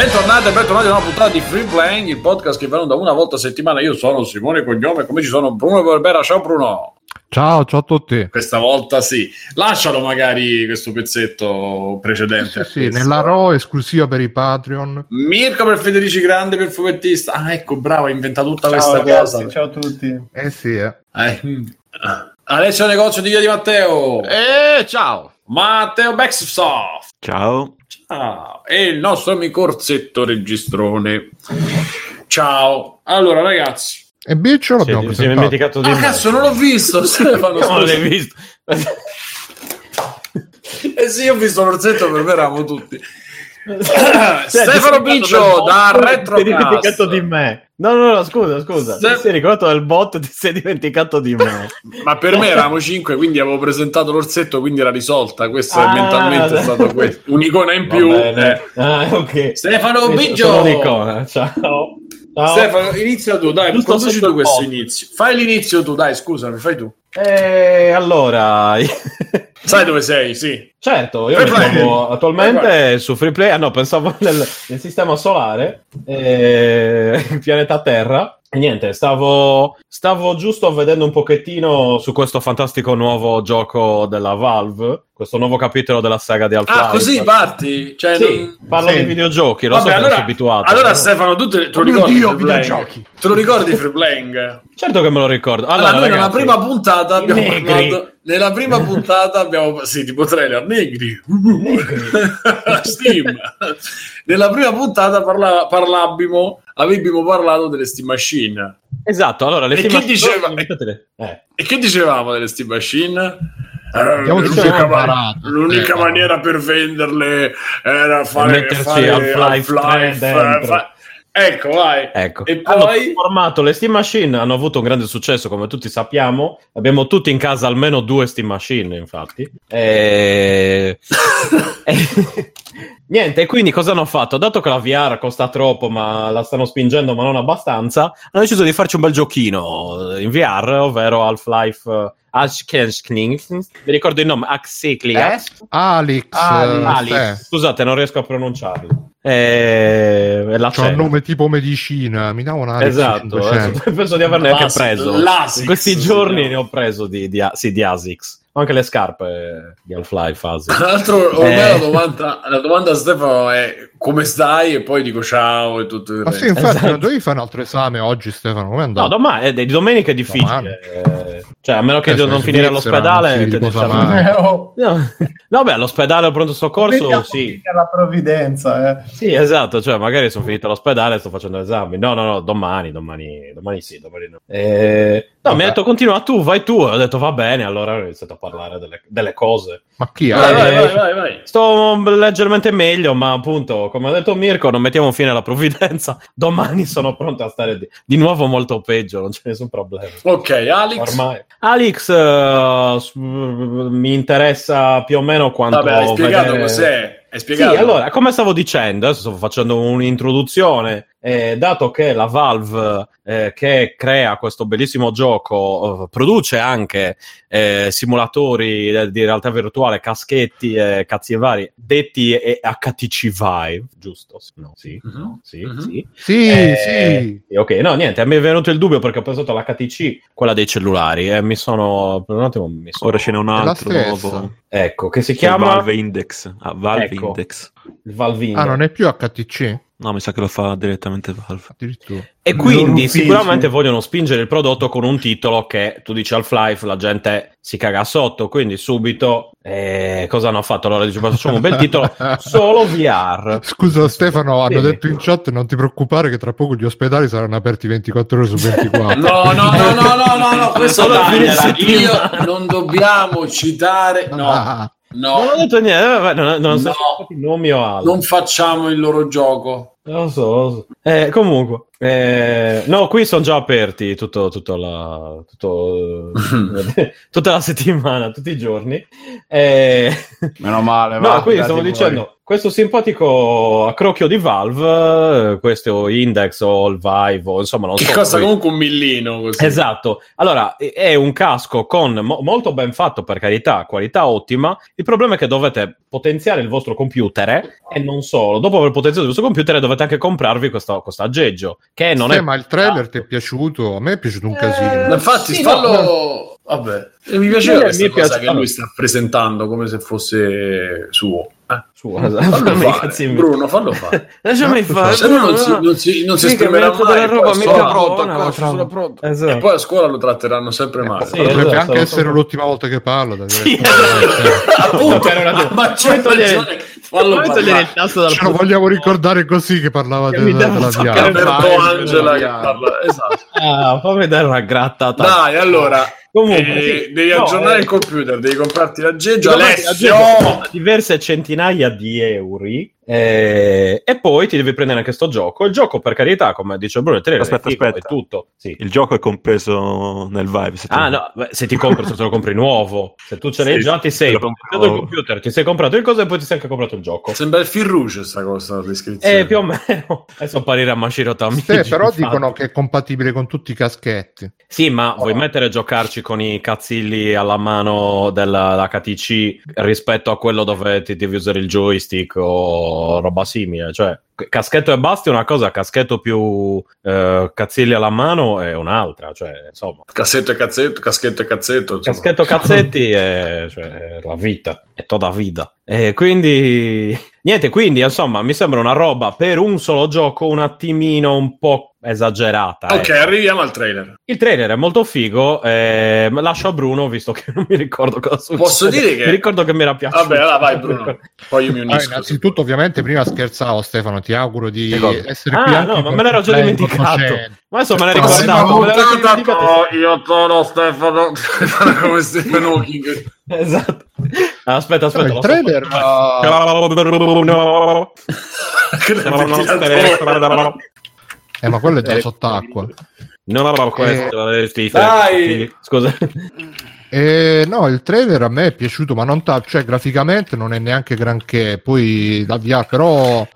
Bentornati e bentornati a una puntata di Free Playing, il podcast che va da una volta a settimana. Io sono Simone Cognome, come ci sono Bruno Barbera. Ciao Bruno. Ciao, ciao a tutti. Questa volta sì. Lascialo magari questo pezzetto precedente. Sì, sì, nella RAW esclusiva per i Patreon. Mirko per Federici Grande, per fumettista. Ah, ecco, bravo, ha inventato tutta Ciao, questa ragazzi, cosa. Ciao a tutti. Eh sì, eh. Eh. Alessio Negozio di Via di Matteo. Eh, ciao. Matteo Baxsoft. Ciao. Ciao. E il nostro amico Orzetto Registrone. Ciao. Allora, ragazzi. E Biccio Sì, l'abbiamo è presentato. dimenticato di Ah, cazzo, non l'ho visto, Stefano. No, non l'hai visto. Eh sì, ho visto l'orzetto, per me eravamo tutti. Cioè, Stefano Biccio da bot, Ti sei dimenticato Retrocast. di me. No, no, no, scusa, scusa. Se- Ti sei ricordato del bot, ti sei dimenticato di me. Ma per me eravamo cinque, quindi avevo presentato l'orzetto, quindi era risolta. Questo Ah, è mentalmente dai. stato questo. Un'icona in più. Eh. Ah, ok. Stefano Sì, Biggio. sono un'icona, Ciao. Ciao. Stefano, inizia tu, dai, conduci tu questo bot. inizio. Fai l'inizio tu, dai, scusami, fai tu. Eh, allora, Sai dove sei? Sì. Certo, io Free mi Play. trovo attualmente Free su Free Play. Ah, no, pensavo nel, nel sistema solare, eh, il pianeta Terra. E niente, stavo, stavo giusto vedendo un pochettino su questo fantastico nuovo gioco della Valve, questo nuovo capitolo della saga di Half-Life. Ah, così parti? Cioè, Sì, non- parlo Sì. di videogiochi, lo Vabbè, so che allora, abituato. allora però- Stefano, tu te, te lo Oh ricordi? Dio, Free Playing? videogiochi. Te lo ricordi Free Playing? Certo che me lo ricordo. Allora, Allora, noi nella ragazzi, prima puntata abbiamo negri. parlato. Nella prima puntata abbiamo. Sì, tipo trailer, negri. Steam. Nella prima puntata parla, parlabimo, avevamo parlato delle Steam Machine. Esatto, allora le E Steam chi diceva- Machine- Eh. E che dicevamo delle Steam Machine? Eh, Abbiamo l'unica, sempre ma- imparato. l'unica Eh, maniera per venderle era fare, metterci fare Half-Life Half-Life, 3 dentro. fa- Ecco, vai. Ecco, E hanno poi trasformato le Steam Machine, hanno avuto un grande successo come tutti sappiamo. Abbiamo tutti in casa almeno due Steam Machine, infatti. E... e- Niente, quindi cosa hanno fatto? Dato che la VR costa troppo, ma la stanno spingendo, ma non abbastanza, hanno deciso di farci un bel giochino in VR, ovvero Half-Life uh, Ashkenskning. Vi ricordo il nome? Axiclia. Eh? Alex. Eh, Ali. sì. Scusate, non riesco a pronunciarlo. Eh, è la C'ha un nome tipo medicina. Mi dà un Alex Esatto, 500. adesso penso di averne anche preso. Lasix, In questi giorni chiama. ne ho preso di, di, sì, di Asics. Ho anche le scarpe di Half-Life Asics. Tra l'altro, ormai Eh. la, domanda, la domanda a Stefano è come stai? E poi dico ciao e tutto il Ma sì, resto. infatti, Esatto. non dovevi fare un altro esame oggi, Stefano? Come è No, domani, eh, di domenica è difficile. Eh, Cioè, a meno che Eh, non in finire all'ospedale. oh, No, no, beh, all'ospedale o pronto soccorso, vediamo sì. la provvidenza, eh. Sì, esatto, cioè magari sono finito all'ospedale e sto facendo esami. No, no, no, domani, domani, domani sì, domani no. Eh, no, mi Vabbè. ha detto continua tu, vai tu. Ho detto va bene, allora ho iniziato a parlare delle, delle cose. Ma chi è? Vai, vai, Eh, vai, vai, vai. Sto leggermente meglio, ma appunto, come ha detto Mirko, non mettiamo fine alla provvidenza. Domani sono pronto a stare di, di nuovo molto peggio, non c'è nessun problema. Ok, Alex. Ormai. Alex s- mi interessa più o meno quanto Vabbè, hai spiegato vedere- cos'è. Hai Sì, spiegato. allora, come stavo dicendo, adesso sto facendo un'introduzione, eh, dato che la Valve eh, che crea questo bellissimo gioco eh, produce anche eh, simulatori eh, di realtà virtuale, caschetti e cazzi e vari, detti e HTC Vive, giusto? No, sì, Mhm. no, sì, Mhm. sì. Sì, Eh, sì. Ok, no, niente, mi è venuto il dubbio perché ho pensato all'HTC, quella dei cellulari, e mi sono... Per un attimo mi sono... Ora ce n'è un altro nuovo. Ecco, che si Che è chiama Valve Index. Ah, Valve Ecco. Index. il Valve Ah, non è più HTC? No, mi sa che lo fa direttamente Valve. Addirittura. E quindi sicuramente vogliono spingere il prodotto con un titolo che tu dici Half-Life, la gente si caga sotto, quindi subito eh, cosa hanno fatto? Allora dice, facciamo un bel titolo solo VR. Scusa Stefano, hanno Sì. detto in chat non ti preoccupare che tra poco gli ospedali saranno aperti 24 ore su 24. No, no, no, no, no, no, no, questo tagliala. Io non dobbiamo citare, no, Ah, no, Non ho detto niente, non, non No. se i nomi o altro. non facciamo il loro gioco. Lo so, lo so. Eh, comunque, eh, no, qui sono già aperti tutto, tutto la, tutto, tutta la settimana, tutti i giorni. Eh, Meno male, No, va, quindi dati stavo voi. dicendo, questo simpatico accrocchio di Valve, eh, questo Index o il Vive, o insomma non Che so. costa poi- comunque un millino così. Esatto, allora è- un casco con mo- molto ben fatto per carità, qualità ottima. Il problema è che dovete potenziare il vostro computer eh, e non solo. Dopo aver potenziato il vostro computer, dovete dovete anche comprarvi questo, questo aggeggio, che non Eh, è... ma il trailer ti è piaciuto? A me è piaciuto un Ma casino. infatti, Sì, fallo. no, Vabbè, mi piaceva Mi questa piace- cosa che lui sta presentando come se fosse suo. Eh, Su, Fallo fare. Bruno, fallo fare. Lasciami fare. Se no non si, non si, non si esprimerà mai. della roba, mica pronto, ancora, sono pronto. Esatto. E poi a scuola lo tratteranno sempre male. Sì, Potrebbe esatto, anche essere so. l'ultima volta che parlo. Sì, Appunto, ma c'è togliere-. Fallo togliere il tasto dal Ce lo vogliamo ricordare così che parlava della. Alberto Vai, Angela che parla. Esatto. Ah, fammi dare una grattata. Dai, allora. Comunque, eh, sì. devi No, aggiornare eh, il computer, devi comprarti l'aggeggio. Alessio! diverse centinaia di euro eh, e poi ti devi prendere anche sto gioco il gioco per carità come dice Bruno il trailer Aspetta, è figo, aspetta. è tutto sì. Il gioco è compreso nel Vive. se Ah no, beh, se ti compri, se te lo compri nuovo, se tu ce l'hai Sì, già ti sei te comprato il computer, ti sei comprato il coso e poi ti sei anche comprato il gioco. Sembra il fil rouge sta cosa, la descrizione. Eh, più o meno. Adesso apparire a Mashiro Tamigi. Sì, però infatti. dicono che è compatibile con tutti i caschetti. Sì, ma vuoi mettere a giocarci con i cazzilli alla mano dell'HTC rispetto a quello dove ti devi usare il joystick o roba simile? Cioè, caschetto e basti è una cosa, caschetto più eh, cazzilli alla mano è un'altra. Cioè, insomma, Cassetto e cazzetto, caschetto e cazzetto. insomma. caschetto cazzetti è, cioè, è la vita, è tutta vita. E quindi, niente, quindi insomma, mi sembra una roba per un solo gioco un attimino un po' esagerata. Ok, ecco. arriviamo al trailer. Il trailer è molto figo, eh, lascio a Bruno visto che non mi ricordo cosa succede. Posso dire che- Mi ricordo che mi era piaciuto. Vabbè, allora vai Bruno. Poi io mi Ah, unisco. innanzitutto, ovviamente, prima scherzavo, Stefano. Ti auguro di Ricordo. essere Ah, qui. anche no, ma me l'ero già dimenticato. 800. Ma adesso me Prossima ricordato. me l'ero dimenticato. io sono Stefano, Stefano come Stephen Hawking. Esatto. Ah, Aspetta, aspetta. il trailer, so-. Eh, ma quello è da sott'acqua. No, no, no, questo è Steve. Dai! Scusa. Eh, no, il trailer a me è piaciuto, ma non ta- cioè graficamente non è neanche granché. Poi da VR, però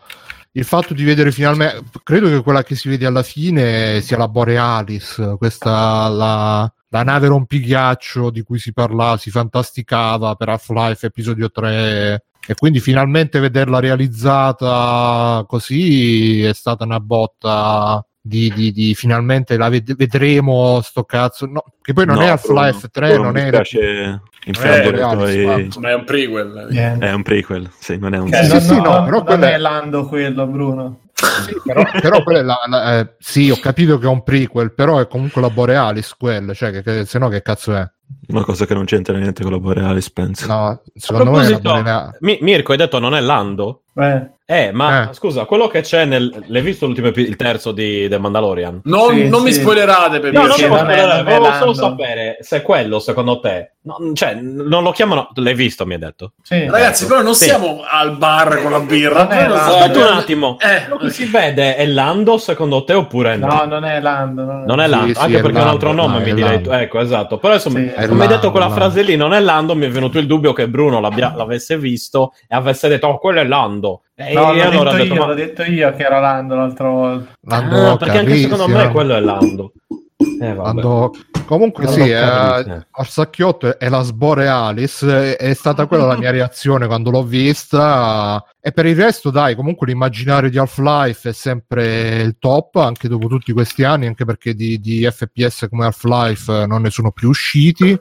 il fatto di vedere finalmente, credo che quella che si vede alla fine sia la Borealis, questa la, la nave rompighiaccio di cui si parlava, si fantasticava per Half-Life episodio 3. E quindi finalmente vederla realizzata così è stata una botta di, di- di finalmente la ved- vedremo sto cazzo. No, che poi non No, è Half-Life 3, Bruno, non mi è piace infrangere Eh, i tuoi- Ma è un prequel. Niente. È un prequel, sì, non è un... Cioè, Sì, non- sì, no, no, però non quella è è- Lando quello, Bruno. Sì, però, però quella è la, la- eh, sì, ho capito che è un prequel, però è comunque la Borealis quella, cioè che, che- se no che cazzo è? Una cosa che non c'entra niente con la Borealis, penso. No, secondo me la Borealis. Mi- Mirko, hai detto non è Lando? Eh, Eh, ma Eh. scusa, quello che c'è nel. L'hai visto l'ultimo epi- il terzo di The Mandalorian? Non, Sì, non mi sì. spoilerate per No, me. non devo spoilerare, volevo solo sapere se quello, secondo te. no, cioè, non lo chiamano. L'hai visto, mi hai detto. sì. Ragazzi, però non Sì. siamo al bar con la birra. Non è Noi lo Lando. so- Aspetta un attimo. Eh, Quello che si vede è Lando, secondo te, oppure no? No, non è Lando. Non è, Non è Lando, sì, anche perché è un altro nome no, mi direi tu. Ecco, esatto. Però insomma, come hai detto quella Lando. frase lì, non è Lando, mi è venuto il dubbio che Bruno l'abbia- l'avesse visto e avesse detto, oh, quello è Lando. E No, l'ho, allora detto io, ma... l'ho detto io che era Lando l'altra volta. Lando Ah, perché anche secondo me quello è Lando. Eh, vabbè. Lando- Comunque Lando sì, eh. Arsacchiotto è la Sborealis, è, è stata quella la mia reazione quando l'ho vista e per il resto dai, comunque l'immaginario di Half-Life è sempre il top anche dopo tutti questi anni, anche perché di, di FPS come Half-Life non ne sono più usciti.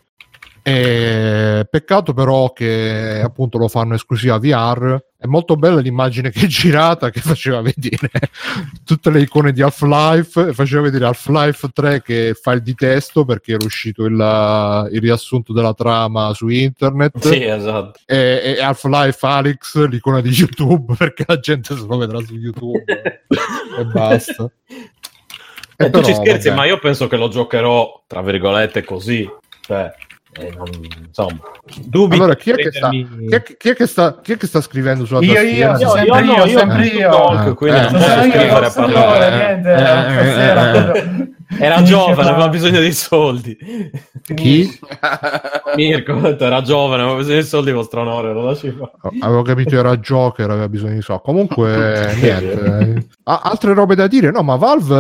E peccato però che appunto lo fanno esclusiva VR. È molto bella l'immagine che è girata che faceva vedere tutte le icone di Half-Life e faceva vedere Half-Life 3 che fa il di testo perché era uscito il, il riassunto della trama su internet Sì, esatto. e, e Half-Life Alex l'icona di YouTube perché la gente se lo vedrà su YouTube e basta. Eh, tu però, ci scherzi, vabbè. ma io penso che lo giocherò, tra virgolette, così. Cioè, eh, non- insomma, dubbi. Allora, chi è, che sta, prendermi- chi, è, chi è che sta, chi è che sta scrivendo sulla Io, tastiera? io, Io, sempre io, no, io, io sempre ho io. talk, quindi Eh, non eh, posso Sono io, scrivere per io, eh, niente, eh, stasera eh, Era giovane, aveva bisogno dei soldi. Chi? Mirko, era giovane, aveva bisogno di soldi vostro onore, lo lasci fare. Oh, Avevo capito era Joker, aveva bisogno di so. Comunque, niente. Ah, altre robe da dire? No, ma Valve.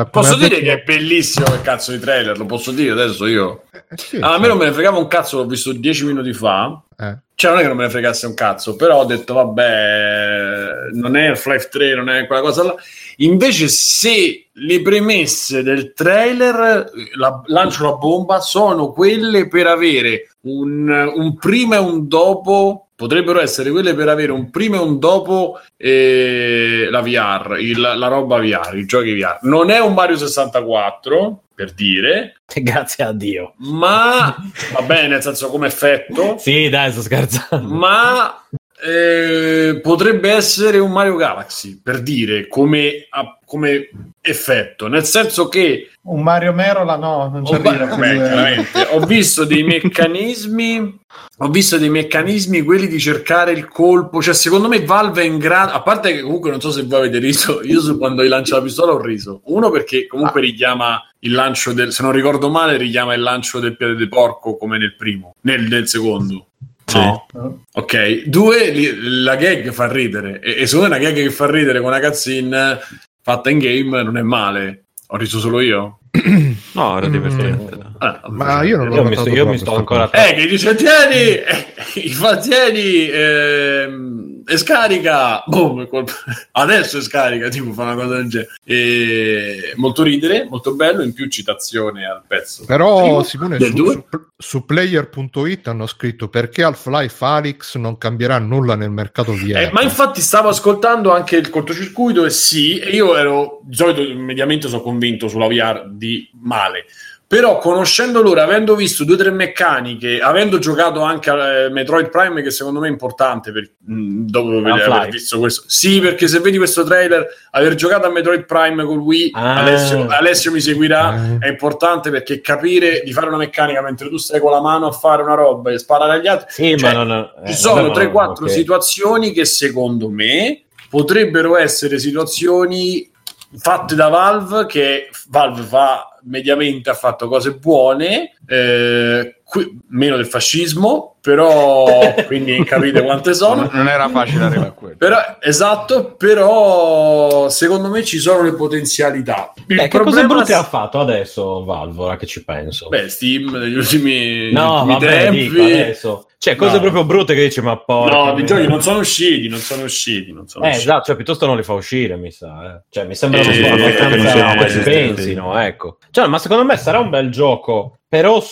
eh, Posso ha dire detto- che è bellissimo quel cazzo di trailer, lo posso dire adesso io. Eh, sì, Ah, a me non me ne fregava un cazzo, l'ho visto dieci minuti fa. Eh. Cioè, non è che non me ne fregasse un cazzo, però ho detto, vabbè, non è Half-Life 3, non è quella cosa là. Invece, se le premesse del trailer, la, lancio la bomba, sono quelle per avere un, un prima e un dopo, potrebbero essere quelle per avere un prima e un dopo eh, la VR, il- la roba VR, i giochi VR. Non è un Mario 64, per dire, Grazie a Dio. ma va bene, nel senso come effetto Sì, dai, sto scherzando. ma eh, potrebbe essere un Mario Galaxy per dire come, a- come effetto, nel senso che Un Mario Merola no, non ho, arriva. beh, eh. ho visto dei meccanismi ho visto dei meccanismi quelli di cercare il colpo. Cioè secondo me Valve è in grado a parte che comunque non so se voi avete riso io su- quando gli lancia la pistola ho riso. Uno perché comunque richiama il lancio del se non ricordo male richiama il lancio del piede di porco come nel primo nel, nel secondo Sì. No? Ok, due, la gag fa ridere e, e secondo me una gag che fa ridere con una cutscene fatta in game non è male. Ho riso solo io? No, era Mm. Divertente. Ah, Ma io non l'ho Io mi, sto, io mi sto ancora... Eh, che dice tieni, eh, fa tieni ehm, e scarica. Boom, Adesso è scarica, tipo fa una cosa del genere. E molto ridere, molto bello, in più citazione al pezzo. Però Primo, Simone su, su, su player.it hanno scritto perché Half-Life Alyx non cambierà nulla nel mercato VR. Eh, ma infatti stavo ascoltando anche il cortocircuito e sì, e io ero di solito mediamente sono convinto sulla VR di male. Però conoscendo loro, avendo visto due o tre meccaniche, avendo giocato anche a eh, Metroid Prime, che secondo me è importante per, mh, dopo aver, Half-Life. aver visto questo, sì, perché se vedi questo trailer, aver giocato a Metroid Prime con Wii, Ah. Alessio, Alessio mi seguirà, Eh. è importante perché capire di fare una meccanica mentre tu stai con la mano a fare una roba e sparare agli altri, Sì, Cioè, ma non... eh, ci sono vabbè, ma- 3-4 ok. situazioni che secondo me potrebbero essere situazioni fatte da Valve che Valve fa mediamente ha fatto cose buone eh, qui- meno del fascismo però quindi capite quante sono Non era facile arrivare a quello. però, esatto però secondo me ci sono le potenzialità il Eh, che cose problema brutte ha fatto adesso Valve, ora che ci penso? beh Steam negli ultimi, no, ultimi vabbè, tempi dico adesso. Cioè, cose No. proprio brutte che dici, ma porca... no, i miseria. giochi non sono usciti non sono usciti non sono Eh, usciti. esatto, cioè piuttosto non li fa uscire, mi sa. Eh. Cioè, mi sembrano Sì, un po' che non abbastanza siano mai esistiti. pensino, ecco. Cioè, ma secondo me sarà un bel gioco, però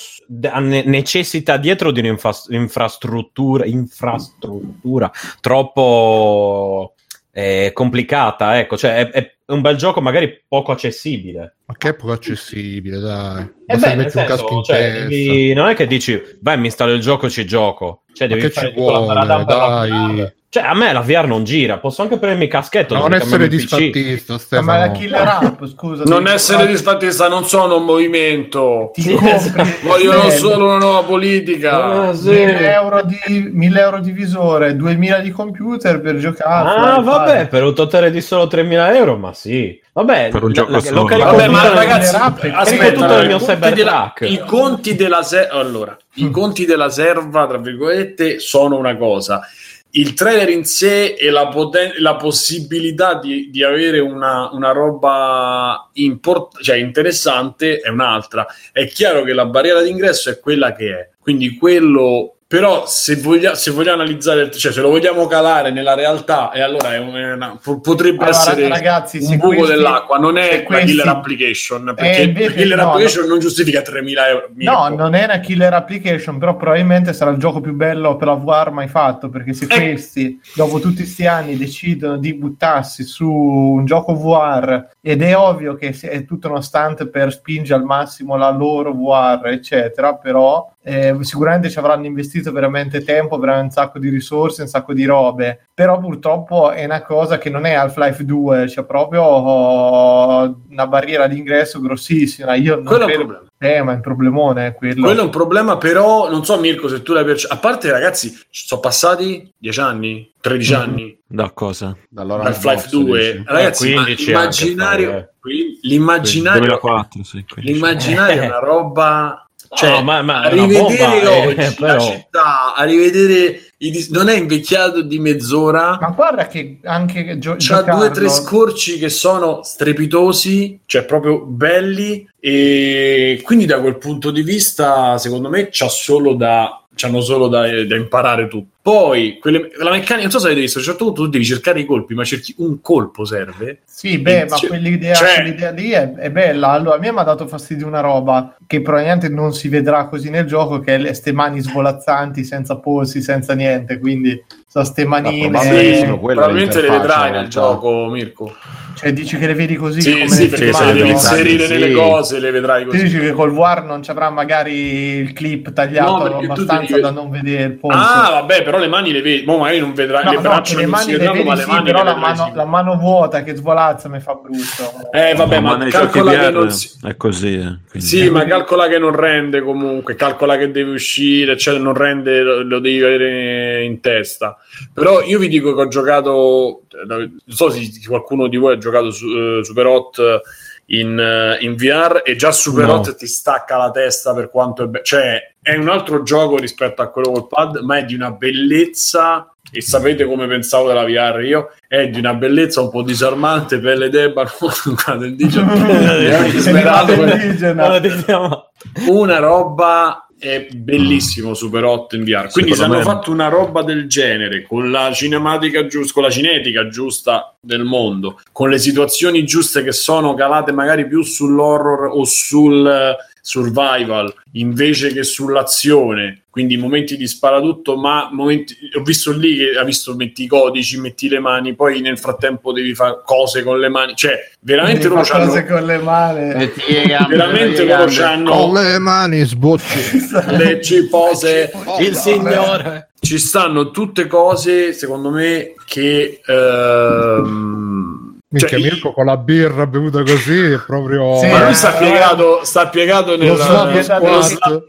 necessita dietro di un'infrastruttura infrastruttura troppo eh, complicata, ecco. Cioè, è, è un bel gioco magari poco accessibile. Ma che è poco accessibile, dai. E Basta beh, metti un casco senso, in cioè, devi- non è che dici, vai, mi installo il gioco, ci gioco. Cioè, Ma devi che fare ci tipo la vuole, la dai. Cioè, a me la VR non gira, posso anche prendermi il caschetto. Non essere il disfattista, Ma Stefano. la killer app, scusa. non essere disfattista non sono un movimento Ti compri esatto. vogliono solo una nuova politica Ah, sì. 1000 euro di 1000 euro di visore, 2000 di computer per giocare. Ah, vabbè, fai. per un totale di solo 3.000 euro, ma sì. Vabbè, Per un gioco la- solo. lo Vabbè, ma ragazzi, App, carico aspetta, tutto nel i mio Cybertruck. I conti della se- allora, i conti della serva, tra virgolette, sono una cosa. Il trailer in sé e la, poten- la possibilità di, di avere una, una roba import- cioè interessante è un'altra. È chiaro che la barriera d'ingresso è quella che è, quindi quello. Però se, voglia- se vogliamo analizzare, cioè se lo vogliamo calare nella realtà, e allora è un- è una- po- potrebbe Allora, essere ragazzi, un buco questi- dell'acqua, non è questi- killer application, perché Eh, invece la killer no, application non giustifica 3.000 euro. No, non è una killer application, però probabilmente sarà il gioco più bello per la VR mai fatto, perché se Eh. questi, dopo tutti questi anni, decidono di buttarsi su un gioco VR, ed è ovvio che è tutto uno stunt per spingere al massimo la loro VR, eccetera, però eh, sicuramente ci avranno investito veramente tempo, veramente un sacco di risorse, un sacco di robe, però purtroppo è una cosa che non è Half-Life 2, c'è proprio oh, una barriera d'ingresso grossissima. Io non Quello è un credo- problema. eh, ma è un problemone quello. Quello è un problema, però non so Mirko se tu l'hai percepito. A parte ragazzi, ci sono passati 10 anni, 13 Mhm. anni Da cosa? Dall'ora Half-Life 2. Ragazzi, Eh, 15 anche l'immaginario, eh. quindi l'immaginario, 2004, sì. quindi. l'immaginario è una roba Cioè, No, ma- ma a è una rivedere bomba, eh, oggi la però. città, a rivedere i dis- non è invecchiato di mezz'ora. Ma guarda che anche gio- C'ha giocarlo- due o tre scorci che sono strepitosi, cioè proprio belli, e quindi da quel punto di vista, secondo me, c'ha solo da. C'hanno solo da, da imparare tutto. Poi, quelle- la meccanica, non so se avete visto, a un certo punto tu devi cercare i colpi, ma cerchi un colpo serve. Sì, beh, ma Cioè- quell'idea, cioè- quell'idea lì è, è bella. Allora, a me mi ha dato fastidio una roba che probabilmente non si vedrà così nel gioco, che è le, ste mani svolazzanti senza polsi, senza niente. Quindi, sono ste manine. probabilmente quella Probabilmente le vedrai nel gioco, Mirko. Cioè, dici che le vedi così Sì, come sì, perché se le devi inserire sì. nelle cose, le vedrai così. dici che col VR non ci avrà magari il clip tagliato No, abbastanza devi- da non vedere il polso. Ah, vabbè, però le mani le vedi. Mo magari non vedrai no, le no, braccia le non mani si le vedranno, vedi ma le sì, mani però le la mano, sì. la mano vuota che svolazza mi fa brutto. Eh, vabbè, ma ma calcola che non si... è così. eh, Sì, ma calcola che non rende comunque, calcola che deve uscire, cioè non rende, lo, lo devi avere in testa. Però io vi dico che ho giocato, non so se qualcuno di voi ha giocato su eh, Super Hot in, eh, in VR e già Super No. Hot ti stacca la testa per quanto è bello. Cioè, è un altro gioco rispetto a quello col pad, ma è di una bellezza. E sapete come pensavo della VR io? È di una bellezza un po' disarmante, pelle d'ebano, guarda il diciamo- una roba è bellissimo Super 8 in VR. Quindi se Secondo hanno me- fatto una roba del genere con la cinematica giusta con la cinetica giusta del mondo con le situazioni giuste che sono calate magari più sull'horror o sul survival invece che sull'azione quindi momenti di sparatutto ma momenti ho visto lì che ha visto metti i codici metti le mani poi nel frattempo devi fare cose con le mani cioè veramente Devi loro c'hanno cose con le mani. Metti le gambe, veramente loro gambe. c'hanno Con le mani sbocci. le cipose il signore. ci stanno tutte cose secondo me che ehm, Minchia, cioè, Mirko con la birra bevuta così è proprio... Sì, ma lui eh, sta piegato sta piegato nel Lo Slav squat.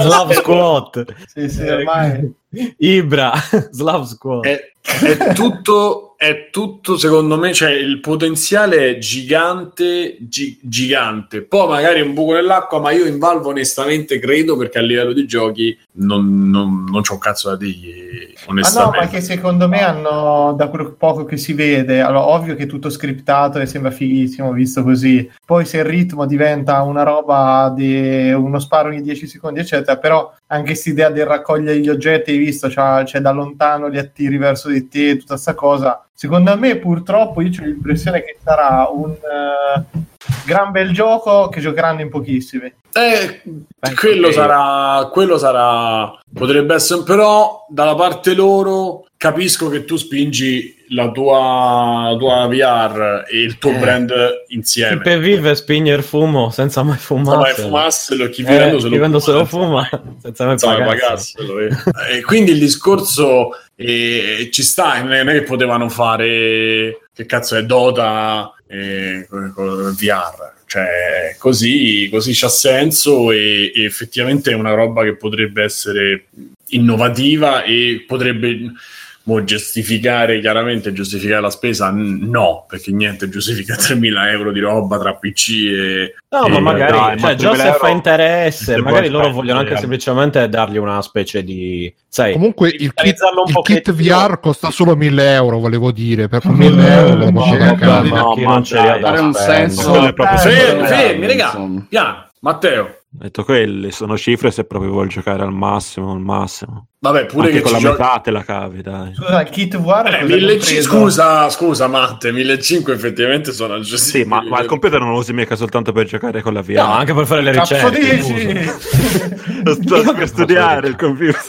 Slav squat. Sì, sì, ormai. Ibra. Slav squat. è, è tutto è tutto secondo me cioè il potenziale è gigante gi- gigante. Poi magari un buco nell'acqua ma io in Valve onestamente credo perché a livello di giochi non, non, non c'ho un cazzo da dirgli Ah no, onestamente. ma che secondo me hanno, da quel poco che si vede, allora ovvio che è tutto scriptato e sembra fighissimo visto così, poi se il ritmo diventa una roba di uno sparo ogni 10 secondi eccetera, però anche questa idea del raccogliere gli oggetti, hai visto, c'ha, c'è da lontano li attiri verso di te, tutta sta cosa, secondo me purtroppo io ho l'impressione che sarà un eh, gran bel gioco che giocheranno in pochissimi. Eh, quello che- sarà, quello sarà, potrebbe essere, però dalla parte loro capisco che tu spingi la tua, la tua VR e il tuo Eh. brand Chi insieme. per vive spegne il fumo senza mai Insomma, fumare. fumasselo, chi Eh, vivendo se lo vivendo se lo fuma. fuma senza mai Insomma, pagarselo. pagasselo, eh. e quindi il discorso eh, ci sta, non è che potevano fare che cazzo è Dota eh, con, con VR. Cioè, così, così c'ha senso e, e effettivamente è una roba che potrebbe essere innovativa e potrebbe mo, giustificare chiaramente giustificare la spesa no perché niente giustifica 3.000 euro di roba tra PC e No, Eh, ma magari, dai, cioè, ma già 3.000 se euro fa interesse, se magari loro vogliono anche spendere. semplicemente dargli una specie di, sai, Comunque il kit, il kit. VR costa solo 1000 euro, volevo dire, per 1000 euro no, posso no, ma ma Eh, fermi, eh, fermi, raga insomma. piano Matteo Ho detto quelle sono cifre se proprio vuoi giocare al massimo, al massimo. vabbè pure Anche che con la giochi metà te la cavi, dai. Scusa, il kit VR Eh, cos'è 1500 compreso? scusa, scusa Matte, 1500 effettivamente sono Sì, accessibili. ma, ma il computer non lo usi mica soltanto per giocare con la VR. no, anche per fare le Cazzo ricerche. Lo sto per studiare il computer.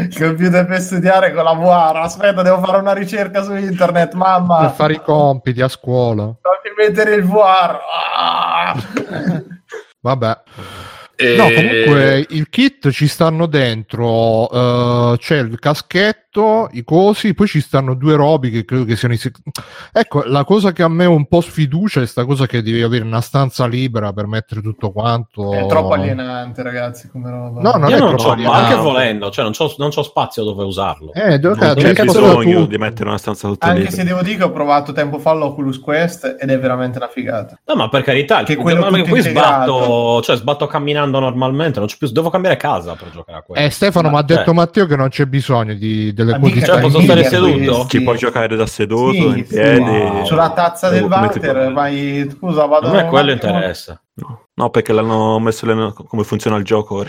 Il computer per studiare con la VR. Aspetta, devo fare una ricerca su internet, Per mamma. fare i compiti a scuola. Fammi mettere il VR. Ah! Vabbè. Eh, No, comunque il kit ci stanno dentro, eh, c'è il caschetto, metto i cosi, poi ci stanno due robi che credo che siano i sec- Ecco, la cosa che a me un po' sfiducia è sta cosa che devi avere una stanza libera per mettere tutto quanto. È troppo alienante, ragazzi, come roba. No, non Io è non troppo c'ho, anche volendo, cioè non c'ho, non c'ho spazio dove usarlo. Eh, dove Non c'è bisogno tutto. di mettere una stanza tutta Anche libera. se devo dire che ho provato tempo fa l'Oculus Quest ed è veramente una figata. No, ma per carità, Che quello ma poi sbatto, cioè sbatto camminando normalmente, non c'è più, devo cambiare casa per giocare a quello. Eh, Stefano, mi ha Cioè, detto Matteo che non c'è bisogno di, delle Ma cose mica Cioè, posso stare seduto? Ci puoi giocare da seduto, Sì, in sì, piedi. wow. Sulla tazza del water pare. vai, scusa, vado a me quello interessa. No, no, perché l'hanno messo le- come funziona il gioco.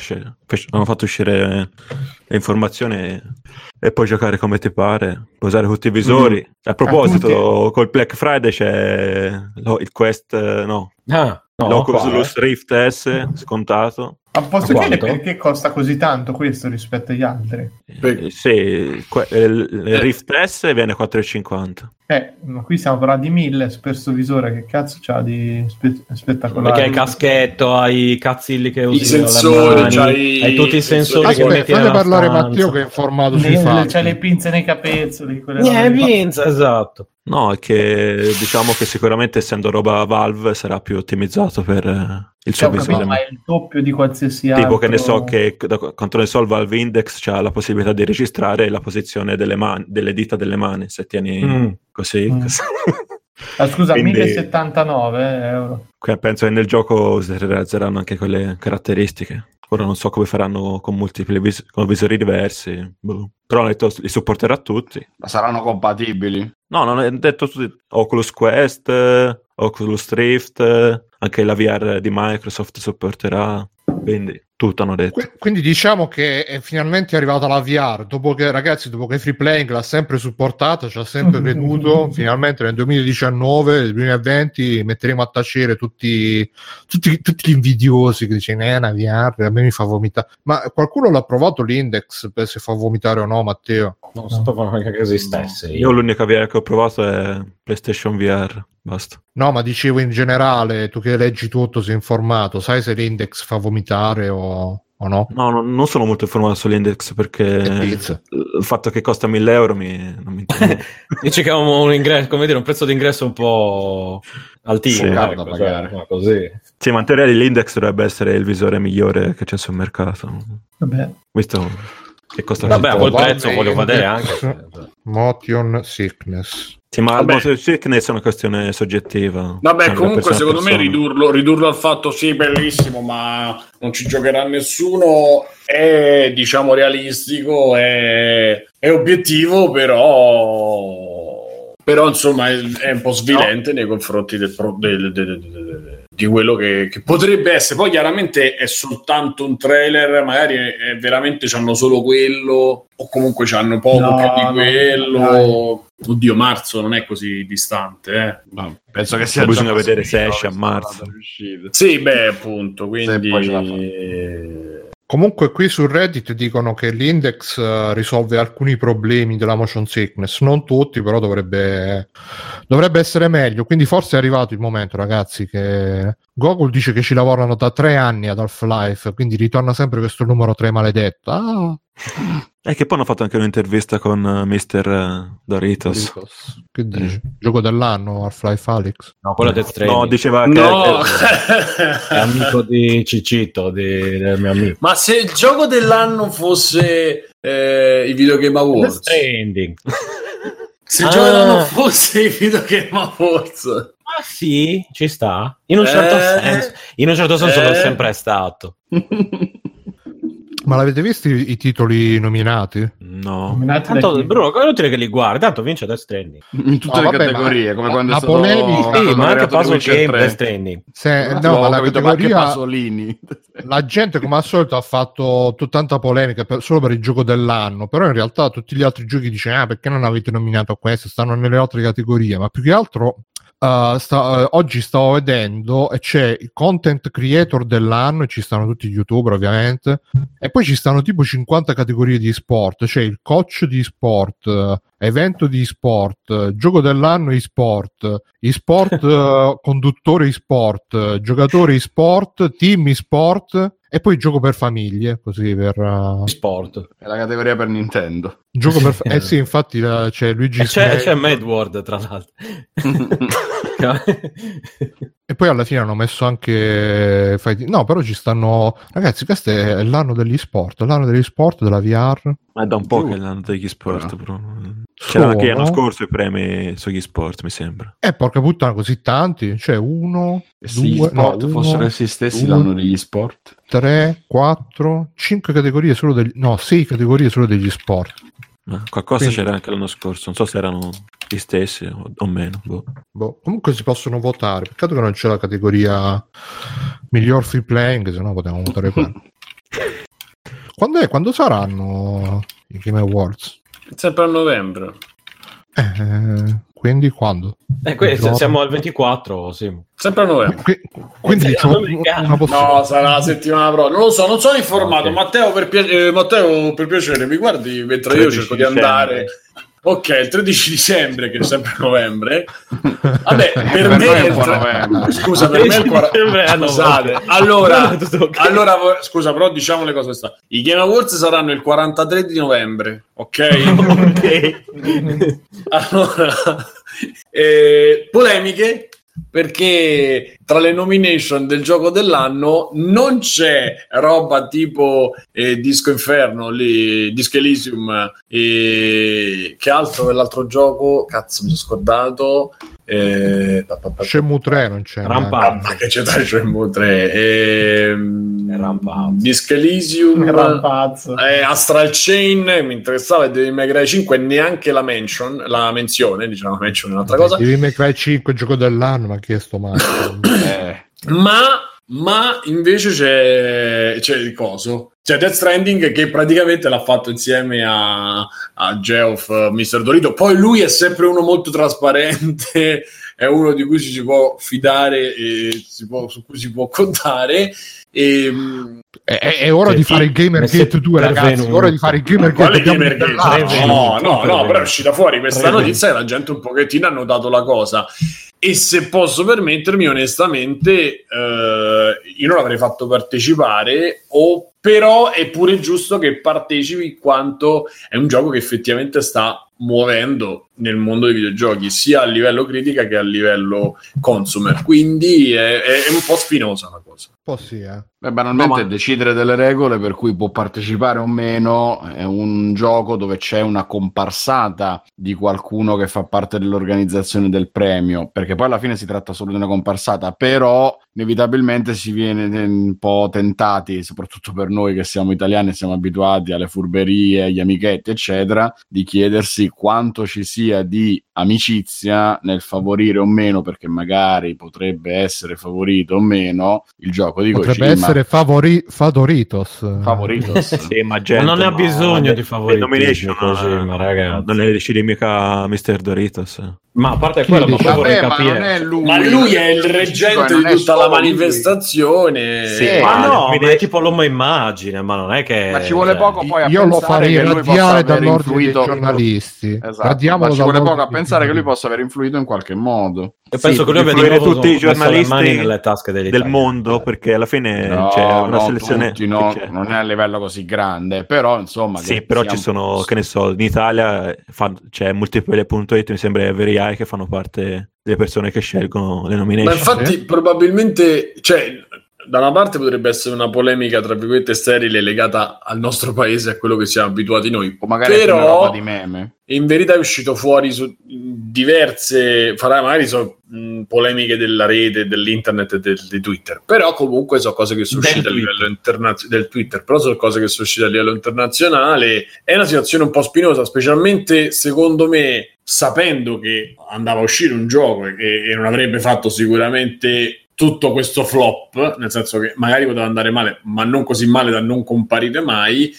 Hanno fatto uscire le informazioni e, puoi giocare come ti pare. Puoi usare tutti i visori. A proposito, tutti. col Black Friday c'è lo- il Quest, no, Ah, no, l'Oculus qua, eh. Rift S scontato. Ma posso chiedere perché costa così tanto questo rispetto agli altri? Eh, sì, il, que- il- il Rift S viene 4,50. Eh, ma qui stiamo parlando di 1000 per sto visore, che cazzo c'ha di spe- spettacolare? Perché hai il caschetto, hai i cazzilli che usi le sensori, mani, c'hai- hai tutti i sensori che Aspetta, metti fate nella parlare stanza. Matteo che è informato sui Le- fatti. c'ha le pinze nei capezzoli. Eh, lì. pinza, esatto. No, è che diciamo che sicuramente essendo roba Valve sarà più ottimizzato per eh, il Cioè, suo capito, visore. ma è il doppio di qualsiasi altro. Tipo che ne so che da quanto ne so il Valve Index c'ha la possibilità di registrare la posizione delle, mani, delle dita delle mani se tieni Mm. così. Mm. così. Ah, scusa, Quindi- 1079 euro. Penso che nel gioco si realizzeranno anche quelle caratteristiche. Ora non so come faranno con multipli vis- con visori diversi, boh. però hanno detto li supporterà tutti. Ma saranno compatibili? No, non è detto tutti. Oculus Quest, Oculus Rift, anche la VR di Microsoft supporterà, quindi tutto hanno detto. Qui- Quindi diciamo che è finalmente arrivata la VR, dopo che ragazzi, dopo che Free Playing l'ha sempre supportata, ci ha sempre creduto, finalmente nel 2019, nel 2020 metteremo a tacere tutti, tutti, tutti gli invidiosi che dicono eh, una VR, a me mi fa vomitare. Ma qualcuno l'ha provato l'index per se fa vomitare o no, Matteo? Non sapevo neanche che esistesse. Io l'unica VR che ho provato è PlayStation VR, basta. No, ma dicevo in generale, tu che leggi tutto, sei informato, sai se l'index fa vomitare o, o no? No, no, non sono molto informato sull'index perché il fatto che costa 1000 euro mi, non mi interessa. Dici che è un, ingresso, come dire, un prezzo d'ingresso un po' altino, Sì, ecco, cioè, pagare. ma così. sì, ma in teoria l'index dovrebbe essere il visore migliore che c'è sul mercato. Vabbè. Questo che costa Vabbè, a quel prezzo voglio vedere anche. Motion sickness. Sì, ma Vabbè. il motor sickness è una questione soggettiva. Vabbè, Cioè, comunque secondo me ridurlo, ridurlo al fatto sì, bellissimo, ma non ci giocherà nessuno è diciamo realistico, è, è obiettivo, però però insomma è, è un po' svilente nei confronti del, pro- del- del- del- di quello che, che potrebbe essere. Poi chiaramente è soltanto un trailer, magari è, è veramente hanno solo quello o comunque hanno poco No, più di no, quello. dai. Oddio, marzo non è così distante, eh. No, penso che sia Bisogna vedere se esce a marzo. Sì, beh, appunto, quindi... Comunque qui su Reddit dicono che l'index eh, risolve alcuni problemi della motion sickness, non tutti, però dovrebbe, dovrebbe essere meglio. Quindi forse è arrivato il momento, ragazzi, che Google dice che ci lavorano da tre anni ad Half-Life, quindi ritorna sempre questo numero 3 maledetto. Ah, E che poi hanno fatto anche un'intervista con eh, Mr. Doritos. Doritos. Che dici? Gioco dell'anno Half-Life Alex? No, quello è Death Stranding. No, diceva che No, È amico di Cicito, di- del mio amico. ma se il gioco dell'anno fosse eh, i Video Game Death Awards, Stranding. se il Ah. gioco dell'anno fosse i Video Game Awards, Ah sì, ci sta. In un certo Eh. senso, in un certo senso lo è Eh. sempre stato. Ma l'avete visto i, i titoli nominati? no. Nominati Tanto? Bruno, è inutile che li guardi, tanto vince Death Stranding. In tutte No, le vabbè, categorie, ma- come quando la è stato polemica- Sì, è ma anche Puzzle Game 3. Death Stranding. Se, No, no, ma la capito, categoria... Pasolini. la gente come al solito ha fatto tanta polemica per- solo per il gioco dell'anno però in realtà tutti gli altri giochi dicono ah perché non avete nominato questo stanno nelle altre categorie ma più che altro uh, sta- uh, oggi stavo vedendo e c'è il content creator dell'anno e ci stanno tutti gli youtuber ovviamente e poi ci stanno tipo 50 categorie di sport c'è il coach di sport evento di sport gioco dell'anno e sport e-sport eh, conduttore e-sport eh, giocatore e-sport team e-sport e poi gioco per famiglie, così per... uh, Sport. È la categoria per Nintendo. gioco per... fa- eh sì, infatti la- c'è Luigi E c'è, c'è Medward, tra l'altro. E poi alla fine hanno messo anche Fight- No, però ci stanno... Ragazzi, questo è l'anno degli sport, l'anno degli sport, della VR. Ma è da un po' Giù. che l'hanno degli sport, Però. però. C'era anche l'anno scorso i premi sugli sport, mi sembra. Eh, porca puttana, così tanti. Cioè, uno, Se gli due, sport no, fossero essi stessi due, l'anno degli sport. 3, 4, 5 categorie solo degli... No, 6 categorie solo degli sport. Ma qualcosa Quindi- c'era anche l'anno scorso, non so se erano gli stessi o, o meno. boh. Boh, comunque si possono votare. Peccato che non c'è la categoria miglior free playing, se no potevamo votare qua. Quando, è? Quando saranno i Game Awards? Sempre a novembre. Eh, quindi quando? Eh, que- siamo al 24, sì. Sempre a novembre. Qui- quindi Eh, possibilità. No, sarà la settimana prossima. Non lo so, non sono informato. Ok. Matteo, per, pia- eh, Matteo, per piacere, mi guardi mentre io 13 cerco di andare. Ok, il 13 dicembre, che è sempre novembre. Vabbè, per, Per me è il novembre. Scusa, per me è il quar- Dicembre a Scusate, novembre. allora, allora, scusa, però diciamo le cose sta. I Game Awards saranno il 43 di novembre, ok? ok. Allora, eh, polemiche perché tra le nomination del gioco dell'anno non c'è roba tipo eh, Disco Inferno, lì, Disco Elysium e che altro quell'altro gioco? Cazzo, mi sono scordato. Eh, pa- pa- pa- Shenmue 3 non c'è. Rampante. ma che c'è da Shenmue 3? Ehm, Rampazzo. Disco Elysium, Rampazzo. eh, Astral Chain, mi interessava e Devil May Cry 5 e neanche la mention, la menzione, diciamo mention è un'altra cosa. Devil May Cry 5 gioco dell'anno, ma chi è sto matto? Eh, Ma, ma invece c'è, c'è il coso. C'è Death Stranding che praticamente l'ha fatto insieme a, a Geoff, eh, Mr. Dorito. Poi lui è sempre uno molto trasparente, è uno di cui ci si può fidare e si può- su cui si può contare. E, mh, è, è- è ora di fare il Gamergate 2, ragazzi. È ora di fare il Gamergate quale dobbiamo Gamergate? ribellarci. No, no, no, però è uscita fuori questa notizia e la gente un pochettino ha notato la cosa. E se posso permettermi, onestamente, eh, io non l'avrei fatto partecipare, o però è pure giusto che partecipi quanto è un gioco che effettivamente sta muovendo nel mondo dei videogiochi, sia a livello critica che a livello consumer. Quindi è, è un po' spinosa la cosa. Un po' sì, eh. beh, banalmente No, ma- decidere delle regole per cui può partecipare o meno è un gioco dove c'è una comparsata di qualcuno che fa parte dell'organizzazione del premio, perché poi alla fine si tratta solo di una comparsata, però inevitabilmente si viene un po' tentati, soprattutto per noi che siamo italiani e siamo abituati alle furberie, agli amichetti, eccetera, di chiedersi quanto ci sia di amicizia nel favorire o meno, perché magari potrebbe essere favorito o meno il gioco di Potrebbe Kojima. essere favori- Favoritos. favorito. Sì, ma Ma gente, non ne ha no, bisogno di le favoritismo nomination, così, eh, ma ragazzi. Non le decide mica Mr. Doritos. Ma a parte Chi quello, ma poi vorrei ma capire. è lui. Ma lui è il reggente non di tutta la lui. manifestazione. Sì, Eh, Ma no, ma è tipo l'uomo immagine, ma non è che... Ma ci vuole poco poi a Io lo pensare farei che lui possa radiare aver dall'ordine influito- dei giornalisti. Esatto, Radiamolo ma ci vuole poco a pensare che lui possa aver influito in qualche modo. E penso Sì, che lui abbia influire tutti i giornalisti del mondo perché alla fine No, c'è una no, selezione tutti, no, non è a livello così grande, però insomma... sì però ci sono che ne so in Italia c'è multiplayer.it mi sembra e che fanno parte delle persone che scelgono le Ma nomination. infatti, probabilmente, cioè, da una parte potrebbe essere una polemica, tra virgolette, sterile legata al nostro paese, a quello che siamo abituati noi. O magari Però, roba di meme. in verità è uscito fuori su diverse, farà magari so, mh, polemiche della rete, dell'internet e del, di Twitter, però comunque sono cose che sono Del uscite a Twitter. livello internazionale, del Twitter, però sono cose che sono uscite a livello internazionale. È una situazione un po' spinosa, specialmente secondo me, sapendo che andava a uscire un gioco e, e non avrebbe fatto sicuramente tutto questo flop, nel senso che magari poteva andare male, ma non così male da non comparire mai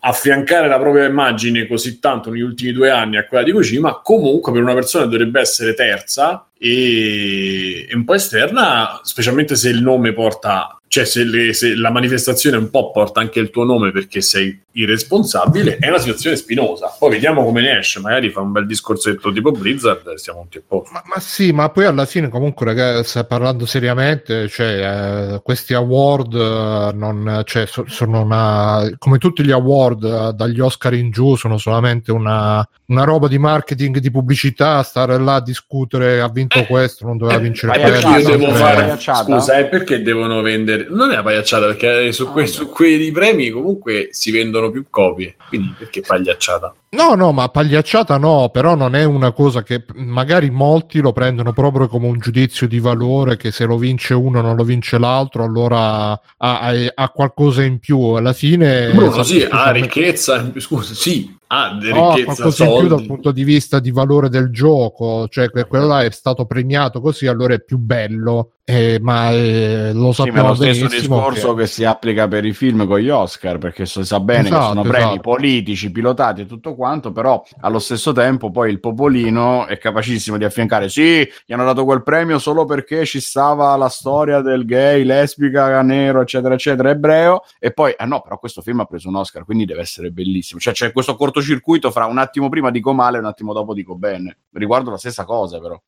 affiancare la propria immagine così tanto negli ultimi due anni a quella di Kojima, comunque per una persona dovrebbe essere terza e, e un po' esterna, specialmente se il nome porta cioè se, le- se la manifestazione un po' porta anche il tuo nome perché sei irresponsabile, è una situazione spinosa. Poi vediamo come ne esce, magari fa un bel discorsetto tipo Blizzard e siamo tutti a posto. Ma, ma sì, ma poi alla fine comunque ragazzi, parlando seriamente, cioè, eh, questi award eh, non, cioè, so- sono una, come tutti gli award eh, dagli Oscar in giù sono solamente una, una roba di marketing, di pubblicità, stare là a discutere ha vinto questo, non doveva vincere io Pagliacciata, devo fare scusa, e perché devono vendere? Non è una pagliacciata perché su, que- su quei premi comunque si vendono più copie, quindi perché pagliacciata? No, no, ma pagliacciata no, però non è una cosa che magari molti lo prendono proprio come un giudizio di valore che se lo vince uno non lo vince l'altro, allora ha, ha- ha qualcosa in più. Alla fine Bruno, sì, ha ricchezza, scusa, sì, ha No, ricchezza, qualcosa in più dal soldi. punto di vista di valore del gioco, cioè que- quello là è stato premiato così, allora è più bello, eh, ma eh, lo Sì, ma è sappiamo lo stesso discorso che... si applica per i film con gli Oscar, perché si sa bene Esatto, che sono premi esatto. politici, pilotati e tutto quanto, però allo stesso tempo poi il popolino è capacissimo di affiancare, sì, gli hanno dato quel premio solo perché ci stava la storia del gay, lesbica, nero, eccetera, eccetera, ebreo, e poi, ah no, però questo film ha preso un Oscar, quindi deve essere bellissimo. Cioè c'è questo cortocircuito fra un attimo prima dico male e un attimo dopo dico bene. Riguardo la stessa cosa, però.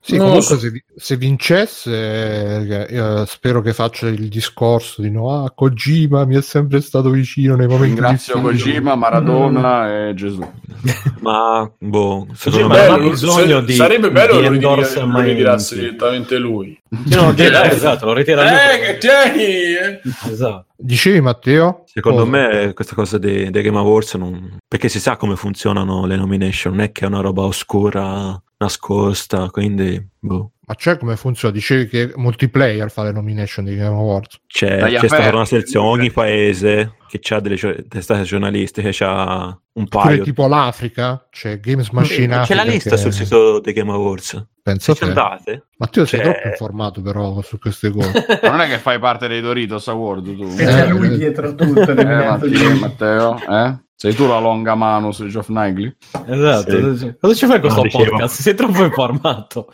Sì, lo comunque so. se, se vincesse, eh, io spero che faccia il discorso di no, ah, Kojima mi è sempre stato vicino nei momenti Ringrazio difficili. Kojima, Maradona e Gesù. Ma, boh, secondo me... Bello, bisogno se- di- sarebbe bello di che lo ritirasse direttamente lui. No, Che lei- esatto, lo ritira lui. Eh, che tieni! eh. Esatto. Dicevi Matteo? Secondo Cosa? me questa cosa dei, dei Game Awards non... perché si sa come funzionano le nomination, non è che è una roba oscura, nascosta, quindi boh. Ma c'è come funziona? Dicevi che multiplayer fa le nomination di Game Awards. C'è, Dagli c'è stata una selezione, ogni paese che ha delle testate giornalistiche c'ha un Pure paio. tipo l'Africa, c'è Games Machine C'è la lista che- sul sito dei Game Awards. Penso Ci te. andate? Matteo sei C'è- troppo informato però su queste cose. Ma non è che fai parte dei Doritos Award tu? E c'è Eh, lui eh. dietro tutto. Eh, di- Matteo, eh? Sei tu la longa mano su Geoff Nightly? Esatto. Cosa ci fai con No, questo dicevo. podcast? Sei troppo informato.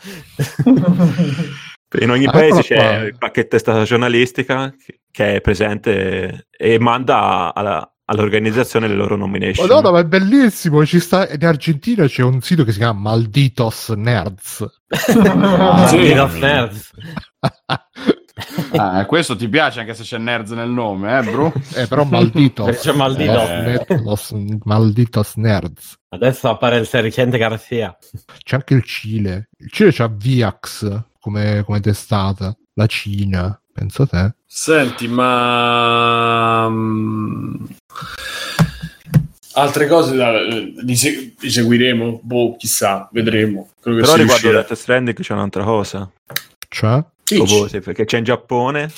In ogni Ah, paese c'è qua. qualche testata giornalistica che- è presente e manda alla- all'organizzazione le loro nomination. Madonna, ma è bellissimo. Ci sta... In Argentina c'è un sito che si chiama Malditos Nerds. Sì. Di Rough Nerds. Ah, questo ti piace anche se c'è Nerds nel nome, eh, bro? Eh, però Malditos. Perché c'è Malditos. Los Net- los Malditos Nerds. Adesso appare il sergente Garcia. C'è anche il Cile. Il Cile c'ha Viax come, come testata. La Cina. Pensa te. Senti, ma... mm, Altre cose da, eh, li, se- li seguiremo, boh, chissà, vedremo. Però riguardo. Death Stranding c'è un'altra cosa. Cioè? Dici, Proprio, sì, perché c'è in Giappone,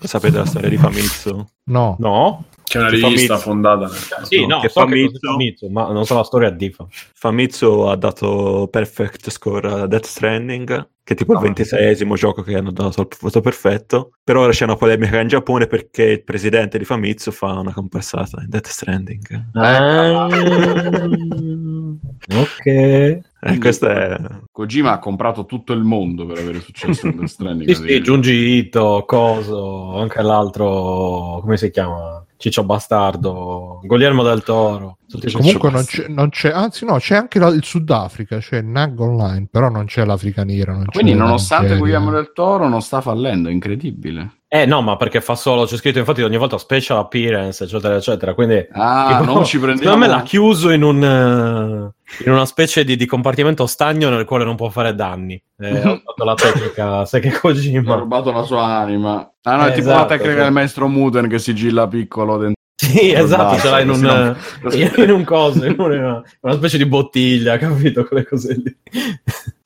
sapete la storia di Famitsu? No. No? C'è una rivista Mitsu. fondata. Sì, No, no, che so Famitsu- Famitsu, ma non so la storia di Fa. Famitsu ha dato perfect score a Death Stranding, che è tipo il Ah. ventiseiesimo gioco che hanno dato al voto perfetto. Per ora c'è una polemica in Giappone perché il presidente di Famitsu fa una comparsata in Death Stranding. Ah, ok. Eh, questo è... Kojima ha comprato tutto il mondo per avere successo in Death Stranding. Sì, sì, Junji Ito, Coso, anche l'altro, come si chiama? Ciccio Bastardo, Guglielmo del Toro. Comunque non c'è, non c'è, anzi no, c'è anche la- il Sudafrica, c'è Nag Online, però non c'è l'Africa Nera. non Quindi nonostante. Guillermo del Toro non sta fallendo, è incredibile. Eh no, ma perché fa solo, c'è scritto infatti ogni volta special appearance, eccetera, eccetera. Quindi Ah, tipo, non ci prendiamo... secondo me l'ha chiuso in, un, eh, in una specie di, di compartimento stagno nel quale non può fare danni. Eh, ho fatto la tecnica, sai che Mi ha rubato la sua anima. Ah no, è Eh, tipo esatto, la tecnica sì. del maestro Muten che sigilla piccolo dentro. Sì, esatto, ce l'hai in Così un, non- in un coso, in una, una specie di bottiglia, capito? Quelle cose lì.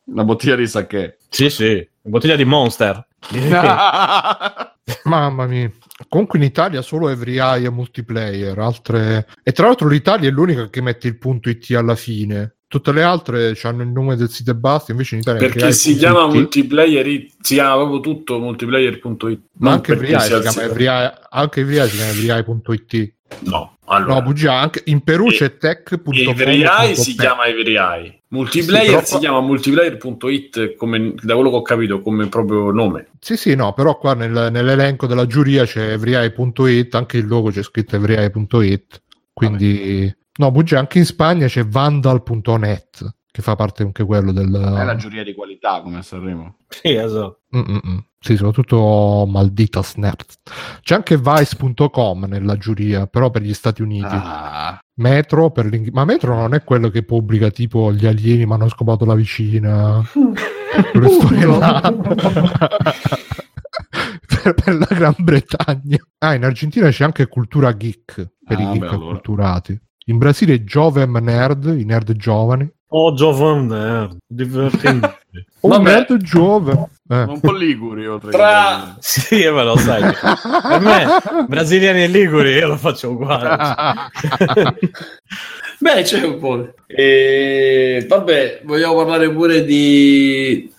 Una bottiglia di sake. Sì, sì, bottiglia di Monster. Mamma mia. Comunque in Italia solo Every Eye e multiplayer, altre... E tra l'altro l'Italia è l'unica che mette il punto IT alla fine. Tutte le altre hanno il nome del sito e basta, invece in Italia Perché Every si chiama multiplayer, it- si chiama proprio tutto multiplayer.it. Ma anche Every Eye si il chiama. Every Eye, anche Every Eye si chiama everyeye.it. No, allora. No, bugia, anche in Perù E- c'è tech.com. Every Eye si chiama Every Eye. Multiplayer Sì, però- si chiama multiplayer.it come, da quello che ho capito come proprio nome. Sì, sì, no, però qua nel- nell'elenco della giuria c'è everyeye.it, anche il logo c'è scritto everyeye.it, quindi... No, bugia, anche in Spagna c'è vandal.net, che fa parte anche quello del... È la giuria di qualità come a Sanremo. Sì, esatto. Mm-mm. Sì, soprattutto maldita snap. C'è anche vice.com nella giuria, però per gli Stati Uniti. Ah, Metro per l'Ing- ma Metro non è quello che pubblica tipo gli alieni mi hanno scopato la vicina quelle storie là per, per la Gran Bretagna ah in Argentina c'è anche cultura geek per Ah, i geek beh, allora. acculturati in Brasile Jovem Nerd i nerd giovani Oh, giovane, divertente. un Vabbè. nerd giovane eh. un po' liguri oltre Tra- che- sì, me lo sai. Per me, brasiliani e liguri, io lo faccio uguale. Beh, c'è un po'. E, vabbè, vogliamo parlare pure di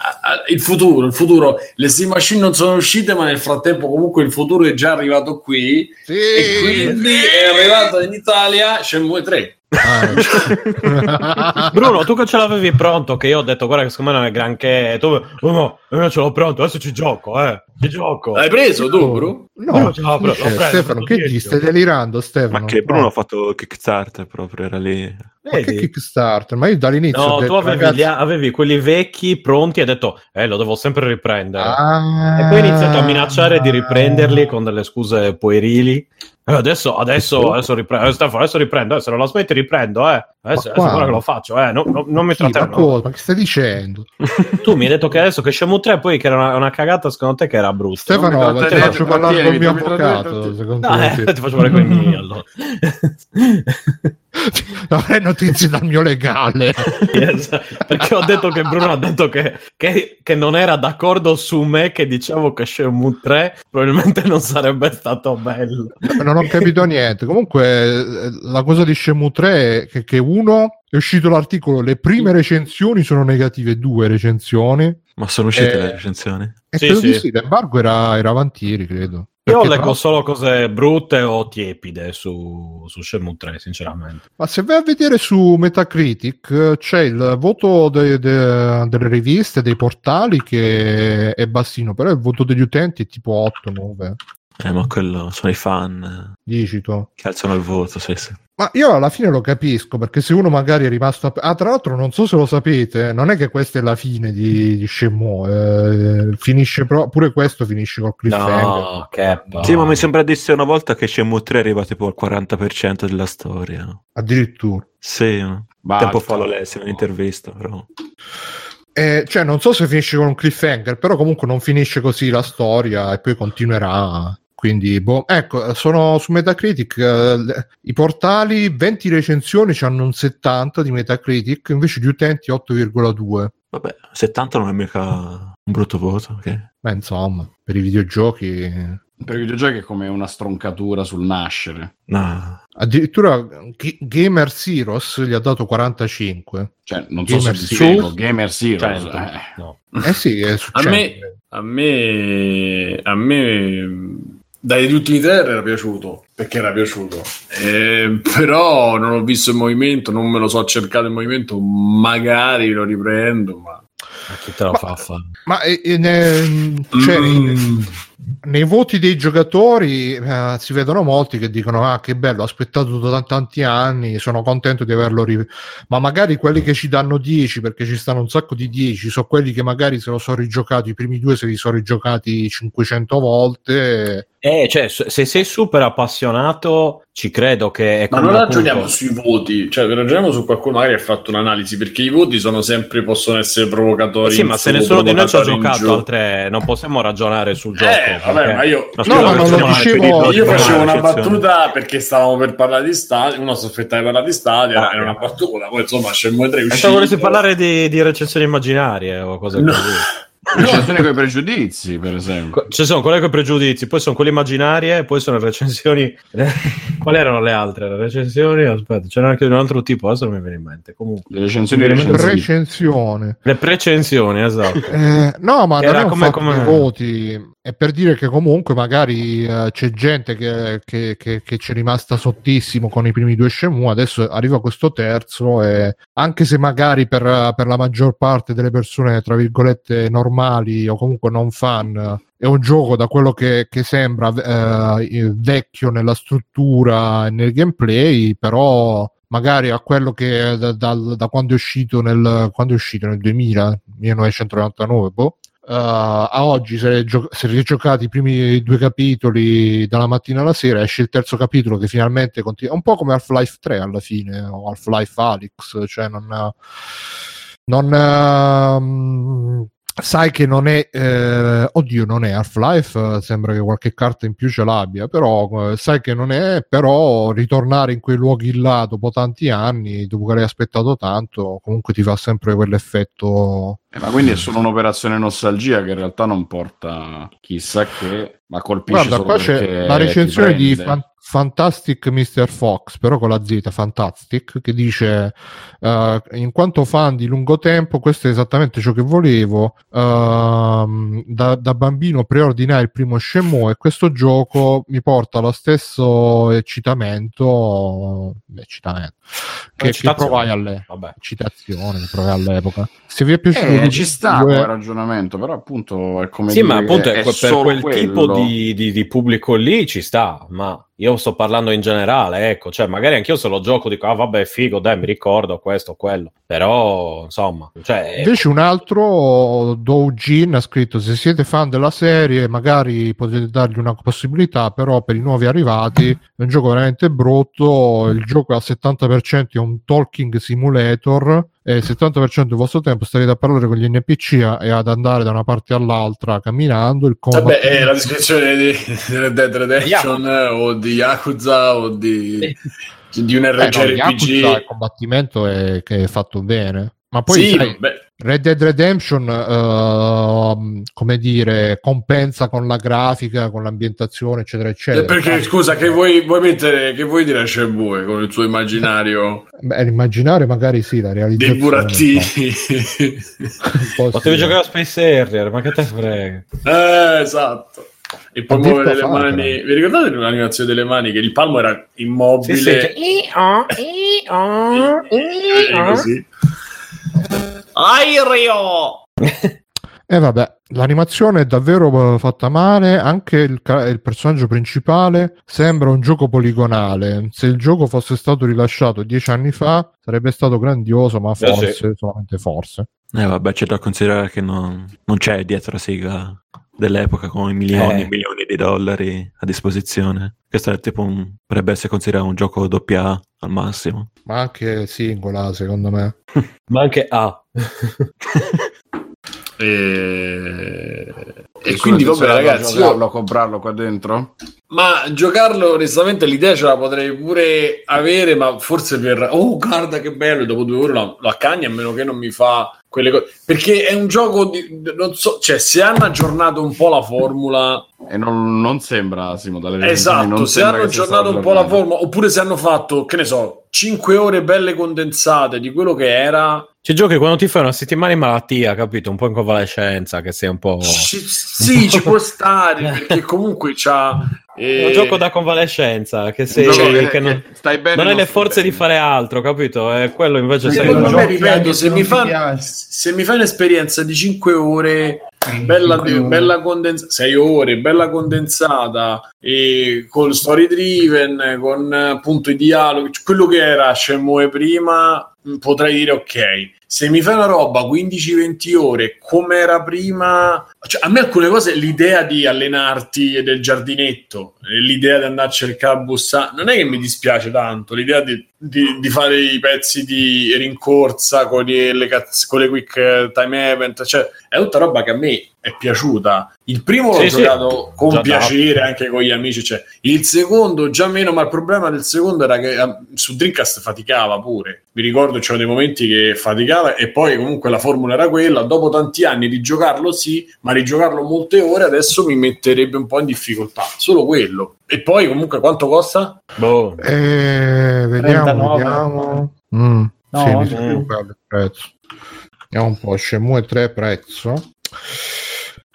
il futuro. Il futuro, le Steam Machine non sono uscite, ma nel frattempo, comunque, il futuro è già arrivato qui. Sì. E quindi è arrivato in Italia Shenmue 3. Ah. Bruno, tu che ce l'avevi pronto, che io ho detto, guarda che secondo me non è granché. e Tu, oh no, io ce l'ho pronto, adesso ci gioco, eh. Ci gioco. L'hai preso tu, Bru? no, ce l'ho preso, l'ho preso, Stefano che gli stai delirando Stefano Ma che Bruno No. ha fatto Kickstarter proprio, era lì. Ma che? Kickstarter? Ma io dall'inizio No, detto, tu avevi, ragazzi, gli- avevi quelli vecchi pronti e hai detto, eh, lo devo sempre riprendere. Ah. E poi hai iniziato a minacciare di riprenderli con delle scuse puerili. E adesso, adesso, adesso riprendo, adesso riprendo, eh, se non la smetti riprendo, eh. Adesso, adesso guarda che lo faccio, eh. No, no, non mi Sì, ma, cosa? ma che stai dicendo? Tu mi hai detto che adesso che Shenmue 3 poi che era una, una cagata, secondo te che era brutta. Stefano, mi ti trattenere, faccio parlare trattieni, col mio avvocato. Secondo No, me, eh, ti faccio parlare con i miei allora. Avrei notizie dal mio legale. Yes, perché ho detto che Bruno ha detto che, che- che non era d'accordo su me che dicevo che Shenmue 3 probabilmente non sarebbe stato bello. non ho capito niente. Comunque, la cosa di Shenmue 3 è che, che uno è uscito l'articolo, le prime recensioni sono negative, due recensioni. Ma sono uscite Eh, le recensioni? E Sì, credo di sì. sì, l'embargo era, era avantieri, credo. Io Perché leggo tra- solo cose brutte o tiepide su, su Shenmue 3, sinceramente. Ma se vai a vedere su Metacritic eh, c'è il voto de- de- delle riviste, dei portali che è bassino, però il voto degli utenti è tipo 8-9. Eh, ma quello sono i fan eh, Dici tu. che alzano il voto, sì, sì. Ma io alla fine lo capisco perché se uno magari è rimasto. app- Ah, tra l'altro, non so se lo sapete, non è che questa è la fine di, di Shenmue. eh, finisce pro- pure questo finisce col cliffhanger. No, che. Sì, ma mi sembra disse una volta che Shenmue 3 arriva tipo al 40% della storia. Addirittura. Sì? Basta. tempo fa l'ho lessi in un'intervista, però. Eh, cioè, non so se finisce con un cliffhanger, però comunque non finisce così la storia e poi continuerà. Quindi, boh, ecco, sono su Metacritic. eh, I portali 20 recensioni hanno un 70 di Metacritic, invece gli utenti 8,2. Vabbè, 70 non è mica un brutto voto, ok? Ma insomma, per i videogiochi. Per i videogiochi è come una stroncatura sul nascere. No. Addirittura G- Gamer Heroes gli ha dato 45. Cioè, non so Gamer se Zero. dicevo Gamer Heroes. Cento. eh. No. Eh sì, è A successo. me, a me, a me, dagli ultimi tre era piaciuto perché era piaciuto, Eh, però non ho visto il movimento, non me lo so cercato il movimento. Magari lo riprendo, ma Ma chi te lo Ma- fa fare? Ma eh, eh, ne- cioè, Mm. nei voti dei giocatori eh, si vedono molti che dicono ah che bello ho aspettato da tanti anni sono contento di averlo ri-". ma magari quelli che ci danno 10 perché ci stanno un sacco di 10 sono quelli che magari se lo sono rigiocato i primi due se li sono rigiocati 500 volte Eh, cioè, se se sei super appassionato, ci credo che è Ma non appunto- ragioniamo sui voti, cioè ragioniamo su qualcuno magari ha fatto un'analisi, perché i voti sono sempre, possono essere provocatori. Sì, in ma se nessuno di noi ci ha giocato giù. al 3, non possiamo ragionare sul gioco. Eh, vabbè, perché- ma io, No, No, scusa, ma non dicevo- io facevo una battuta perché stavamo per parlare di stadio, uno si aspettava di parlare di stadio, Ah. era una battuta, poi insomma Shenmue 3 è Pensavo volessi uscito. parlare di, di recensioni immaginarie o cose No. così. Recensioni con i pregiudizi, per esempio. Ci sono quelle con i pregiudizi, poi sono quelle immaginarie, poi sono recensioni Quali erano le altre? Le recensioni? Aspetta, c'era anche di un altro tipo, adesso non mi viene in mente. Comunque, Le recensioni mente- recensioni. Recensione. le precensioni, esatto. Eh, no, ma Era non è un come- fatto come- di voti. È per dire che comunque magari eh, c'è gente che, che, che, che ci è rimasta sottissimo con i primi due Shenmue, adesso arriva questo terzo e anche se magari per, per la maggior parte delle persone, tra virgolette, normali o comunque non fan, è un gioco da quello che, che sembra eh, vecchio nella struttura e nel gameplay, però magari a quello che da, dal- da quando è uscito nel, quando è uscito? Nel 2000 1999 boh, eh, a oggi se, gio- se rigiocate i primi due capitoli dalla mattina alla sera esce il terzo capitolo che finalmente continua un po' come Half-Life 3 alla fine o Half-Life Alyx cioè non non ehm, sai che non è eh, oddio non è Half-Life eh, sembra che qualche carta in più ce l'abbia però eh, sai che non è però ritornare in quei luoghi là dopo tanti anni dopo che l'hai aspettato tanto comunque ti fa sempre quell'effetto Eh, ma quindi è solo un'operazione nostalgia che in realtà non porta chissà che, ma colpisce Guarda, solo qua c'è perché la recensione di. Fan- Fantastic Mr. Fox, però con la Z, Fantastic, che dice eh, in quanto fan di lungo tempo, questo è esattamente ciò che volevo. Ehm, da, da bambino preordinai il primo Shenmue e questo gioco mi porta allo stesso eccitamento, eccitamento che, che provai alle che provai all'epoca. Se vi è piaciuto Eh, di ci sta come ragionamento, però appunto è come Sì, ma appunto è que- per quel quello. tipo di, di- di pubblico lì ci sta, ma io sto parlando in generale, ecco, cioè magari anch'io se lo gioco dico, ah vabbè, figo, dai, mi ricordo questo o quello, però insomma, cioè, Invece un altro Doujin ha scritto se siete fan della serie magari potete dargli una possibilità però per i nuovi arrivati è un gioco veramente brutto il gioco al 70% è un talking simulator e il 70% del vostro tempo starete a parlare con gli NPC e ad andare da una parte all'altra camminando il Vabbè, combattimento- è la descrizione di, di Red Dead Redemption eh, o di Yakuza o di, di un Eh, no, RGRPG. Yakuza, il combattimento è, che è fatto bene ma poi sì, sai, Red Dead Redemption, ehm, come dire, compensa con la grafica, con l'ambientazione, eccetera, eccetera. perché scusa, che vuoi, vuoi mettere, che vuoi dire a Shenmue con il suo immaginario Beh, l'immaginare magari sì, la realizzazione. dei burattini? potevi sì. giocare a Space Harrier, ma che te frega? eh, esatto. E poi muovere le mani. Vi ricordate l'animazione delle mani? Che il palmo era immobile Sì, sì, cioè- e così. Airio! E vabbè, l'animazione è davvero eh, fatta male, anche il, il personaggio principale sembra un gioco poligonale. Se il gioco fosse stato rilasciato dieci anni fa sarebbe stato grandioso, ma Beh, forse, solamente forse. Eh vabbè, c'è da considerare che non, non c'è dietro la sigla dell'epoca con i milioni Eh. e milioni di dollari a disposizione. Questo è tipo un, potrebbe essere considerato un gioco doppia al massimo. Ma anche singola, secondo me. Ma anche A. E, e Scusa, quindi, vabbè, ragazzi, giocarlo, io- a comprarlo qua dentro? ma giocarlo onestamente l'idea ce la potrei pure avere, ma forse per oh, guarda che bello, e dopo due ore lo, lo accagni a meno che non mi fa quelle cose. Perché è un gioco di non so, cioè, se hanno aggiornato un po' la formula, E non, non sembra, Simo, dalle esatto, non se hanno aggiornato un po' la formula, oppure se hanno fatto, che ne so, 5 ore belle condensate di quello che era. Ci giochi quando ti fai una settimana in malattia, capito? Un po' in convalescenza, che sei un po'... sì, ci può stare perché comunque c'ha. È un eh, gioco da convalescenza, che, sei, gioco che, che- non, che stai bene, non hai le forze di bene. fare altro, capito? E quello invece sei Secondo un me, gioco... ripeto, se mi, fa, se mi fai un'esperienza di 5 ore, bella, Cinque ore. bella condensata, 6 ore, bella condensata, e con story driven, con appunto i dialoghi, quello che era Shenmue prima, mh, potrei dire ok. Se mi fai una roba 15-20 ore come era prima, cioè, a me alcune cose, l'idea di allenarti e del giardinetto, e l'idea di andare a cercare a bussare, non è che mi dispiace tanto, l'idea di, di- di fare i pezzi di rincorsa con, i- le, con le quick eh, time event, cioè è tutta roba che a me è piaciuta. Il primo l'ho Sì, sì. giocato con Già piacere anche con gli amici, cioè. il secondo già meno, ma il problema del secondo era che eh, su Dreamcast faticava pure. Mi ricordo c'erano dei momenti che faticava piaceva e poi comunque la formula era quella, dopo tanti anni di giocarlo sì, ma rigiocarlo molte ore adesso mi metterebbe un po' in difficoltà, solo quello. E poi comunque quanto costa? Boh. Eh, vediamo, 39. vediamo. Mm, No, sì, prezzo. Vediamo un po', Shenmue 3 prezzo.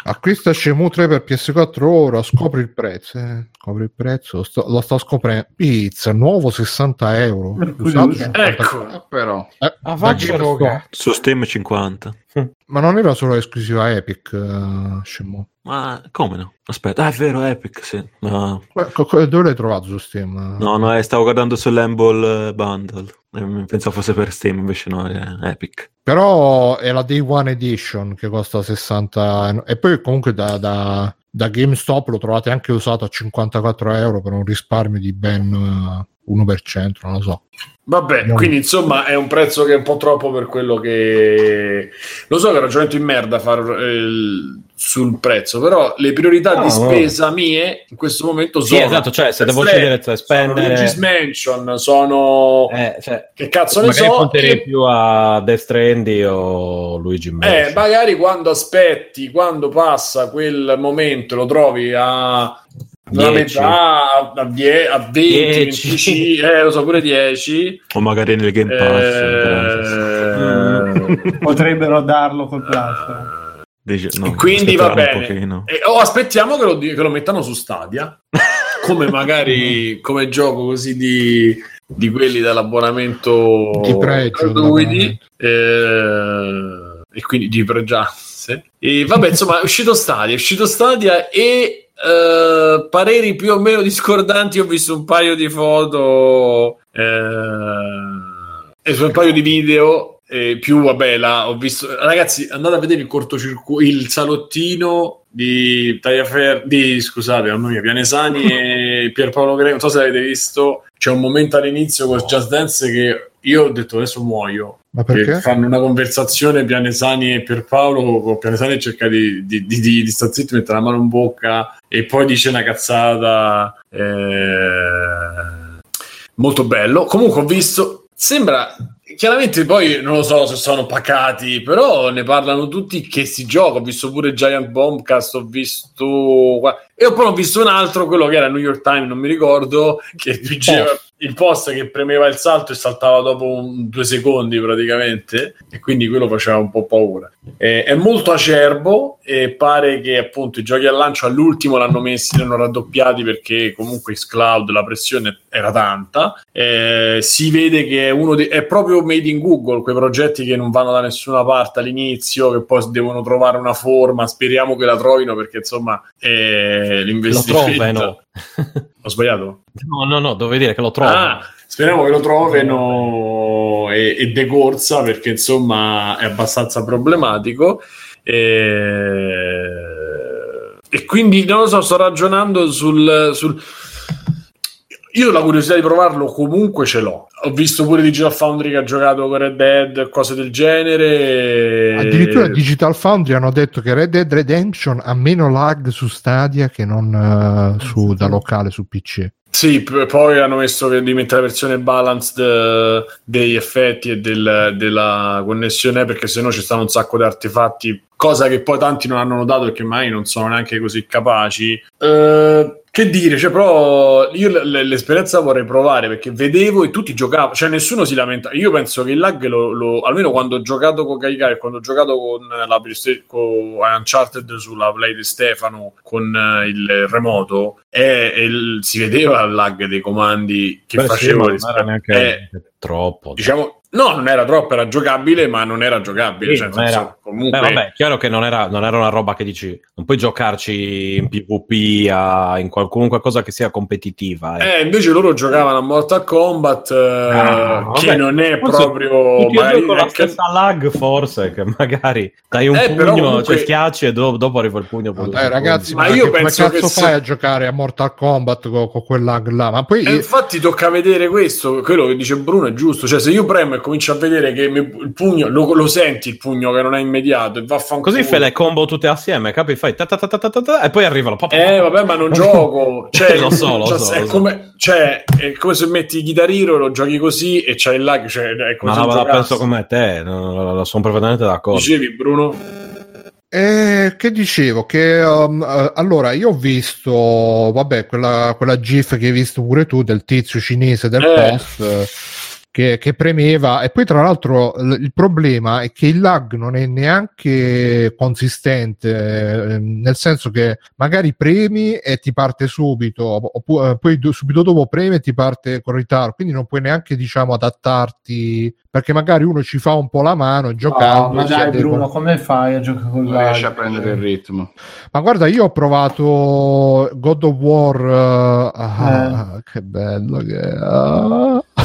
Acquista Shenmue 3 per PS4 ora, scopri il prezzo. eh, Scopri il prezzo, lo sto, lo sto scoprendo. Pizza, nuovo 60 euro. Usato 50 Ecco. Eh, però. Eh, da faccia roga. Su Steam 50. Ma non era solo esclusiva Epic, uh, Shenmue. Ma come no? Aspetta, ah, è vero, Epic, sì. No, dove l'hai trovato su Steam? no, no, eh, stavo guardando sull'Hamble eh, Bundle. Eh, Pensavo fosse per Steam, invece no, è Epic. Però è la Day One Edition che costa 60 e poi comunque da, da, da GameStop lo trovate anche usato a 54 euro per un risparmio di ben eh, 1%, non lo so. Vabbè, No. quindi insomma è un prezzo che è un po' troppo per quello che... Lo so che è un ragionamento in merda far, eh, sul prezzo, però le priorità No, di no. spesa mie in questo momento Sì, sono... esatto, cioè se devo scegliere tra spendere... Luigi's Mansion, sono... Eh, cioè, che cazzo ne so... punterei e- più a Death Stranding o Luigi Eh, Mansion. magari quando aspetti, quando passa quel momento, lo trovi a la 10. metà, a, die- a 20, 10. 25, eh, lo so, pure 10. O magari nel Game Pass. Eh, Potrebbero darlo col Plus. Dice- no, e quindi va bene. E- o aspettiamo che lo, che lo mettano su Stadia, come magari come gioco così di, di quelli dell'abbonamento Di pregio, gratuiti, eh, e quindi di pregianze. E vabbè, insomma, è uscito Stadia, è uscito Stadia e eh, pareri più o meno discordanti. Ho visto un paio di foto eh, e un paio di video. E più vabbè, là, ho visto ragazzi, andate a vedere il cortocircuito, il salottino di Tagliaferri, di scusate, mamma mia, Pianesani e Pierpaolo Greco. Non so se l'avete visto. C'è un momento all'inizio con Just Dance che io ho detto adesso muoio Ma perché? fanno una conversazione Pianesani e Pierpaolo con Pianesani cerca di, di, di, di, di star zitto, mettere la mano in bocca e poi dice una cazzata eh, molto bello. Comunque ho visto sembra chiaramente poi non lo so se sono pacati però ne parlano tutti che si gioca. Ho visto pure Giant Bombcast ho visto e poi ho visto un altro quello che era New York Times non mi ricordo che diceva il post che premeva il salto e saltava dopo un- due secondi praticamente e quindi quello faceva un po' paura Eh, è molto acerbo e pare che appunto i giochi al lancio all'ultimo l'hanno messi l'hanno raddoppiati perché comunque Xcloud la pressione era tanta Eh, si vede che è uno dei è proprio made in Google quei progetti che non vanno da nessuna parte all'inizio che poi devono trovare una forma speriamo che la trovino perché insomma eh, Lo l'investimento trovano. ho sbagliato? No, no, no, devo dire che lo trovano. Ah, speriamo che lo trovino e, e decorsa perché insomma è abbastanza problematico. E, e quindi non lo so, sto ragionando sul, sul- Io la curiosità di provarlo comunque ce l'ho. Ho visto pure Digital Foundry che ha giocato con Red Dead, cose del genere. Addirittura Digital Foundry hanno detto che Red Dead Redemption ha meno lag su Stadia che non eh, su, da locale su PC. Sì, poi hanno messo di mettere la versione balanced eh, degli effetti e del- della connessione perché sennò ci stanno un sacco di artefatti, cosa che poi tanti non hanno notato perché mai non sono neanche così capaci. Eh, che dire, cioè, però io l- l'esperienza vorrei provare perché vedevo e tutti giocavano, cioè nessuno si lamenta. Io penso che il lag, lo, lo- almeno quando ho giocato con Kaikai quando ho giocato con la con Uncharted sulla Play di Stefano con eh, il remoto, è- è il- si vedeva il lag dei comandi che Beh, sì, non era neanche eh, troppo. diciamo no non era troppo era giocabile ma non era giocabile Sì, cioè, non era- comunque Beh, vabbè, chiaro che non era, non era una roba che dici, non puoi giocarci in PvP, a- in qual- qualunque cosa che sia competitiva. eh. Eh, invece loro giocavano a Mortal Kombat eh, Ah, che vabbè, non è forse proprio magari con la stessa lag, forse, che magari dai un Eh, pugno, comunque- cioè schiacci e do- dopo arriva il pugno. No, dai ragazzi, Ma ma, io che- come penso che cazzo se- fai a giocare a Mortal Kombat con, con quel lag là? Ma poi Eh, infatti tocca vedere questo, quello che dice Bruno è giusto, cioè se io premo e comincio a vedere che mi- il pugno, lo, lo senti il pugno che non è immediato e vaffanculo. Così fai le combo tutte assieme, capi? Fai ta ta ta ta ta ta ta, e poi arrivano. pa, pa, pa, Eh, vabbè, ma non gioco. Cioè, Lo so, lo cioè, so, È, lo so. come, cioè, è come se metti Guitar Hero, lo giochi così e c'hai il lag. Cioè, è come Ma se la, penso come te, no, no, sono perfettamente d'accordo. Dicevi, Bruno? Eh, che dicevo? Che um, eh, allora io ho visto, vabbè, quella, quella GIF che hai visto pure tu del tizio cinese del Eh. post che, che premeva. E poi, tra l'altro, l- il problema è che il lag non è neanche consistente, eh, nel senso che magari premi e ti parte subito, oppure poi do- subito dopo premi e ti parte con ritardo. Quindi non puoi neanche, diciamo, adattarti perché magari uno ci fa un po' la mano giocando. No, ma dai, Bruno, come fai a giocare con Non riesce a prendere il ritmo. ma guarda, io ho provato God of War. eh, ah, Che bello che è.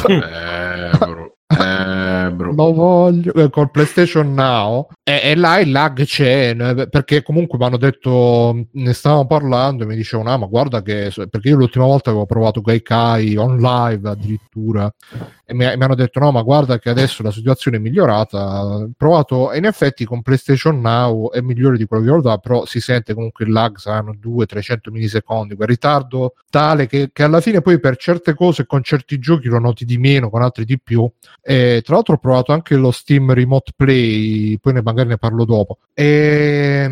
Ah. Eh, bro. Eh. Lo voglio eh, col PlayStation Now. E, e là il lag c'è eh, perché comunque mi hanno detto ne stavamo parlando e mi dicevano ah ma guarda che perché io l'ultima volta avevo provato Gaikai on live addirittura. E mi, mi hanno detto no ma guarda che adesso la situazione è migliorata. Ho provato e in effetti con PlayStation Now è migliore di quello che dato però si sente comunque il lag saranno 200-300 millisecondi quel ritardo tale che, che alla fine poi per certe cose con certi giochi lo noti di meno con altri di più e tra l'altro ho provato anche lo Steam Remote Play, poi ne, magari ne parlo dopo. E,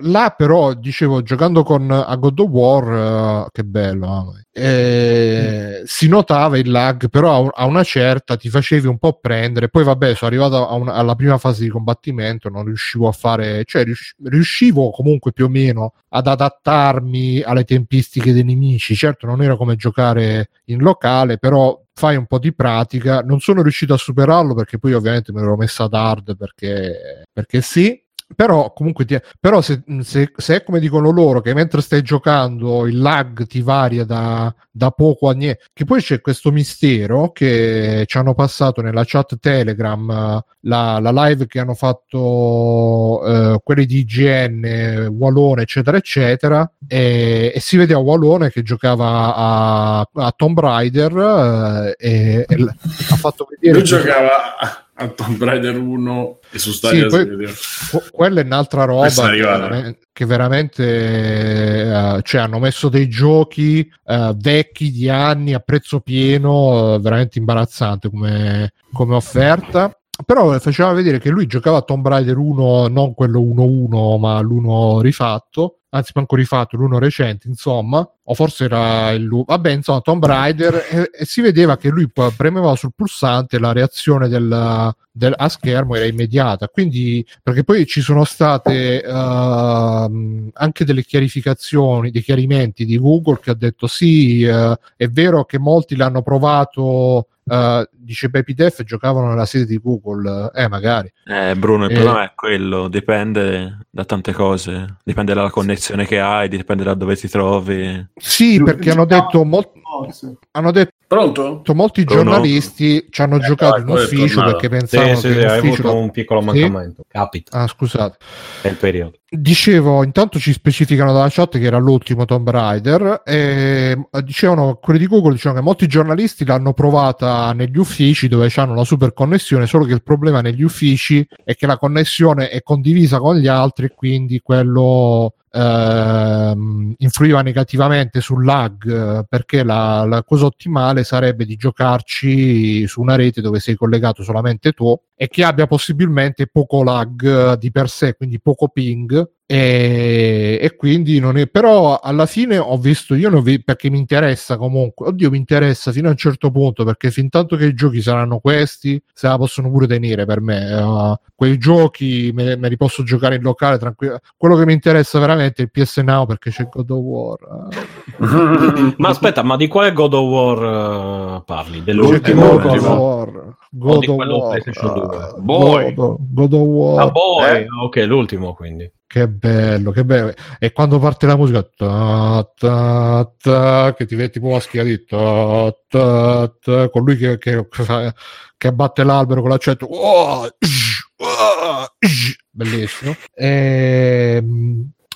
là però, dicevo, giocando con a God of War, uh, che bello, eh, si notava il lag, però a, una certa ti facevi un po' prendere. Poi vabbè, sono arrivato un, alla prima fase di combattimento, non riuscivo a fare, cioè rius- riuscivo comunque più o meno ad adattarmi alle tempistiche dei nemici. Certo, non era come giocare in locale, però fai un po' di pratica. Non sono riuscito a superarlo perché poi ovviamente me l'ero messa ad hard perché, perché sì. Però comunque ti, però se, se, se, è come dicono loro che mentre stai giocando il lag ti varia da, da poco a niente che poi c'è questo mistero che ci hanno passato nella chat telegram la, la live che hanno fatto eh, quelli di IGN Wallone eccetera eccetera e, e si vedeva Wallone che giocava a, a Tomb Raider eh, e, e ha fatto vedere lui giocava a Tomb Raider 1 e su Stadia sì, quella è un'altra roba che, che veramente uh, cioè hanno messo dei giochi uh, vecchi di anni a prezzo pieno uh, veramente imbarazzante come, come offerta. Però faceva vedere che lui giocava a Tomb Raider 1 non quello 1-1 ma l'1 rifatto anzi manco rifatto l'uno recente insomma o forse era il vabbè insomma Tomb Raider e, e si vedeva che lui premeva sul pulsante la reazione del, del, a schermo era immediata quindi perché poi ci sono state uh, anche delle chiarificazioni dei chiarimenti di Google che ha detto sì uh, è vero che molti l'hanno provato Uh, dice Baby Def giocavano nella sede di Google eh magari eh Bruno il eh, problema è quello dipende da tante cose dipende dalla connessione che hai dipende da dove ti trovi sì perché hanno detto molti hanno detto Pronto? molti giornalisti ci hanno Eh, giocato in ufficio perché pensavano Sì, sì, che sì, in hai avuto un piccolo Sì? mancamento. Capita, ah scusate è il periodo. Dicevo, intanto ci specificano dalla chat che era l'ultimo Tomb Raider e eh, dicevano, quelli di Google dicevano che molti giornalisti l'hanno provata negli uffici dove hanno la super connessione, solo che il problema negli uffici è che la connessione è condivisa con gli altri e quindi quello ehm, influiva negativamente sul lag eh, perché la, la cosa ottimale sarebbe di giocarci su una rete dove sei collegato solamente tu e che abbia possibilmente poco lag eh, di per sé, quindi poco ping. E, e quindi non è però alla fine ho visto io ho vi- perché mi interessa comunque oddio mi interessa fino a un certo punto perché fin tanto che i giochi saranno questi se la possono pure tenere per me uh, quei giochi me, me, li posso giocare in locale tranquillo quello che mi interessa veramente è il PS Now perché c'è God of War uh. ma aspetta, ma di quale God of War uh, parli? Dell'ultimo God of War God of War uh, boy. God, God of War ah, boy. Eh? ok l'ultimo quindi che bello, che bello. E quando parte la musica, ta, ta, ta, che ti vedi tipo la schia di ta, ta, ta, con lui che, che, che abbatte l'albero con l'accento. Oh, oh, bellissimo. E,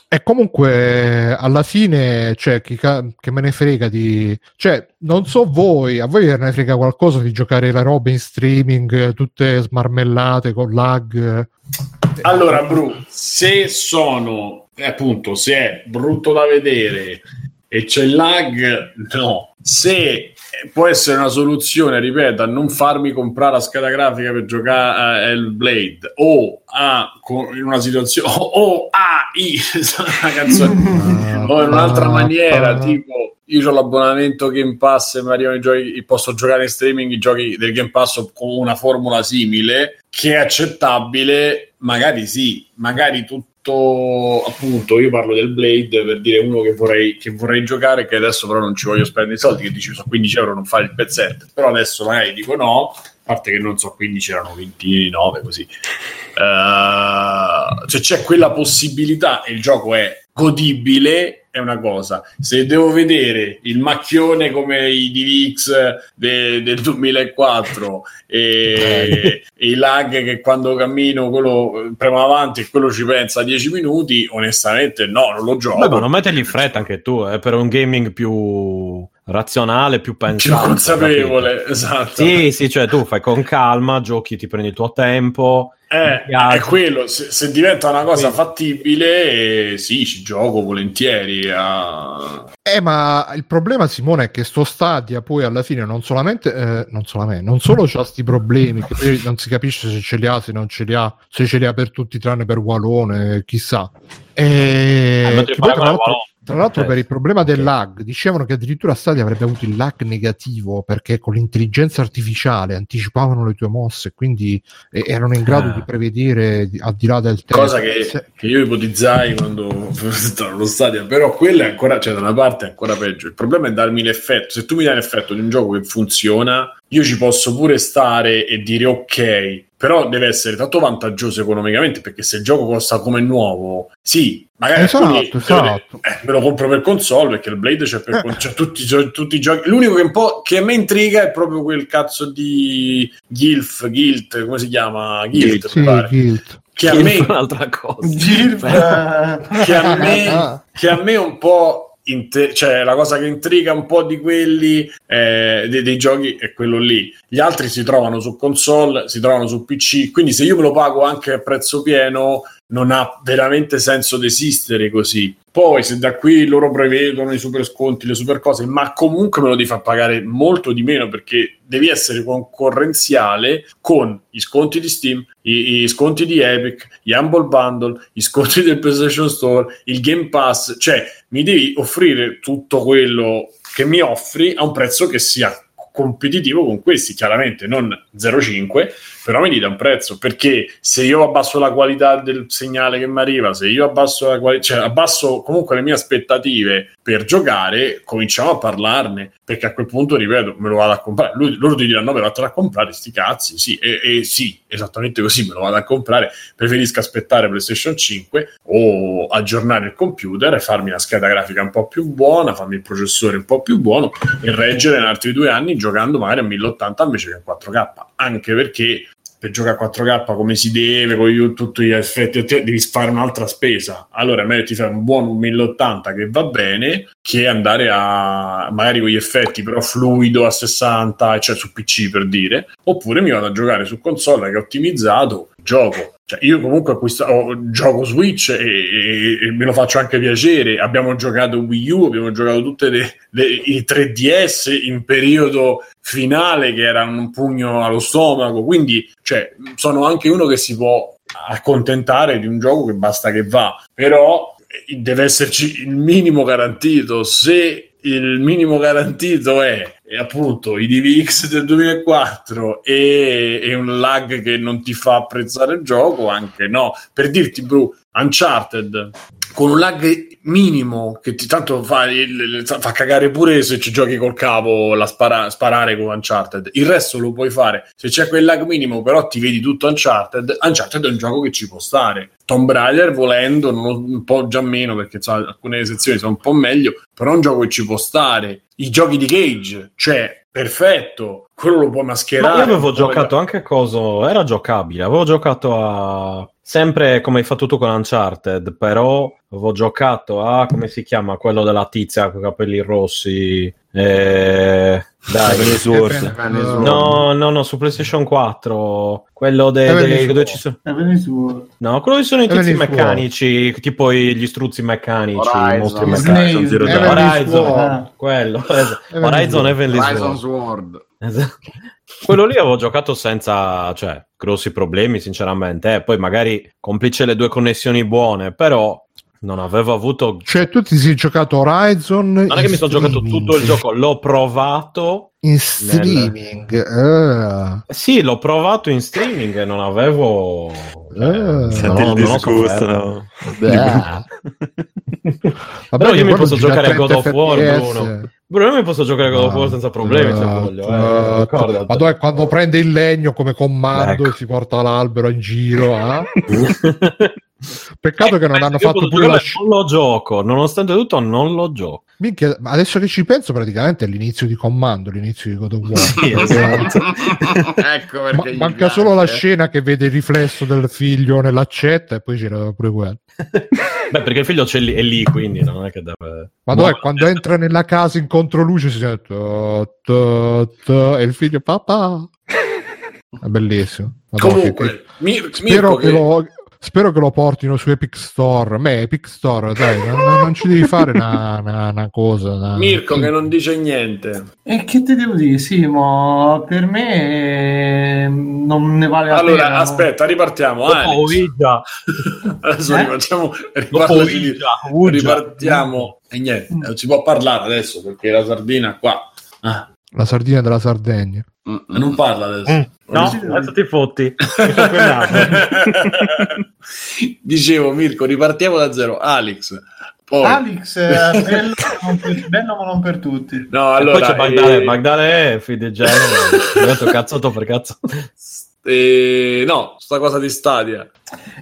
e comunque alla fine, cioè, chi che me ne frega di. Cioè, non so voi, a voi ne frega qualcosa di giocare le robe in streaming, tutte smarmellate con lag. Allora, Bru, se sono eh, appunto, se è brutto da vedere e c'è il lag, no. Se può essere una soluzione, ripeto, a non farmi comprare la scheda grafica per giocare a Hellblade o a in una situazione o, a i una canzone o in un'altra maniera, tipo io ho l'abbonamento Game Pass e i giochi, posso giocare in streaming i giochi del Game Pass con una formula simile che è accettabile, magari sì, magari tutto appunto io parlo del Blade per dire uno che vorrei, che vorrei giocare che adesso però non ci voglio spendere i soldi che dici sono 15 euro non fare il pezzetto però adesso magari dico no a parte che non so 15 erano 29 così. Uh, cioè c'è quella possibilità e il gioco è godibile è una cosa. Se devo vedere il macchione come i DVX de, del 2004 e, e i lag che quando cammino quello premo avanti e quello ci pensa 10 minuti onestamente no non lo gioco. Beh, ma non mettergli in fretta anche tu eh, per un gaming più razionale, più più pensato. consapevole capito? esatto Sì, sì, cioè tu fai con calma, giochi, ti prendi il tuo tempo. Eh, è quello, se, se diventa una cosa Quindi- fattibile, eh, sì, ci gioco volentieri. A... Eh, ma il problema, Simone, è che sto Stadia poi alla fine non solamente, eh, non solamente, non solo c'ha sti problemi, che poi non si capisce se ce li ha, se non ce li ha, se ce li ha per tutti tranne per Walone, chissà. E Eh, che poi, fai tra con l'altro, Walone. Tra l'altro per il problema del lag, dicevano che addirittura Stadia avrebbe avuto il lag negativo perché con l'intelligenza artificiale anticipavano le tue mosse, quindi erano in grado Ah. di prevedere al di là del tempo. Cosa che, che io ipotizzai quando allo stadio, però quella è ancora, cioè da una parte è ancora peggio. Il problema è darmi l'effetto. Se tu mi dai l'effetto di un gioco che funziona, io ci posso pure stare e dire ok, però deve essere tanto vantaggioso economicamente perché se il gioco costa come nuovo, sì, magari Esatto, alcuni- esatto. eh, me lo compro per console perché il Blade c'è per con- c'è tutti, tutti i giochi. L'unico che un po' che a me intriga è proprio quel cazzo di Gilf, Guilt, come si chiama? Guilt, Sì, mi pare. Guild. Che a me è un'altra cosa. Gilf, eh, che a me, che a me un po' inte- cioè la cosa che intriga un po' di quelli eh, dei, dei giochi è quello lì. Gli altri si trovano su console si trovano su pc quindi se io me lo pago anche a prezzo pieno non ha veramente senso di esistere così. Poi se da qui loro prevedono i super sconti le super cose ma comunque me lo devi far pagare molto di meno perché devi essere concorrenziale con i sconti di Steam, i, i sconti di Epic, gli Humble Bundle, i sconti del PlayStation Store, il Game Pass, cioè mi devi offrire tutto quello che mi offri a un prezzo che sia competitivo con questi, chiaramente non 0,5, però mi dà un prezzo perché se io abbasso la qualità del segnale che mi arriva, se io abbasso la qualità, cioè abbasso comunque le mie aspettative per giocare, cominciamo a parlarne perché a quel punto, ripeto, me lo vado a comprare. Lui- loro ti diranno: Me lo vado a comprare, sti cazzi. Sì, e, e sì, esattamente così me lo vado a comprare. Preferisco aspettare PlayStation 5 o aggiornare il computer e farmi una scheda grafica un po' più buona, farmi il processore un po' più buono e reggere in altri due anni giocando magari a 1080 invece che a 4K. Anche perché per giocare a 4K come si deve, con gli- tutti gli effetti, devi fare un'altra spesa. Allora, è meglio ti fai un buon 1080 che va bene che andare a magari con gli effetti però fluido a 60, cioè su PC per dire, oppure mi vado a giocare su console che ho ottimizzato, gioco. Cioè, io comunque acquisto, ho- gioco Switch e, e- e me lo faccio anche piacere. Abbiamo giocato Wii U, abbiamo giocato le- i 3DS in periodo finale che era un pugno allo stomaco. Quindi, cioè, sono anche uno che si può accontentare di un gioco che basta che va. Però eh, deve esserci il minimo garantito. Se il minimo garantito è, è appunto i DVX del 2004 e, e un lag che non ti fa apprezzare il gioco, anche no. Per dirti, Bru, Uncharted. Con un lag minimo che ti tanto fa, il- fa cagare pure se ci giochi col cavo la spara- sparare con Uncharted. Il resto lo puoi fare. Se c'è quel lag minimo però ti vedi tutto Uncharted Uncharted è un gioco che ci può stare. Tomb Raider volendo non- un po' già meno perché insomma, alcune sezioni sono un po' meglio però è un gioco che ci può stare. I giochi di Cage cioè perfetto. Quello lo puoi mascherare. Ma io avevo giocato anche a coso, era giocabile, avevo giocato a sempre come hai fatto tu con Uncharted, però avevo giocato a come si chiama quello della tizia con i capelli rossi, eh, Dai, Sword. No, no, no, su PlayStation 4, quello de- de- Sword. dove ci sono... No, quello che sono i tizi meccanici, tipo gli struzzi meccanici, i Horizon. mostri meccanici. Horizon Zero Heavenly Dawn. Horizon, Sword. quello. Horizon. Heavenly Horizon Sword. Esatto. Quello lì avevo giocato senza, cioè, grossi problemi, sinceramente. Eh, poi magari complice le due connessioni buone, però non avevo avuto. Cioè, tu ti sei giocato Horizon. Non è che mi sono giocato tutto il gioco, l'ho provato. in streaming. eh. Sì, l'ho provato in streaming e non avevo. Eh. Senti no, il disgusto. sofferto. no? Beh. Vabbè, Però io mi posso giocare a God 30 of War. Bruno. Bruno, io mi posso giocare a God of War senza problemi se voglio. Eh. Ma dove quando prende il legno come comando Ecco. e si porta l'albero in giro. ah? Peccato che non Eh, hanno fatto pure la giocare, sc- Non lo gioco, nonostante tutto, non lo gioco. Minchia, ma adesso che ci penso, praticamente è l'inizio di comando, l'inizio di God of War. Sì, esatto. ecco Ma- manca piace. solo la scena che vede il riflesso del figlio nell'accetta e poi c'era pure quello. Beh, perché il figlio c'è lì, è lì, quindi non è che deve. Ma dov'è quando entra nella casa in controluce si sente e il figlio papà. È bellissimo. Madonna, che- Comunque, Mir- spero, Mirko che che- lo, spero che lo portino su Epic Store. Me, Epic Store, dai, non, non ci devi fare una, una- una cosa. una- Mirko che non dice niente. E che te devo dire, Simo? Per me eh, non ne vale la Allora, pena. aspetta, ripartiamo. Dopo Alex. Ouija, Adesso Eh? rifacciamo, ripartiamo. E niente, non si può parlare adesso perché la sardina qua. Ah, La sardina della Sardegna. Mm, non parla adesso. Mm, No, adesso ti fotti. Dicevo, Mirko, ripartiamo da zero. Alex, poi. Alex, eh, bello, non per- bello ma non per tutti. No, E allora, poi c'è Bagdale, eh, Bagdale è detto cazzato per cazzo. Eh, no, sta cosa di Stadia.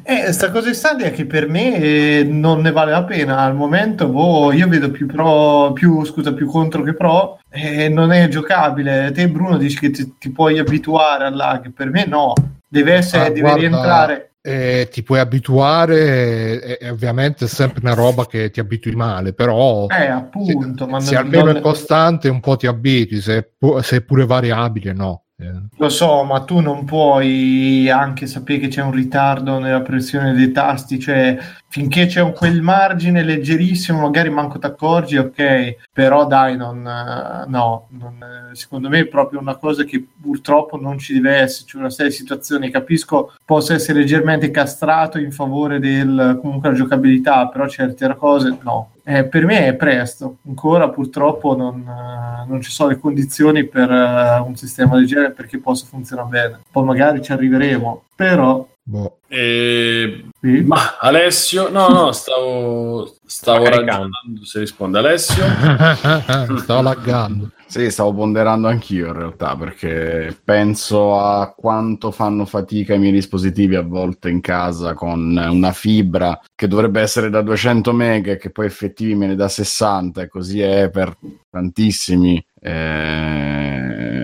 Eh, sta cosa di Stadia che per me eh, non ne vale la pena al momento. boh, io vedo più pro, più, scusa, più contro che pro. E non è giocabile. Te, Bruno, dici che ti, ti puoi abituare al lag. Per me, no. Deve essere, Ah, deve guarda, rientrare. eh, ti puoi abituare, e, e ovviamente è sempre una roba che ti abitui male, però Eh, appunto. se, ma se non- almeno non- è costante un po' ti abitui, se se è pure variabile no. Lo so, ma tu non puoi anche sapere che c'è un ritardo nella pressione dei tasti, cioè finché c'è un- quel margine leggerissimo, magari manco ti accorgi, ok, però dai, non, eh, no, non, eh, secondo me è proprio una cosa che purtroppo non ci deve essere, c'è una serie di situazioni, capisco possa essere leggermente castrato in favore del comunque la giocabilità, però certe cose no. Eh, per me è presto, ancora purtroppo non, eh, non ci sono le condizioni per eh, un sistema del genere perché possa funzionare bene. Poi magari ci arriveremo, però boh. Eh, sì. ma Alessio, no, no, stavo, stavo ragionando se risponde Alessio. Stavo laggando. Sì, stavo ponderando anch'io in realtà, perché penso a quanto fanno fatica i miei dispositivi a volte in casa con una fibra che dovrebbe essere da 200 mega e che poi effettivi me ne dà 60 e così è per tantissimi. eh,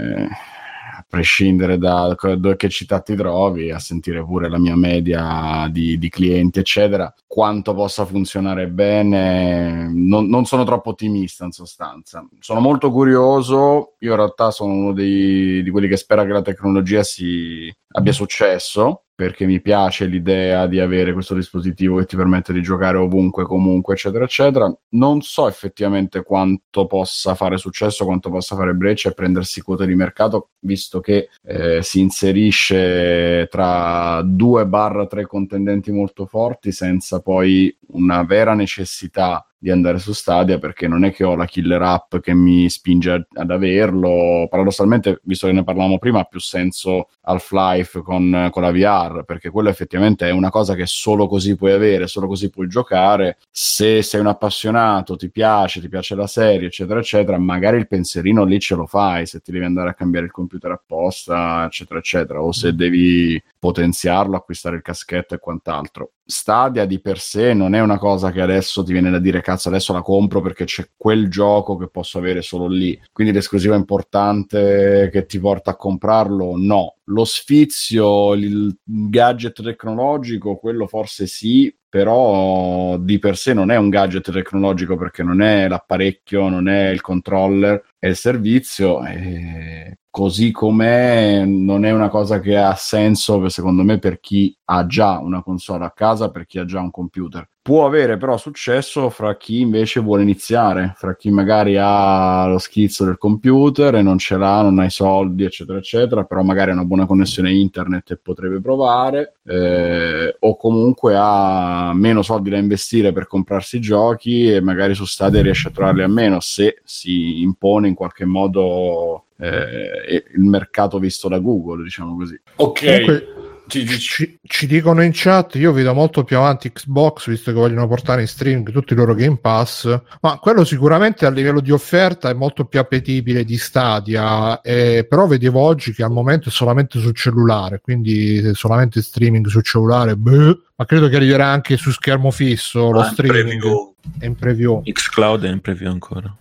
prescindere da che città ti trovi, a sentire pure la mia media di, di clienti, eccetera, quanto possa funzionare bene, non, non sono troppo ottimista in sostanza. Sono molto curioso, io in realtà sono uno dei- di quelli che spera che la tecnologia si abbia successo, perché mi piace l'idea di avere questo dispositivo che ti permette di giocare ovunque, comunque, eccetera, eccetera. Non so effettivamente quanto possa fare successo, quanto possa fare breccia e prendersi quote di mercato, visto che eh, si inserisce tra due barra tre contendenti molto forti senza poi una vera necessità di andare su Stadia perché non è che ho la killer app che mi spinge ad averlo. Paradossalmente visto che ne parlavamo prima ha più senso Half-Life con, con la VR perché quello effettivamente è una cosa che solo così puoi avere solo così puoi giocare. Se sei un appassionato ti piace ti piace la serie eccetera eccetera magari il pensierino lì ce lo fai se ti devi andare a cambiare il computer apposta eccetera eccetera o se devi potenziarlo acquistare il caschetto e quant'altro. Stadia di per sé non è una cosa che adesso ti viene da dire cazzo adesso la compro perché c'è quel gioco che posso avere solo lì. Quindi l'esclusiva importante che ti porta a comprarlo no. Lo sfizio il gadget tecnologico quello forse sì però di per sé non è un gadget tecnologico perché non è l'apparecchio, non è il controller, è il servizio. E così com'è non è una cosa che ha senso secondo me per chi ha già una console a casa, per chi ha già un computer. Può avere però successo fra chi invece vuole iniziare, fra chi magari ha lo schizzo del computer e non ce l'ha, non ha i soldi, eccetera, eccetera, però magari ha una buona connessione internet e potrebbe provare, eh, o comunque ha meno soldi da investire per comprarsi i giochi e magari su Stadia riesce a trovarli a meno se si impone in qualche modo eh, il mercato visto da Google, diciamo così. Ok. Comunque, ci, ci, dicono in chat, io vedo molto più avanti Xbox, visto che vogliono portare in streaming tutti i loro Game Pass, ma quello sicuramente a livello di offerta è molto più appetibile di Stadia, eh, però vedevo oggi che al momento è solamente sul cellulare, quindi solamente streaming sul cellulare, beh, ma credo che arriverà anche su schermo fisso lo Ah, in streaming. preview. È in preview. Xcloud è in preview ancora.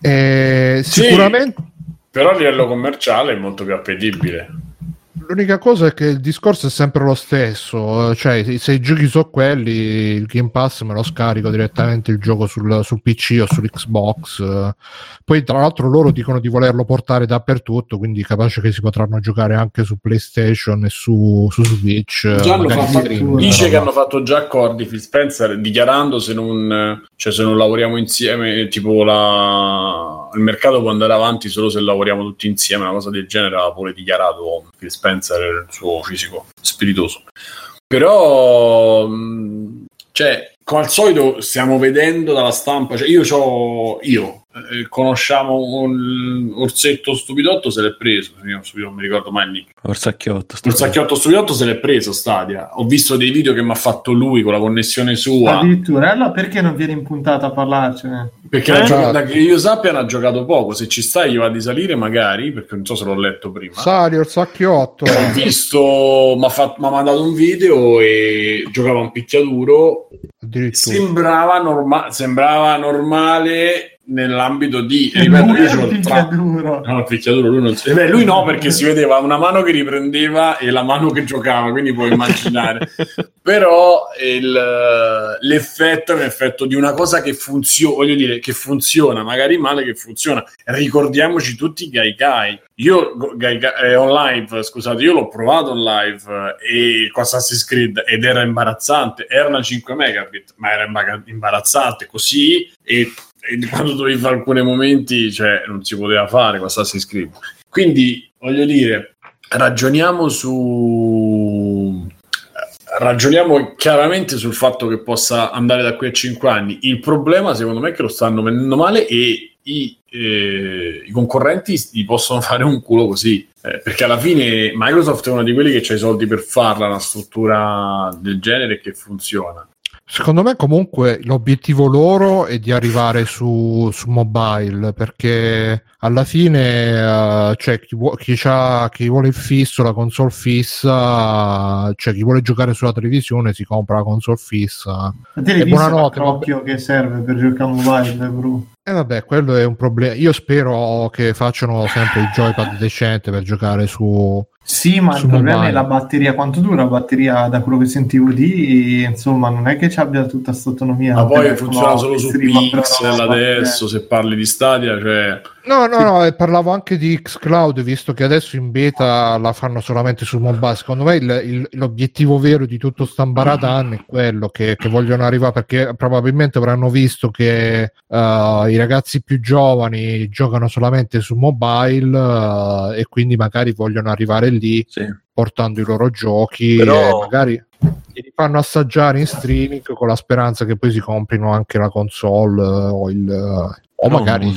Eh, Sì. sicuramente Però a livello commerciale è molto più appetibile. L'unica cosa è che il discorso è sempre lo stesso, eh, cioè se- i giochi sono quelli, il Game Pass me lo scarico direttamente il gioco sul, sul PC o sull'Xbox. eh. Poi tra l'altro loro dicono di volerlo portare dappertutto, quindi capace che si potranno giocare anche su PlayStation e su, su Switch. eh, Già hanno fatto- streaming, dice roba. che hanno fatto già accordi Phil Spencer dichiarando se non, cioè se non lavoriamo insieme, tipo la, il mercato può andare avanti solo se lavoriamo tutti insieme, una cosa del genere l'ha pure dichiarato Phil Spencer, il suo fisico spiritoso. Però, cioè, come al solito stiamo vedendo dalla stampa, cioè io c'ho, io, eh, conosciamo un orsetto stupidotto, se l'è preso, io non mi ricordo mai il nick. Orsacchiotto. sto- Il sacchiotto stupidotto se l'è preso Stadia. Ho visto dei video che mi ha fatto lui con la connessione sua. Addirittura, allora perché non viene in puntata a parlarcene? Perché Eh? giocato- da che io sappia ne ha giocato poco. Se ci sta gli va di salire magari, perché non so se l'ho letto prima. Sali, il sacchiotto. Ho visto, mi ha mandato un video e giocava un picchiaduro. addirittura. Sembrava, norma- sembrava normale nell'ambito di... Ripeto, Lui io un il tra- picchiaduro. No, picchiaduro lui non si... Beh, lui no, perché si vedeva una mano che riprendeva e la mano che giocava, quindi puoi immaginare. Però il- l'effetto è un effetto di una cosa che funziona, voglio dire, che funziona, magari male che funziona. Ricordiamoci tutti Gaikai. Io Gaikai, eh, on live, scusate, io l'ho provato on live eh, e con Assassin's Creed ed era imbarazzante. Era una 5 megabit, ma era imba- imbarazzante così e quando dovevi fare alcuni momenti, cioè, non si poteva fare con Assassin's Creed. Quindi, voglio dire, ragioniamo su... Ragioniamo chiaramente sul fatto che possa andare da qui a 5 anni. Il problema, secondo me, è che lo stanno vendendo male e i, eh, i concorrenti gli possono fare un culo così. Eh, perché alla fine Microsoft è uno di quelli che ha i soldi per farla, una struttura del genere che funziona. Secondo me comunque l'obiettivo loro è di arrivare su, su mobile perché alla fine eh, cioè, chi, vuo- chi, c'ha- chi vuole il fisso, la console fissa, cioè chi vuole giocare sulla televisione si compra la console fissa. Ma te l'hai E visto buonanotte, l'occhio che serve per giocare mobile, bro? E vabbè, quello è un problema. Io spero che facciano sempre il joypad decente per giocare su... Sì, ma il problema mobile. è la batteria. Quanto dura la batteria? Da quello che sentivo di, insomma, non è che ci abbia tutta questa autonomia. Ma poi funziona solo che su Pixel adesso, se parli di Stadia, cioè... No, no, no, e parlavo anche di xCloud, visto che adesso in beta la fanno solamente su mobile. Secondo me il- il- l'obiettivo vero di tutto sta Baratan è quello che, che vogliono arrivare, perché probabilmente avranno visto che eh, i ragazzi più giovani giocano solamente su mobile eh, e quindi magari vogliono arrivare lì Sì. portando i loro giochi Però- e magari li fanno assaggiare in streaming con la speranza che poi si comprino anche la console eh, o il... o No, magari.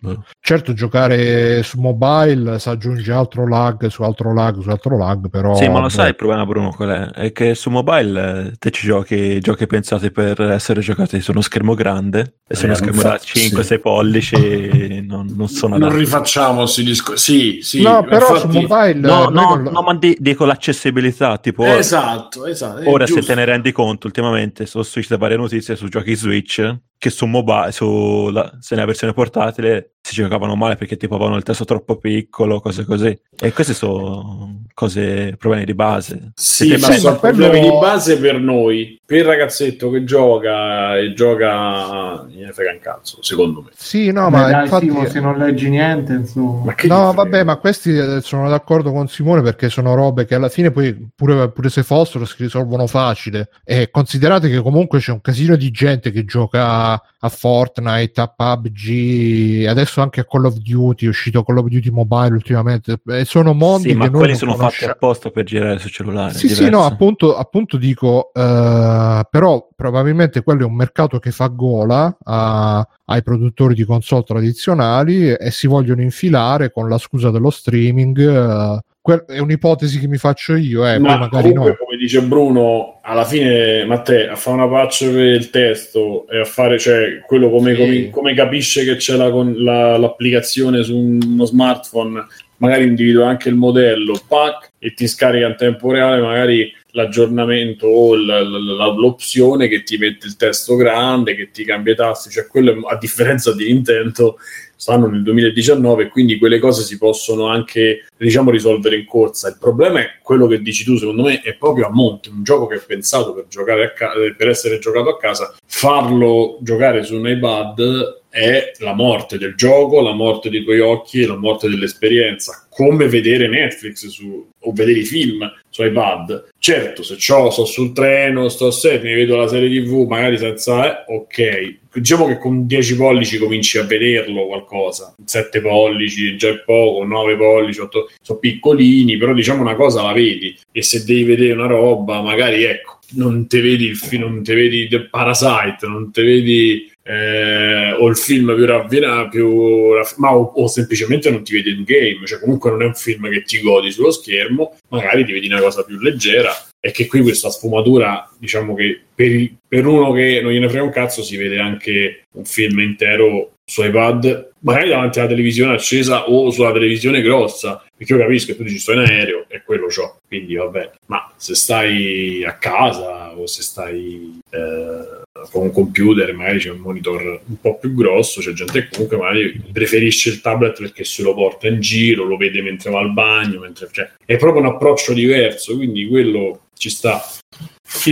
Boh. Certo, giocare su mobile si aggiunge altro lag su altro lag su altro lag, però. Sì, ma lo boh, sai il problema, Bruno, qual è? È che su mobile eh, te ci giochi giochi pensati per essere giocati su uno schermo grande e su uno Eh, schermo da infatti, 5-6 pollici non, non sono Non adatti. rifacciamo questi discorsi. Sì, sì. No, però infatti- su mobile. No, no, non lo- no, ma di- dico l'accessibilità, tipo Esatto, esatto. ora se te ne rendi conto, ultimamente sono uscite varie notizie su giochi Switch che su mobile, su la- se nella versione portatile si giocavano male perché tipo avevano il testo troppo piccolo, cose così. E queste sono cose, problemi di base. Sì, ma sono quello- problemi di base per noi. Per il ragazzetto che gioca e gioca, gliene frega un cazzo, secondo me. Sì, no, Beh, ma dai, infatti... Simo, se non leggi niente, insomma. No, vabbè, ma questi eh, sono d'accordo con Simone perché sono robe che alla fine poi pure, pure se fossero si risolvono facile. E considerate che comunque c'è un casino di gente che gioca a Fortnite, a PUBG, adesso anche a Call of Duty, è uscito Call of Duty Mobile ultimamente. E sono mondi Sì, ma quelli non sono fatti conosciamo. apposta per girare su cellulare. Sì, sì, no, appunto, appunto dico, eh, però probabilmente quello è un mercato che fa gola a- ai produttori di console tradizionali e si vogliono infilare con la scusa dello streaming. eh, que- è un'ipotesi che mi faccio io, eh, ma poi magari comunque, no. come dice Bruno, alla fine Matteo a fare una patch per il testo e a fare, cioè, quello come, Sì. come- come capisce che c'è la, con- la- l'applicazione su uno smartphone, magari individua anche il modello, pack, e ti scarica in tempo reale magari l'aggiornamento o l- l- la- l'opzione che ti mette il testo grande, che ti cambia i tasti, cioè quello a differenza di Nintendo stanno nel 2019 e quindi quelle cose si possono anche diciamo risolvere in corsa. Il problema è quello che dici tu, secondo me, è proprio a monte, un gioco che è pensato per giocare a ca- per essere giocato a casa, farlo giocare su un iPad è la morte del gioco, la morte dei tuoi occhi la morte dell'esperienza. Come vedere Netflix su, o vedere i film su iPad. Certo, se ciò sto sul treno, sto a set, mi vedo la serie TV, magari senza... Eh, ok, diciamo che con 10 pollici cominci a vederlo qualcosa, 7 pollici già è poco, 9 pollici, 8, sono piccolini, però diciamo una cosa la vedi e se devi vedere una roba, magari ecco, non te vedi il film, non te vedi The Parasite, non te vedi eh, o il film più ravvinato, più raff- ma o, o semplicemente non ti vedi in game, cioè comunque non è un film che ti godi sullo schermo, magari ti vedi una cosa più leggera e che qui questa sfumatura, diciamo che per, il- per uno che non gliene frega un cazzo si vede anche un film intero su iPad, magari davanti alla televisione accesa o sulla televisione grossa, perché io capisco che tu dici sto in aereo e quello c'ho, quindi vabbè, ma se stai a casa o se stai eh, con un computer, magari c'è un monitor un po' più grosso, c'è gente che comunque magari preferisce il tablet perché se lo porta in giro, lo vede mentre va al bagno, mentre, cioè, è proprio un approccio diverso, quindi quello ci sta.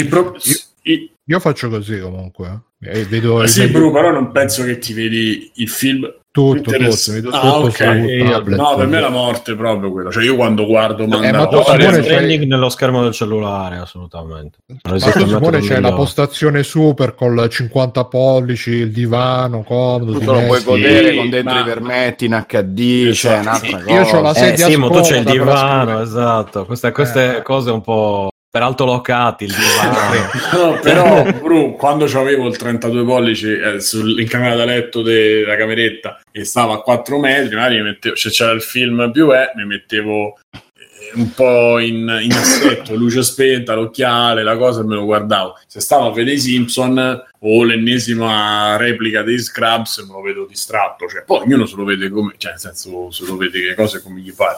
Pro- i- Io faccio così comunque. eh. E vedo sì, meglio- Bru, però non penso che ti vedi il film tutto, tutto, Interess- Ah, tutto ok. su Eh, tablet. No, per me è la morte è proprio quello. Cioè, io quando guardo ma Mandalorian- c'hai- training nello schermo del cellulare, assolutamente. Non Ma esiste tu, un Simone, c'è la postazione super col 50 pollici, il divano comodo. Tu lo puoi godere Sì, con dentro ma- i vermetti in HD, c'è Esatto. un'altra Io cosa. c'ho la Eh, sedia Simo, tu c'è il divano, esatto. Queste, queste Eh. cose un po' per altolocati, il divano. No, però, Bru, quando avevo il 32 pollici eh, sul- in camera da letto della cameretta e stavo a 4 metri, magari mettevo, se c'era il film più è, mi mettevo eh, un po' in, in assetto, luce spenta, l'occhiale, la cosa me lo guardavo. Se stavo a vedere i Simpson o l'ennesima replica dei Scrubs, me lo vedo distratto. Cioè, poi ognuno se lo vede come, cioè, nel senso, se lo vede che cose come gli pare.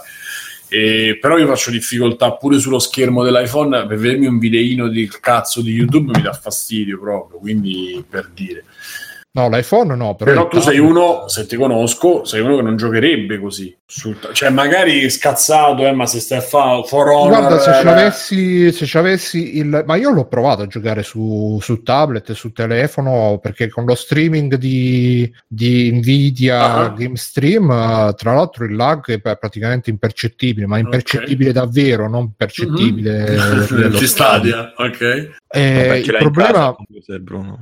E, però io faccio difficoltà pure sullo schermo dell'iPhone per vedermi un videino di cazzo di YouTube mi dà fastidio proprio, quindi per dire. No, l'iPhone no, però, Però tu sei uno, se ti conosco, sei uno che non giocherebbe così. sul cioè, magari scazzato, eh, ma se stai a fare For Honor... Guarda, se eh, ci avessi, se ci avessi il. Ma io l'ho provato a giocare su, su tablet su telefono perché con lo streaming di, di Nvidia Ah. Game Stream, eh, tra l'altro il lag è pra- praticamente impercettibile, ma impercettibile davvero, non percettibile. a livello ci stadia, ok? Eh, Vabbè, il problema. casa Bruno.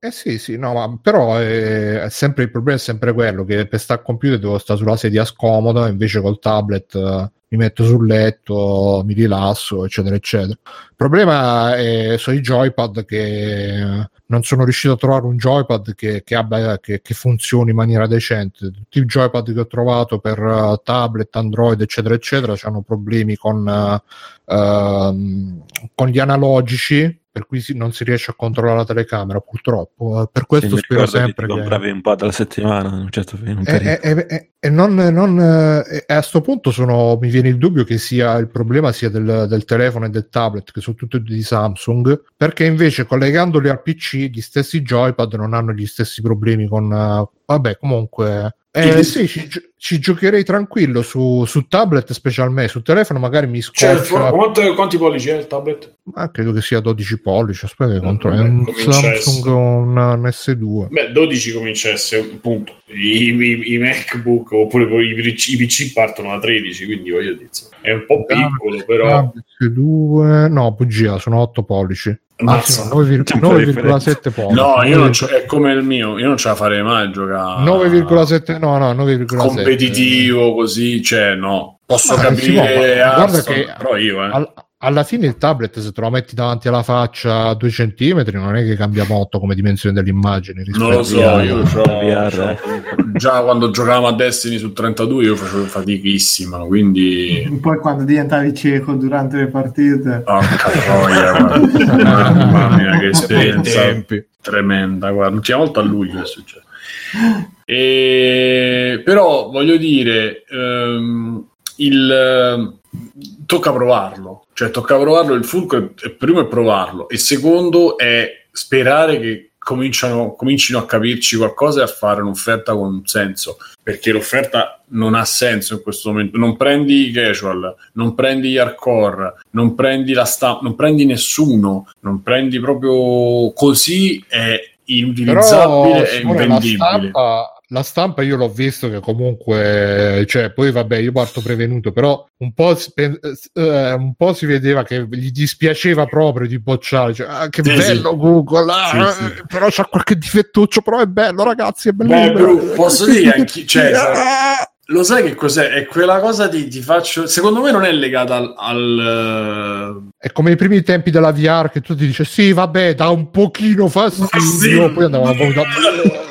eh. Eh sì, sì, no, ma però eh, è sempre il problema è sempre quello che per stare al computer devo stare sulla sedia scomoda, invece col tablet eh, mi metto sul letto, mi rilasso, eccetera, eccetera. Il problema è, sono i joypad che eh, non sono riuscito a trovare un joypad che, che abbia, che, che funzioni in maniera decente. Tutti i joypad che ho trovato per tablet, Android, eccetera, eccetera, hanno problemi con, eh, ehm, con gli analogici per cui si- non si riesce a controllare la telecamera purtroppo. Eh, per questo Sì, spero sempre che, compravi un pad alla settimana un certo in un e, e- e- e non, non, eh, e a sto punto sono, mi viene il dubbio che sia il problema sia del, del telefono e del tablet che sono tutti di Samsung perché invece collegandoli al PC gli stessi joypad non hanno gli stessi problemi con eh, vabbè comunque Eh, sì, ci, ci giocherei tranquillo su, su tablet, specialmente su telefono, magari mi Cioè, scoccia. for- quanto- quanti pollici è il tablet? Ma credo che sia 12 pollici. Aspetta, che Mm, controllo. È un Samsung, essere. un, un S2. Beh, 12 comincia a essere, punto. I, i- i MacBook oppure i, PC i PC partono da 13, quindi voglio dire, è un po' piccolo, però... S2, no, bugia, sono 8 pollici. Mazza. Anzi, no, 9,- C'è un po' di 9,7 pollici. No, io non 9,7 ce- è come il mio, io non ce la farei mai a giocare 9,7 no, no, 9,7 competitivo così, cioè no. Posso Ma, può, capire guarda Hearthstone, che- però io, eh. Al- alla fine il tablet se te lo metti davanti alla faccia a 2 cm non è che cambia molto come dimensione dell'immagine Non lo rispetto so, a- io c'ho- già quando giocavamo a Destiny su 32 io facevo fatichissima, quindi Poi quando diventavi cieco durante le partite, porca troia, mamma mia che esperienza tremenda, guarda, l'ultima volta a luglio è successo. E... Però voglio dire, ehm, il tocca provarlo, cioè tocca provarlo. Il fulcro è, è primo è provarlo, e secondo è sperare che cominciano, comincino a capirci qualcosa e a fare un'offerta con un senso perché l'offerta non ha senso in questo momento. Non prendi i casual, non prendi gli hardcore, non prendi la stampa, non prendi nessuno, non prendi proprio così è inutilizzabile però e Simone, la invendibile. stampa, la stampa io l'ho visto che comunque cioè poi vabbè io parto prevenuto però un po', si pen- eh, un po' si vedeva che gli dispiaceva proprio di bocciare cioè, ah, che Sì, bello sì. Google ah, Sì, eh, però c'ha qualche difettuccio però è bello ragazzi è bello Beh. Bru, posso dire anche- cioè, Ah! Lo sai che cos'è? È quella cosa di ti faccio. Secondo me non è legata al. al, è come i primi tempi della VR che tu ti dici sì vabbè dà un pochino fastidio Sì. poi andavamo a votare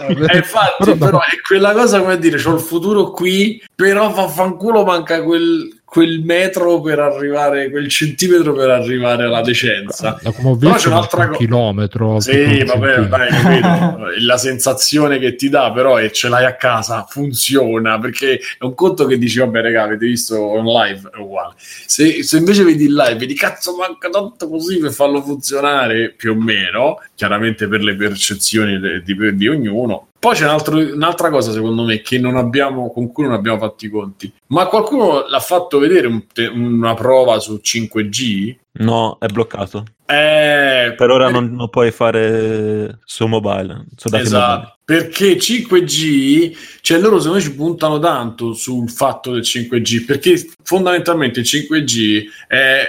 Eh, infatti, però, è quella cosa come dire: c'ho il futuro qui, però vaffanculo manca quel, quel metro per arrivare, quel centimetro per arrivare alla decenza. Da come ho Però visto c'è un'altra un co- chilometro Sì, vabbè, dai, capito. la sensazione che ti dà, però, e ce l'hai a casa, funziona perché è un conto che dici, vabbè, raga, avete visto on live, è uguale. Se, se invece vedi il live, vedi cazzo, manca tanto così per farlo funzionare più o meno, chiaramente per le percezioni de- di, di ognuno. Poi c'è un altro- un'altra cosa, secondo me, che non abbiamo, con cui non abbiamo fatto i conti. Ma qualcuno l'ha fatto vedere un una prova su 5G? No, è bloccato. Eh, Per ora non, non puoi fare su mobile. Su dati mobile. Perché 5G, cioè loro secondo me ci puntano tanto sul fatto del 5G, perché fondamentalmente il 5G è,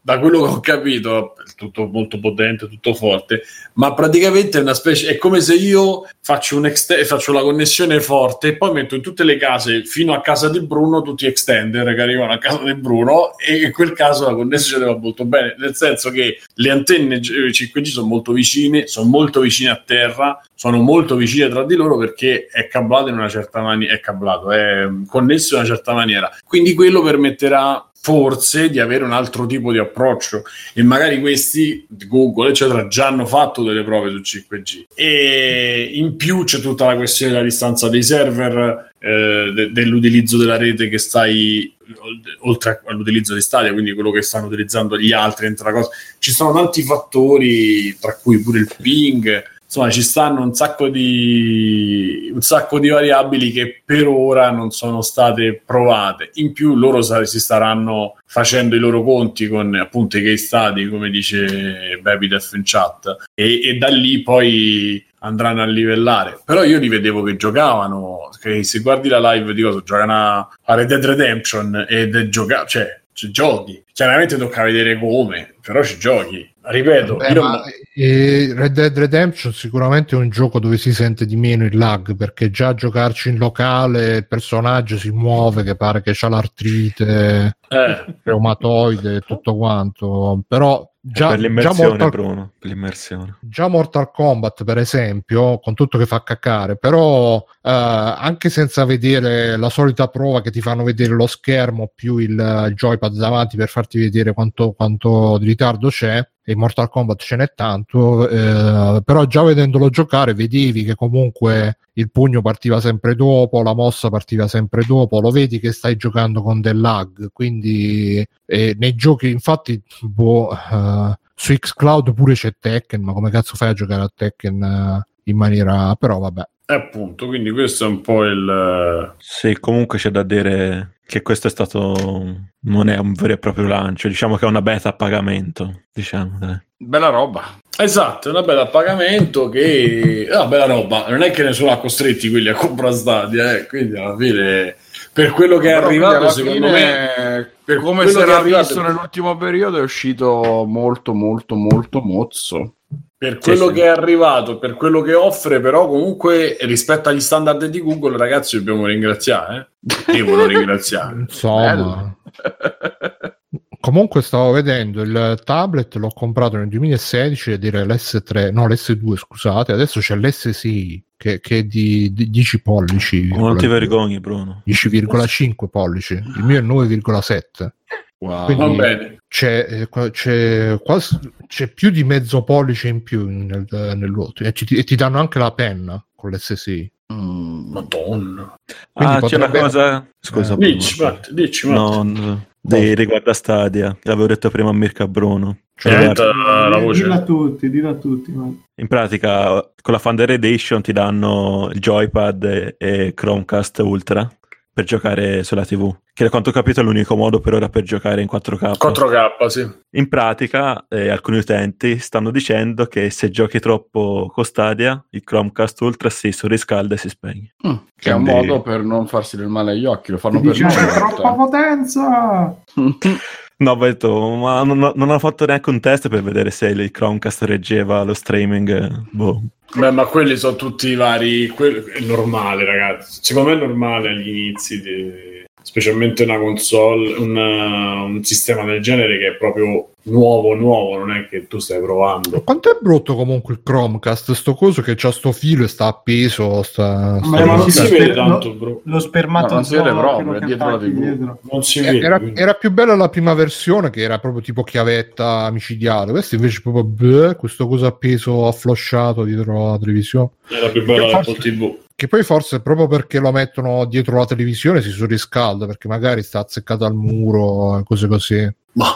da quello che ho capito, è tutto molto potente, tutto forte, ma praticamente è una specie, è come se io faccio, un exte- faccio la connessione forte e poi metto in tutte le case, fino a casa di Bruno, tutti extender che arrivano a casa di Bruno e in quel caso la connessione va molto bene, nel senso che le antenne G- 5G sono molto vicine, sono molto vicine a terra, sono molto vicine tra di loro perché è cablato in una certa maniera, è cablato, è connesso in una certa maniera. Quindi quello permetterà forse di avere un altro tipo di approccio e magari questi Google eccetera già hanno fatto delle prove su 5G e in più c'è tutta la questione della distanza dei server eh, de- dell'utilizzo della rete che stai oltre all'utilizzo di Stadia quindi quello che stanno utilizzando gli altri entra cosa ci sono tanti fattori tra cui pure il ping insomma ci stanno un sacco di un sacco di variabili che per ora non sono state provate. In più loro si staranno facendo i loro conti con appunto i case study come dice Babydef in chat. E, e da lì poi andranno a livellare. Però io li vedevo che giocavano che se guardi la live di cosa giocano a Red Dead Redemption ed gioca cioè ci giochi. Chiaramente tocca vedere come però ci giochi ripeto Beh, io ma, eh, Red Dead Redemption sicuramente è un gioco dove si sente di meno il lag perché già giocarci in locale il personaggio si muove che pare che c'ha l'artrite eh, reumatoide e tutto quanto però già, per già, l'immersione, Mortal, Bruno. Per l'immersione. già Mortal Kombat per esempio con tutto che fa caccare però eh, anche senza vedere la solita prova che ti fanno vedere lo schermo più il, il joypad davanti per farti vedere quanto, quanto di ritardo c'è e in Mortal Kombat ce n'è tanto, eh, però già vedendolo giocare vedevi che comunque il pugno partiva sempre dopo, la mossa partiva sempre dopo, lo vedi che stai giocando con del lag, quindi eh, nei giochi infatti boh, eh, su Xcloud pure c'è Tekken, ma come cazzo fai a giocare a Tekken eh, in maniera... però vabbè. E appunto, quindi questo è un po' il... Sì, comunque c'è da dire che questo è stato non è un vero e proprio lancio, diciamo che è una beta a pagamento, diciamo. dai. Bella roba. Esatto, è una bella a pagamento che... È una bella roba, non è che nessuno ha costretti quelli a comprare Stadia, eh, quindi alla fine... Per quello che è Però arrivato, secondo me... per come si era arrivato- visto nell'ultimo periodo, è uscito molto, molto, molto mozzo. Per quello sì. che è arrivato, per quello che offre, però comunque rispetto agli standard di Google, ragazzi, dobbiamo ringraziare. Eh? Io voglio ringraziare. Insomma, comunque stavo vedendo il tablet, l'ho comprato nel 2016 ed era l'S3, no l'S2 scusate, adesso c'è l'SSI che, che è di, di 10 pollici. Non ti vergogni, Bruno. 10,5 pollici, il mio è 9,7. Wow. Quindi- Va bene. C'è, eh, qua- c'è, quasi, c'è più di mezzo pollice in più nel, nell'otto e, ci- e ti danno anche la penna con l'SSI. Mm. Madonna. Quindi ah, c'è una potrebbe- cosa... Scusa, Eh. Dici, Matt, dici, Matt. No, no, dei riguarda Stadia, l'avevo detto prima a Mirka Bruno. Cioè, la voce. Dillo a tutti, dillo a tutti. ma- in pratica, con la Thunder Edition ti danno il joypad e, e Chromecast Ultra per giocare sulla TV. Che da quanto ho capito è l'unico modo per ora per giocare in 4K. 4K, sì. In pratica, eh, alcuni utenti stanno dicendo che se giochi troppo con Stadia, il Chromecast Ultra si surriscalda e si spegne. Mm, Che è un modo per non farsi del male agli occhi, lo fanno per Dice noi. "C'è in troppa potenza! No, detto, ma non, non hanno fatto neanche un test per vedere se il Chromecast reggeva lo streaming. Boh. Beh, ma quelli sono tutti i vari. quello- È normale, ragazzi. Secondo me è normale agli inizi, di- specialmente una console, una- un sistema del genere che è proprio nuovo, nuovo. Non è che tu stai provando. Quanto è brutto comunque il Chromecast, sto coso che c'ha sto filo e sta appeso, sta, sta- Ma non non si si vede tanto, bro. Lo spermato No, non si vede proprio, è dietro la TV. Non si Eh, vede. Era, era più bella la prima versione che era proprio tipo chiavetta micidiale. Questo invece è proprio bleh, questo coso appeso afflosciato dietro la televisione. Era più bella l'Apple TV. Che poi forse proprio perché lo mettono dietro la televisione si surriscalda perché magari sta azzeccato al muro e cose così. Ma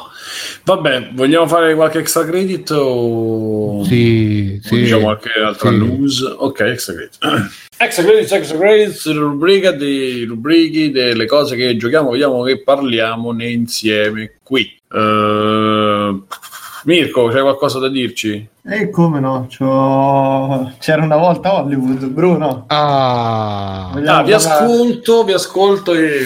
vabbè, vogliamo fare qualche extra credit o Sì, o sì. diciamo qualche altra Sì. news? Ok, extra credit. extra credit, extra credit, rubrica di rubrichi delle cose che giochiamo, vediamo che parliamone insieme qui. Eh, Mirko, c'hai qualcosa da dirci? E come no? c'ho- C'era una volta Hollywood, Bruno. Ah, Ah, vi ascolto, vi ascolto e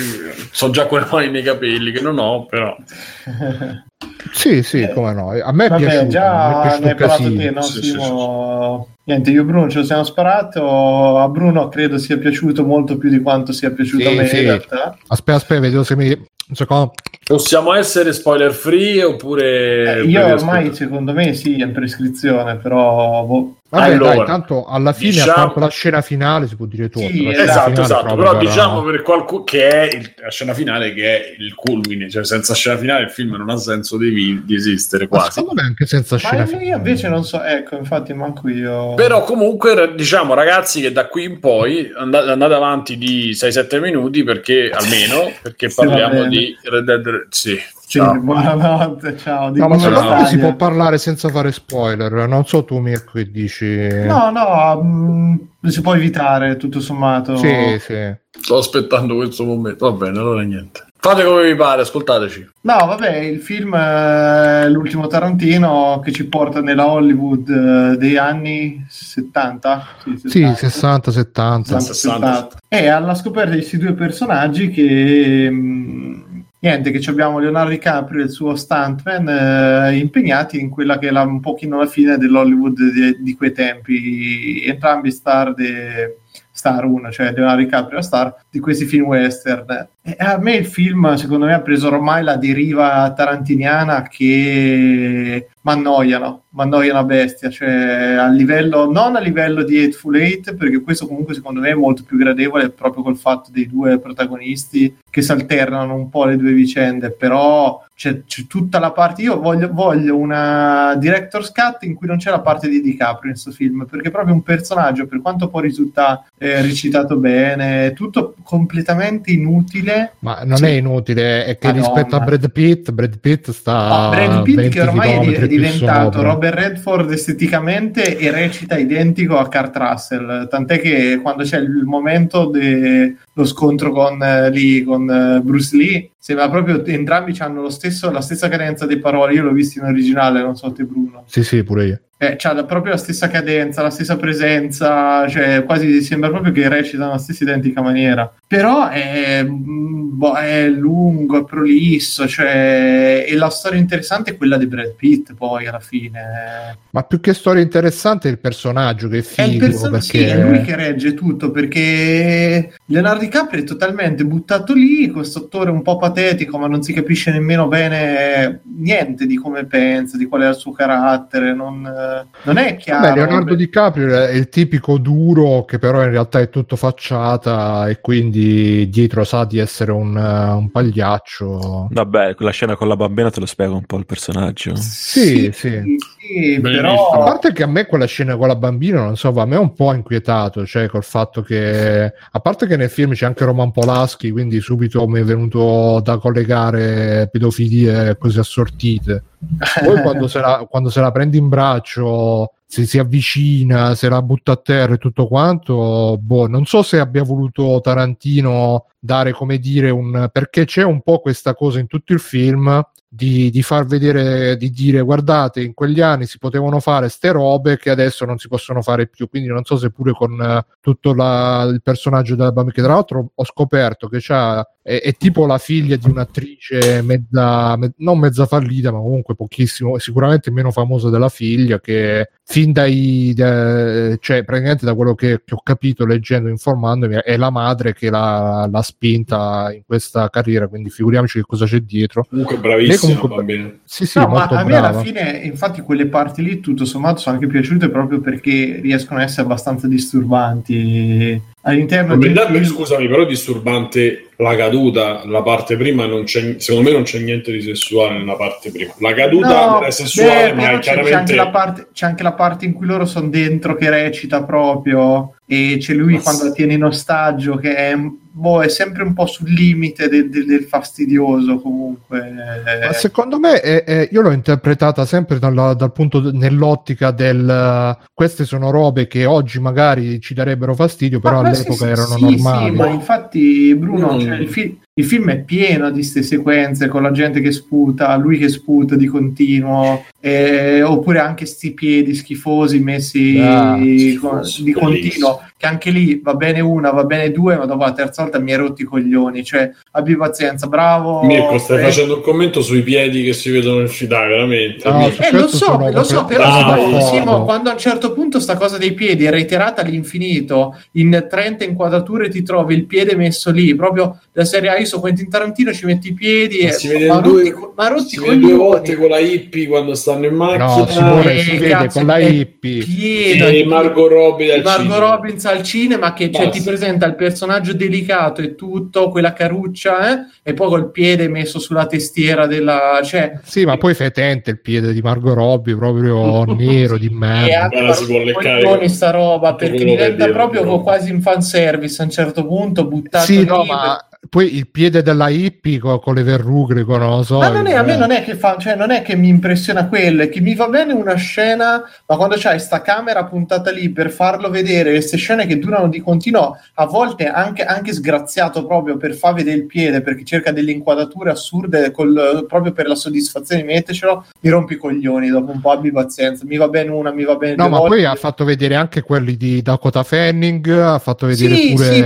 so già quelle mani nei capelli che non ho, però. sì, sì, come no. A me è Vabbè, piaciuto. è già piaciuto ne hai parlato te, no? Sì, sì, Simo? Niente, io e Bruno ce lo siamo sparato. A Bruno credo sia piaciuto molto più di quanto sia piaciuto a Sì, me sì. in realtà. Aspetta, aspetta, vedo se mi. Secondo... Possiamo essere spoiler free oppure... Eh, io ormai, ascoltare? secondo me, sì, è in prescrizione, però... boh. Vabbè, Allora, dai, tanto alla fine, diciamo- a parte la scena finale, si può dire tutto. Sì, Esatto, finale esatto, però era- diciamo per qualcuno che è il- la scena finale che è il culmine, cioè senza scena finale il film non ha senso di, vi- di esistere Ma quasi. secondo me anche senza Ma scena io finale. invece non so, ecco, infatti manco io... Però comunque diciamo ragazzi che da qui in poi andate, andate avanti di 6-7 minuti perché almeno perché Sì, parliamo di Red Dead Red- sì, Sì, ciao. buonanotte, ciao. Di No, ma si può parlare senza fare spoiler. Non so tu, Mirko, che dici. No, no, mh, si può evitare tutto sommato. Sì, sì. sto aspettando questo momento, va bene, allora niente. Fate come vi pare, ascoltateci. No, vabbè, il film è l'ultimo Tarantino che ci porta nella Hollywood eh, dei anni 70. Sì, 60, 70. 60. E alla scoperta di questi due personaggi che... mh, Niente, che abbiamo Leonardo DiCaprio e il suo stuntman eh, impegnati in quella che era un pochino la fine dell'Hollywood di, di quei tempi, entrambi star, de, star uno, cioè Leonardo DiCaprio la star di questi film western. E a me il film, secondo me, ha preso ormai la deriva tarantiniana che m'annoiano, m'annoiano a bestia, cioè a livello, non a livello di Hateful Eight, perché questo comunque secondo me è molto più gradevole proprio col fatto dei due protagonisti che si alternano un po' le due vicende, però c'è, c'è tutta la parte. Io voglio, voglio una director's cut in cui non c'è la parte di DiCaprio in questo film, perché proprio un personaggio, per quanto poi risulta eh, recitato bene, tutto completamente inutile. Ma non Sì. è inutile, è che Madonna. rispetto a Brad Pitt, Brad Pitt sta Ah, Brad Pitt 20 che ormai è diventato. Robert Redford esteticamente e recita identico a Kurt Russell tant'è che quando c'è il momento dello scontro con, eh, lì, con eh, Bruce Lee sembra proprio entrambi hanno lo stesso, la stessa cadenza di parole io l'ho visto in originale non so te Bruno Sì, sì, pure io. Eh, c'ha la- proprio la stessa cadenza, la stessa presenza, cioè quasi sembra proprio che recita nella stessa identica maniera. Però è, mm, boh, è lungo, è prolisso, cioè, e la storia interessante è quella di Brad Pitt poi alla fine. Ma più che storia interessante è il personaggio che è È, il figo, perso- perché... sì, è lui che regge tutto perché Leonardo DiCaprio è totalmente buttato lì, questo attore un po' patetico, ma non si capisce nemmeno bene niente di come pensa, di qual è il suo carattere. Non, non è chiaro. Vabbè, Leonardo DiCaprio è il tipico duro che però in realtà è tutto facciata e quindi dietro sa di essere un, eh, un pagliaccio. Vabbè, quella scena con la bambina te lo spiega un po' il personaggio. Sì, sì. sì, Benissimo. però A parte che a me quella scena con la bambina, non so, a me è un po' inquietato, cioè col fatto che, a parte che nel film c'è anche Roman Polaschi, quindi subito mi è venuto da collegare pedofilie così assortite. Poi quando se la, quando se la prendi in braccio, se si avvicina, se la butta a terra e tutto quanto, boh, non so se abbia voluto Tarantino dare, come dire, un... perché c'è un po' questa cosa in tutto il film di, di far vedere, di dire guardate, in quegli anni si potevano fare ste robe che adesso non si possono fare più, quindi non so se pure con eh, tutto la- il personaggio della bambina, che tra l'altro ho scoperto che c'ha, è, è tipo la figlia di un'attrice mezza, me- non mezza fallita, ma comunque pochissimo, sicuramente meno famosa della figlia, che fin dai, da- cioè praticamente da quello che, che ho capito leggendo, informandomi, è la madre che l'ha, l'ha spinta in questa carriera, quindi figuriamoci che cosa c'è dietro. Comunque bravissima comunque- bambina. Sì, sì, No, ma a me brava. alla fine, infatti, quelle parti lì, tutto sommato, sono anche piaciute proprio perché riescono a essere abbastanza disturbanti. All'interno di film- Scusami, però è disturbante la caduta, la parte prima non c'è, secondo me non c'è niente di sessuale nella parte prima. La caduta No, è sessuale, beh, ma è c'è, c'è chiaramente anche la parte, c'è anche la parte in cui loro sono dentro che recita proprio e c'è lui Ma quando sì. la tiene in ostaggio che è, boh, è sempre un po' sul limite del, del- del fastidioso comunque Ma secondo me è- è- io l'ho interpretata sempre dalla- dal punto de- nell'ottica del uh, queste sono robe che oggi magari ci darebbero fastidio, però all'epoca sì, erano sì, normali. sì, ma infatti Bruno, Mm. cioè, il, fi- il film è pieno di queste sequenze con la gente che sputa, lui che sputa di continuo, eh, oppure anche sti piedi schifosi messi Ah, con- di continuo, che anche lì va bene una, va bene due, ma dopo la terza volta mi hai rotti i coglioni, cioè abbi pazienza, bravo. Mirko, stai eh, facendo un commento sui piedi che si vedono nel fidare, veramente. No, Eh, lo questo so, lo so, però completamente Simo, quando a un certo punto sta cosa dei piedi è reiterata all'infinito, in 30 inquadrature ti trovi il piede messo lì, proprio da serie A, io so Quentin Tarantino ci metti i piedi Ma e si vede ma due- rotti, ma rotti Si vede due volte con la hippie quando stanno in macchina No, Simone, Eh, si vede cazzo, con la è hippie. pieno e Margot Robbie Margot cinema. Al cinema che cioè, ti presenta il personaggio delicato e tutto, quella caruccia, eh, e poi col piede messo sulla testiera della... Cioè, Sì, ma poi fetente il piede di Margot Robbie, proprio nero di E merda. anche Bella, si leccare. coglioni sta roba perché diventa proprio quasi un fanservice a un certo punto buttato Sì, lì no, per- ma poi il piede della hippie co- con, le verrughe, con non lo so. Ma non è, a me eh. non è che fa, cioè non è che mi impressiona quello, è che mi va bene una scena, ma quando c'hai sta camera puntata lì per farlo vedere, queste scene che durano di continuo, a volte anche, anche sgraziato proprio per far vedere il piede, perché cerca delle inquadrature assurde col- proprio per la soddisfazione di mettercelo, mi rompi i coglioni dopo un po', abbi pazienza, mi va bene una, mi va bene No, ma volte. poi ha fatto vedere anche quelli di Dakota Fanning, ha fatto vedere Sì, pure, sì,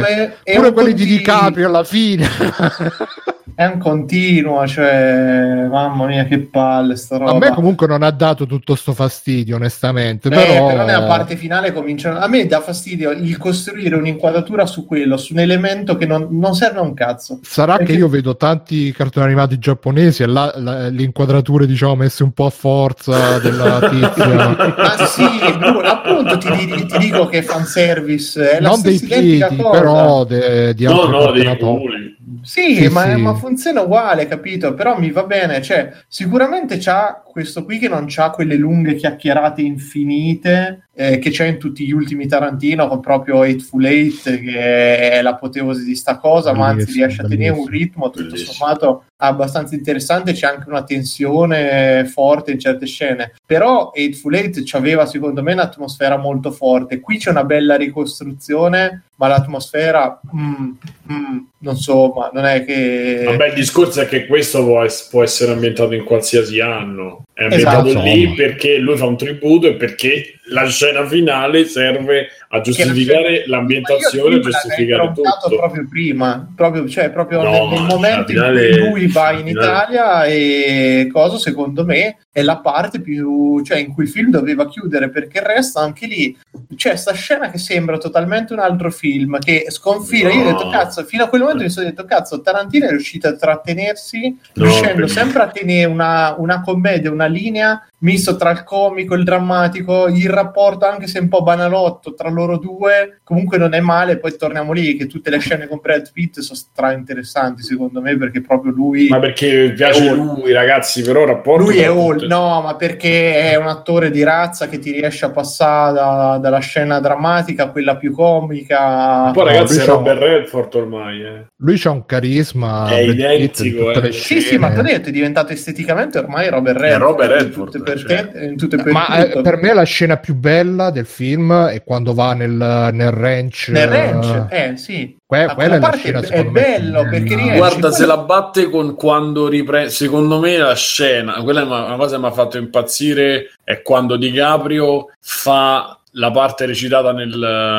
pure quelli di continu- DiCaprio alla fine. È un continuo, cioè, mamma mia, che palle sta roba. A me comunque non ha dato tutto sto fastidio, onestamente, Eh, però... però... nella parte finale cominciano. A me dà fastidio il costruire un'inquadratura su quello, su un elemento che non, non serve a un cazzo. Sarà Perché- che io vedo tanti cartoni animati giapponesi e là, la- le inquadrature, diciamo, messe un po' a forza della tizia. Ma sì, Bruno, appunto ti, ti dico che è fanservice. È la non dei stessa identica piedi, cosa. però de- di No, altre no, parti dei culi. Sì, Sì, ma, sì. ma funziona uguale, capito? Però mi va bene, cioè, sicuramente c'ha questo qui che non c'ha quelle lunghe chiacchierate infinite eh, che c'è in tutti gli ultimi Tarantino, con proprio Hateful Eight, che è l'apoteosi di sta cosa, ma anzi riesce a tenere un ritmo tutto Bellissimo. sommato abbastanza interessante, c'è anche una tensione forte in certe scene. Però Hateful Eight aveva secondo me un'atmosfera molto forte. Qui c'è una bella ricostruzione, ma l'atmosfera mm, mm, non so, ma non è che Vabbè, il discorso è che questo può, es- può essere ambientato in qualsiasi anno. È ambientato Esatto. lì perché lui fa un tributo e perché la scena finale serve a giustificare l'ambientazione e giustificare tutto proprio prima, proprio, cioè proprio No, nel, nel momento la in finale- cui lui va in finale- Italia e cosa secondo me è la parte più cioè in cui il film doveva chiudere perché il resto anche lì c'è sta scena che sembra totalmente un altro film che sconfina io ho detto No. cazzo fino a quel momento mi sono detto cazzo Tarantino è riuscito a trattenersi No, riuscendo sempre a tenere una, una commedia una linea misto tra il comico e il drammatico il rapporto anche se un po' banalotto tra loro due comunque non è male poi torniamo lì che tutte le scene con Brad Pitt sono stra interessanti secondo me perché proprio lui Ma perché piace È lui, ragazzi, però rapporto lui è tutte- no, ma perché è un attore di razza che ti riesce a passare da- dalla scena drammatica a quella più comica. Poi ragazzi lui è Robert Redford ormai, eh. Lui c'ha un carisma È Pitt, identico, eh. Sì, sì, ma detto, è diventato esteticamente ormai Robert Redford. Robert in Redford, tutte per cioè. te- in tutte per Ma eh, tutto. per me la scena più bella del film è quando va nel, nel ranch. Nel ranch, eh, eh sì. que- Ma quella è la parte scena è me, bello, perché bella. riesce- Guarda, se quello- la batte con quando riprende. Secondo me la scena, quella è una una cosa che mi ha fatto impazzire è quando DiCaprio fa la parte recitata nel,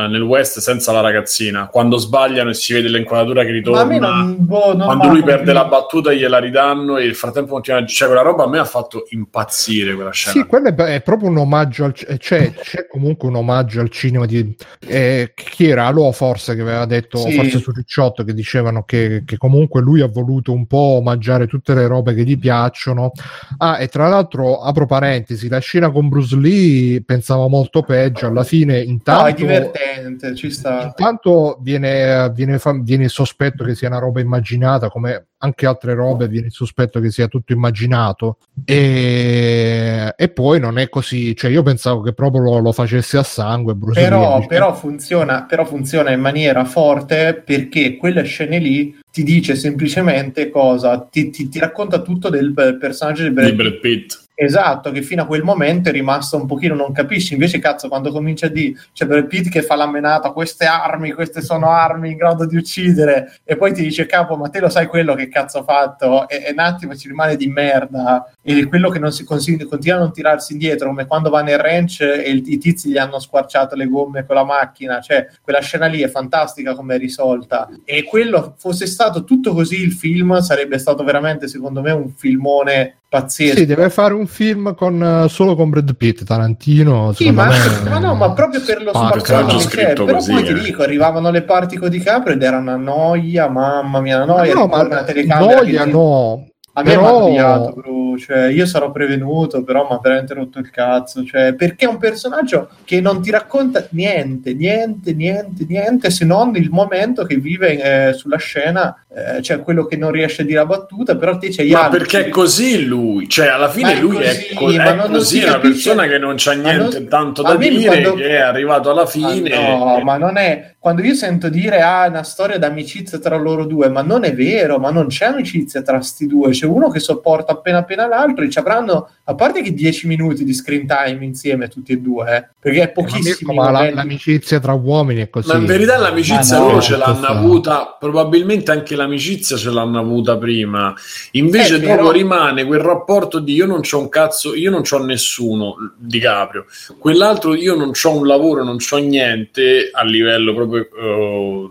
nel West senza la ragazzina. Quando sbagliano e si vede l'inquadratura che ritorna. non, boh, non quando lui perde la battuta gliela ridanno e nel frattempo continua a cioè quella roba a me ha fatto impazzire quella scena Sì, quello è, è proprio un omaggio al eh, c'è, c'è comunque un omaggio al cinema di eh, chi era Alò forse che aveva detto Sì. forse su Ricciotto che dicevano che, che comunque lui ha voluto un po' omaggiare tutte le robe che gli piacciono ah e tra l'altro apro parentesi la scena con Bruce Lee pensavo molto peggio alla fine intanto No, è divertente, ci sta. Intanto viene, viene, viene il sospetto che sia una roba immaginata, come anche altre robe viene il sospetto che sia tutto immaginato. E, e poi non è così, cioè io pensavo che proprio lo, lo facesse a sangue. Bruce Però, però funziona, però funziona in maniera forte perché quelle scene lì ti dice semplicemente cosa, ti, ti- ti racconta tutto del personaggio di Brad di Brad Pitt Esatto, che fino a quel momento è rimasto un pochino, non capisci, invece cazzo quando comincia a dire, c'è Brad Pitt che fa la menata, queste armi, queste sono armi in grado di uccidere, e poi ti dice capo, ma te lo sai quello che cazzo ha fatto? E, e un attimo ci rimane di merda, e quello che non si consiglia, continua a non tirarsi indietro, come quando va nel ranch e il- i tizi gli hanno squarciato le gomme con la macchina, cioè quella scena lì è fantastica come è risolta, e quello fosse stato tutto così il film, sarebbe stato veramente secondo me un filmone pazzesco. Sì, deve fare un film con, eh, solo con Brad Pitt, Tarantino. Sì, ma, me, ma no, ma proprio per lo spacca. spazio che scritto Però così, poi ti eh. dico, arrivavano le parti con DiCaprio ed era una noia, mamma mia, una noia. no, ma una telecamera noia che ti- no. A me mi ha Però- bro. Cioè, io sarò prevenuto, però mi ha veramente rotto il cazzo. Cioè, perché è un personaggio che non ti racconta niente, niente, niente, niente, se non il momento che vive eh, sulla scena, eh, cioè quello che non riesce a dire la battuta, però te gli ma altri. perché è così lui cioè alla fine è lui così, è, co- è non- non così si una persona che non c'ha niente non- tanto da me dire quando- che è arrivato alla fine Ma no, ma non è quando io sento dire ah, è una storia d'amicizia tra loro due, ma non è vero, ma non c'è amicizia tra sti due, c'è uno che sopporta appena appena l'altro e ci avranno a parte che 10 minuti di screen time insieme tutti e due, eh, perché è pochissimo. Mirko, ma la- l'amicizia tra uomini è così. Ma in verità l'amicizia no, loro ce l'hanno sta- avuta, probabilmente anche l'amicizia ce l'hanno avuta prima. Invece Eh, dopo però- rimane quel rapporto di io non c'ho un cazzo, io non c'ho nessuno di Caprio. Quell'altro io non c'ho un lavoro, non c'ho niente a livello proprio eh,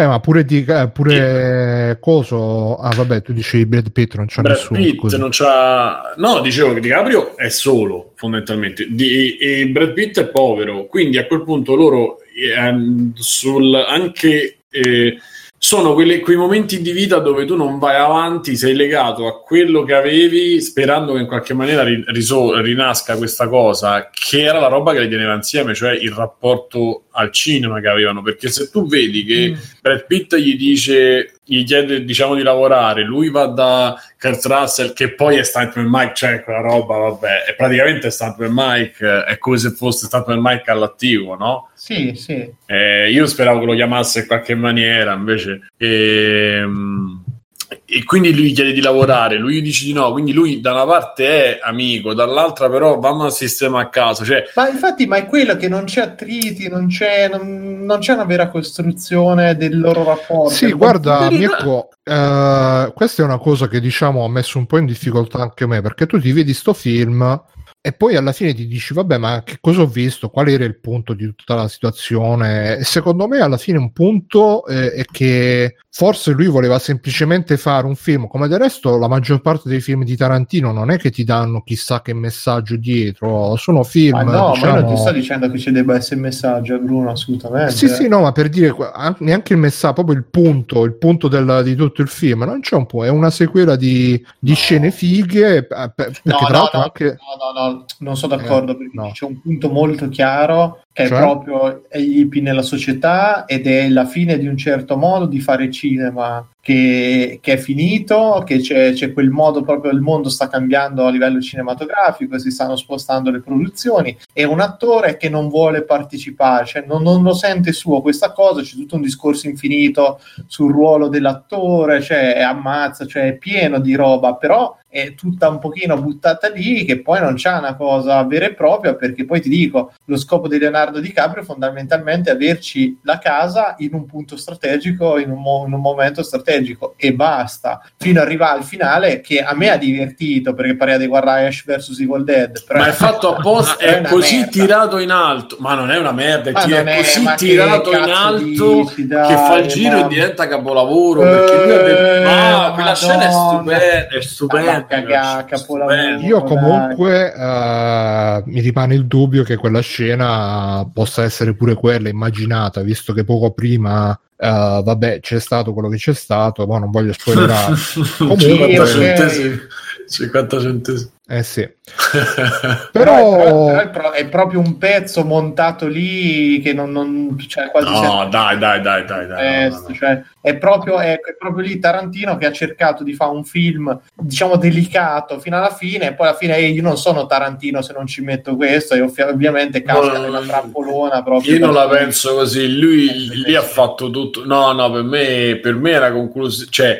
Beh, ma pure, di, eh, pure coso. Ah, vabbè, tu dicevi Brad Pitt, non c'è Brad nessuno. Pitt scusa. non c'ha No, dicevo che DiCaprio è solo fondamentalmente Di- e Brad Pitt è povero, quindi a quel punto loro ehm, sul anche eh, sono quelle- quei momenti di vita dove tu non vai avanti, sei legato a quello che avevi, sperando che in qualche maniera ri- riso- rinasca questa cosa, che era la roba che li teneva insieme, cioè il rapporto al cinema che avevano, perché se tu vedi che Mm. Brad Pitt gli dice, gli chiede diciamo di lavorare, lui va da Kurt Russell che poi è Stuntman Mike, cioè quella roba, vabbè, è praticamente Stuntman Mike, è come se fosse Stuntman Mike all'attivo, no? Sì, sì. Eh, io speravo che lo chiamasse in qualche maniera, invece. ehm, e quindi lui chiede di lavorare, lui dice di no, quindi lui da una parte è amico, dall'altra però vanno al sistema a caso, cioè Ma infatti, ma è quello che non c'è attriti, non c'è, non, non c'è una vera costruzione del loro rapporto. Sì, guarda, computer- Mirko, eh, questa è una cosa che diciamo ha messo un po' in difficoltà anche me, perché tu ti vedi sto film e poi alla fine ti dici, vabbè, ma che cosa ho visto? Qual era il punto di tutta la situazione? E secondo me alla fine un punto eh, è che forse lui voleva semplicemente fare un film, come del resto la maggior parte dei film di Tarantino non è che ti danno chissà che messaggio dietro, sono film... Ma no, ma io non diciamo- ti sto dicendo che ci debba essere il messaggio, Bruno, assolutamente. sì, sì, no, ma per dire neanche il messaggio, proprio il punto, il punto del- di tutto il film, non c'è un po', è una sequela di, di scene fighe, eh, per- perché No, tra no, l'altro no, anche... no, no, no, non sono d'accordo Eh, perché no. c'è un punto molto chiaro che Cioè? è proprio gli hippie nella società ed è la fine di un certo modo di fare cinema che, che è finito, che c'è, c'è quel modo proprio, il mondo sta cambiando a livello cinematografico, si stanno spostando le produzioni e un attore che non vuole partecipare, cioè non, non lo sente suo questa cosa, c'è tutto un discorso infinito sul ruolo dell'attore, cioè è ammazza, cioè è pieno di roba, però è tutta un pochino buttata lì che poi non c'è una cosa vera e propria perché poi ti dico lo scopo di Leonardo DiCaprio fondamentalmente averci la casa in un punto strategico in un, mo- in un momento strategico e basta fino ad arrivare al finale che a me ha divertito perché pareva di guardare Ash vs Evil Dead però ma è fatto apposta, è così merda. tirato in alto, ma non è una merda, è, Ma è è- così ma tirato in alto dici, dai, che fa il giro ma- e diventa capolavoro, perché lui ha detto, Eh, ah, quella scena è stupenda, è Ah, stupenda, ma è capolavoro. stupenda. Io dai. comunque eh, mi rimane il dubbio che quella scena possa essere pure quella immaginata, visto che poco prima, eh, vabbè, c'è stato quello che c'è stato, ma non voglio spoilerare. Comunque- 50 ok. centesimi, 50 centesimi. eh sì. Però, è, pro- è proprio un pezzo montato lì che non, non cioè quasi No, dai, dai, dai, dai, dai. no, no, no. cioè, è, proprio, è, è proprio lì Tarantino che ha cercato di fare un film diciamo delicato fino alla fine e poi alla fine "Ehi, io non sono Tarantino se non ci metto questo e ovvi- ovviamente casca No, nella trappolona proprio Io non la penso così, lui lì ha fatto tutto. No, no, per me, per me era concluso. Cioè,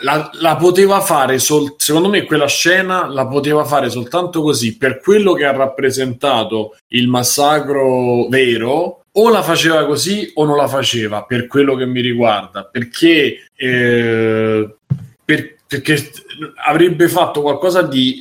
la, la poteva fare, sol- secondo me, quella scena la poteva fare soltanto così per quello che ha rappresentato il massacro vero. O la faceva così o non la faceva, per quello che mi riguarda, perché, eh, per- perché avrebbe fatto qualcosa di,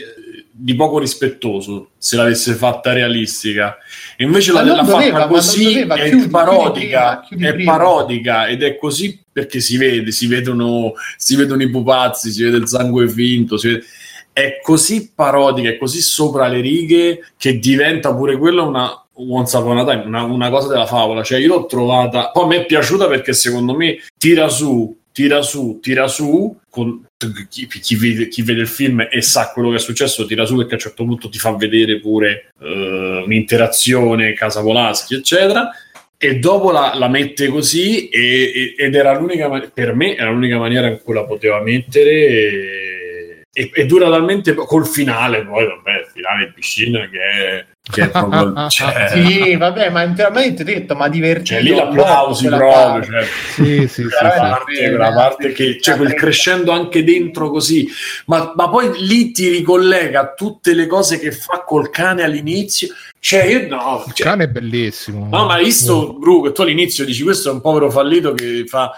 di poco rispettoso se l'avesse fatta realistica. E invece Ma la, l'ha doveva, fatta così, doveva, è chiudi- parodica, chiudi prima, chiudi è parodica ed è così perché si vede, si vedono, si vedono i pupazzi, si vede il sangue finto, si vede- è così parodica, è così sopra le righe che diventa pure quella una Once Upon a Time, una, una cosa della favola. Cioè, io l'ho trovata. Poi me è piaciuta perché secondo me tira su, tira su, tira su. Con, chi, chi vede, chi vede il film e sa quello che è successo, tira su perché a un certo punto ti fa vedere pure eh, un'interazione, Casa Volaschi, eccetera. E dopo la, la mette così, e- e- ed era l'unica per me era l'unica maniera in cui la poteva mettere. E, e- dura talmente col finale, poi vabbè, il finale in piscina che è, che è proprio. Cioè, sì vabbè ma interamente detto ma divertito cioè, lì l'applausi proprio. parte. Cioè, Sì, sì, sì, quella sì. parte, quella parte che c'è quel crescendo anche dentro così, ma, ma poi lì ti ricollega a tutte le cose che fa col cane all'inizio. Cioè, io no, Il cioè, cane è bellissimo. No, ma hai visto, Bru, che tu all'inizio dici questo è un povero fallito che fa,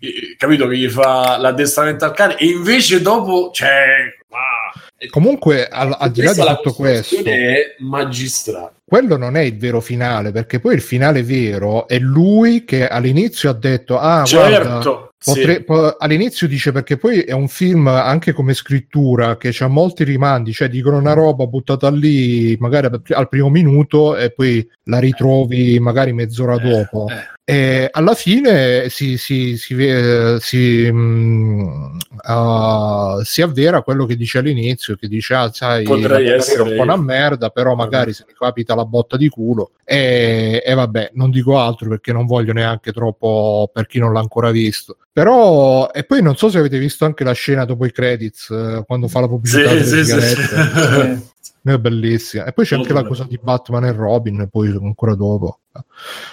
eh, capito, che gli fa l'addestramento al cane, e invece dopo, cioè, ah, Comunque, al, al di là di tutto questo, è magistrale. quello non è il vero finale, perché poi il finale vero è lui che all'inizio ha detto: Ah, guarda, Certo, potre- sì. po- all'inizio dice perché poi è un film anche come scrittura che ha molti rimandi, cioè dicono una roba buttata lì magari al- primo minuto e poi la ritrovi magari mezz'ora dopo. Eh, E alla fine si, si, si, ve- si, uh, si avvera quello che dice all'inizio, che dice, ah, sai, Potrei essere un po' una merda, però magari se mi capita la botta di culo. E, e vabbè, non dico altro perché non voglio neanche troppo per chi non l'ha ancora visto. Però, e poi non so se avete visto anche la scena dopo i credits, eh, quando fa la pubblicità Sì, sì, sì. È bellissima. E poi c'è anche la cosa di Batman e Robin, poi ancora dopo.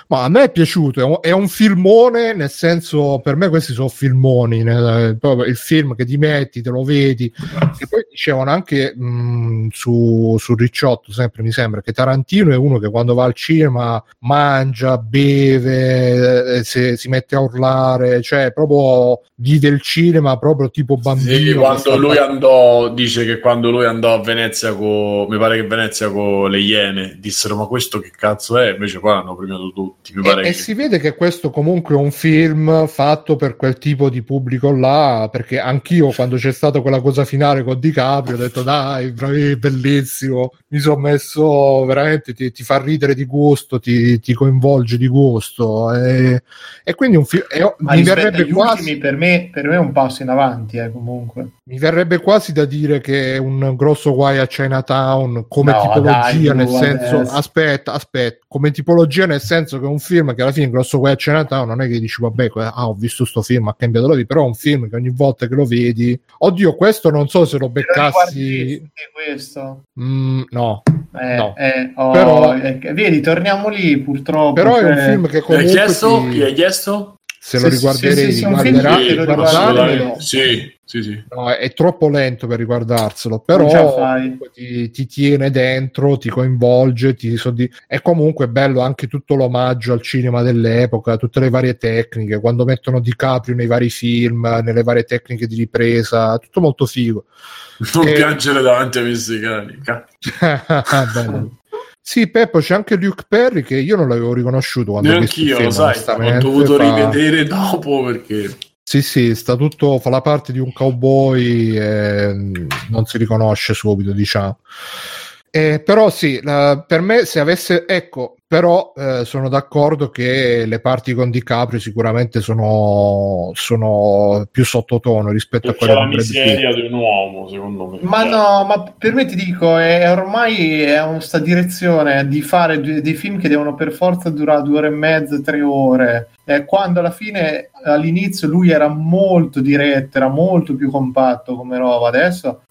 Ma a me è piaciuto, è un, è un filmone, nel senso, per me questi sono filmoni, nel- il film che ti metti, te lo vedi. E poi dicevano anche mh, su, su Ricciotto, sempre mi sembra, che Tarantino è uno che quando va al cinema mangia, beve, eh, se- si mette a urlare, cioè proprio vive il cinema proprio tipo bambino. Sì, quando lui andò, dice che quando lui andò a Venezia con, mi pare che Venezia con le Iene, dissero ma questo che cazzo è? Invece poi hanno premiato tutti, mi pare E, che... e si vede che questo comunque è un film fatto per quel tipo di pubblico là, perché anch'io quando c'è stata quella cosa finale con DiCaprio ho detto dai, bravi, bellissimo, mi sono messo veramente, ti, ti fa ridere di gusto, ti, ti coinvolge di gusto e, e quindi un film, mi verrebbe agli quasi... ultimi, per me, per me è un passo in avanti, eh, comunque. Mi verrebbe quasi da dire che è un grosso guai a Chinatown come No, tipologia, dai, nel senso, adesso. aspetta, aspetta, come tipologia nel senso che è un film che alla fine grosso guai a Chinatown non è che dici vabbè, ah, ho visto sto film, ha cambiato la vita, però è un film che ogni volta che lo vedi, oddio, questo non so se lo beccassi, questo. Mm, no, Eh, No. eh, oh, Però- eh, vedi, torniamo lì purtroppo. però è un cioè- film che Chi hai comunque chiesto? ti- Chi hai chiesto? se Sì, lo sì, riguarderei, sì, sì, sì, lo riguardarmelo- riguarderei. Sì, sì, sì. No, è, è troppo lento per riguardarselo, però ti, ti tiene dentro, ti coinvolge, ti soddisf- è comunque bello anche tutto l'omaggio al cinema dell'epoca, tutte le varie tecniche, quando mettono DiCaprio nei vari film, nelle varie tecniche di ripresa, tutto molto figo. Non Eh. piangere davanti ai messicani. ca- Bello. Sì, Peppo, c'è anche Luke Perry che io non l'avevo riconosciuto quando ho visto il Neanch'io, film, lo sai, ho onestamente, dovuto fa- rivedere dopo perché... Sì, sì, sta tutto, fa la parte di un cowboy e mm, non si riconosce subito, diciamo. Eh, però sì, la- per me se avesse, ecco, però eh, sono d'accordo che le parti con DiCaprio sicuramente sono, sono più sottotono rispetto a C'è quelle la con Brad Pitt. miseria di un uomo, secondo me. Ma Cioè, no, ma per me ti dico, è ormai è un- sta direzione di fare dei film che devono per forza durare due ore e mezza, tre ore. Eh, quando alla fine, all'inizio, lui era molto diretto, era molto più compatto come roba. Adesso,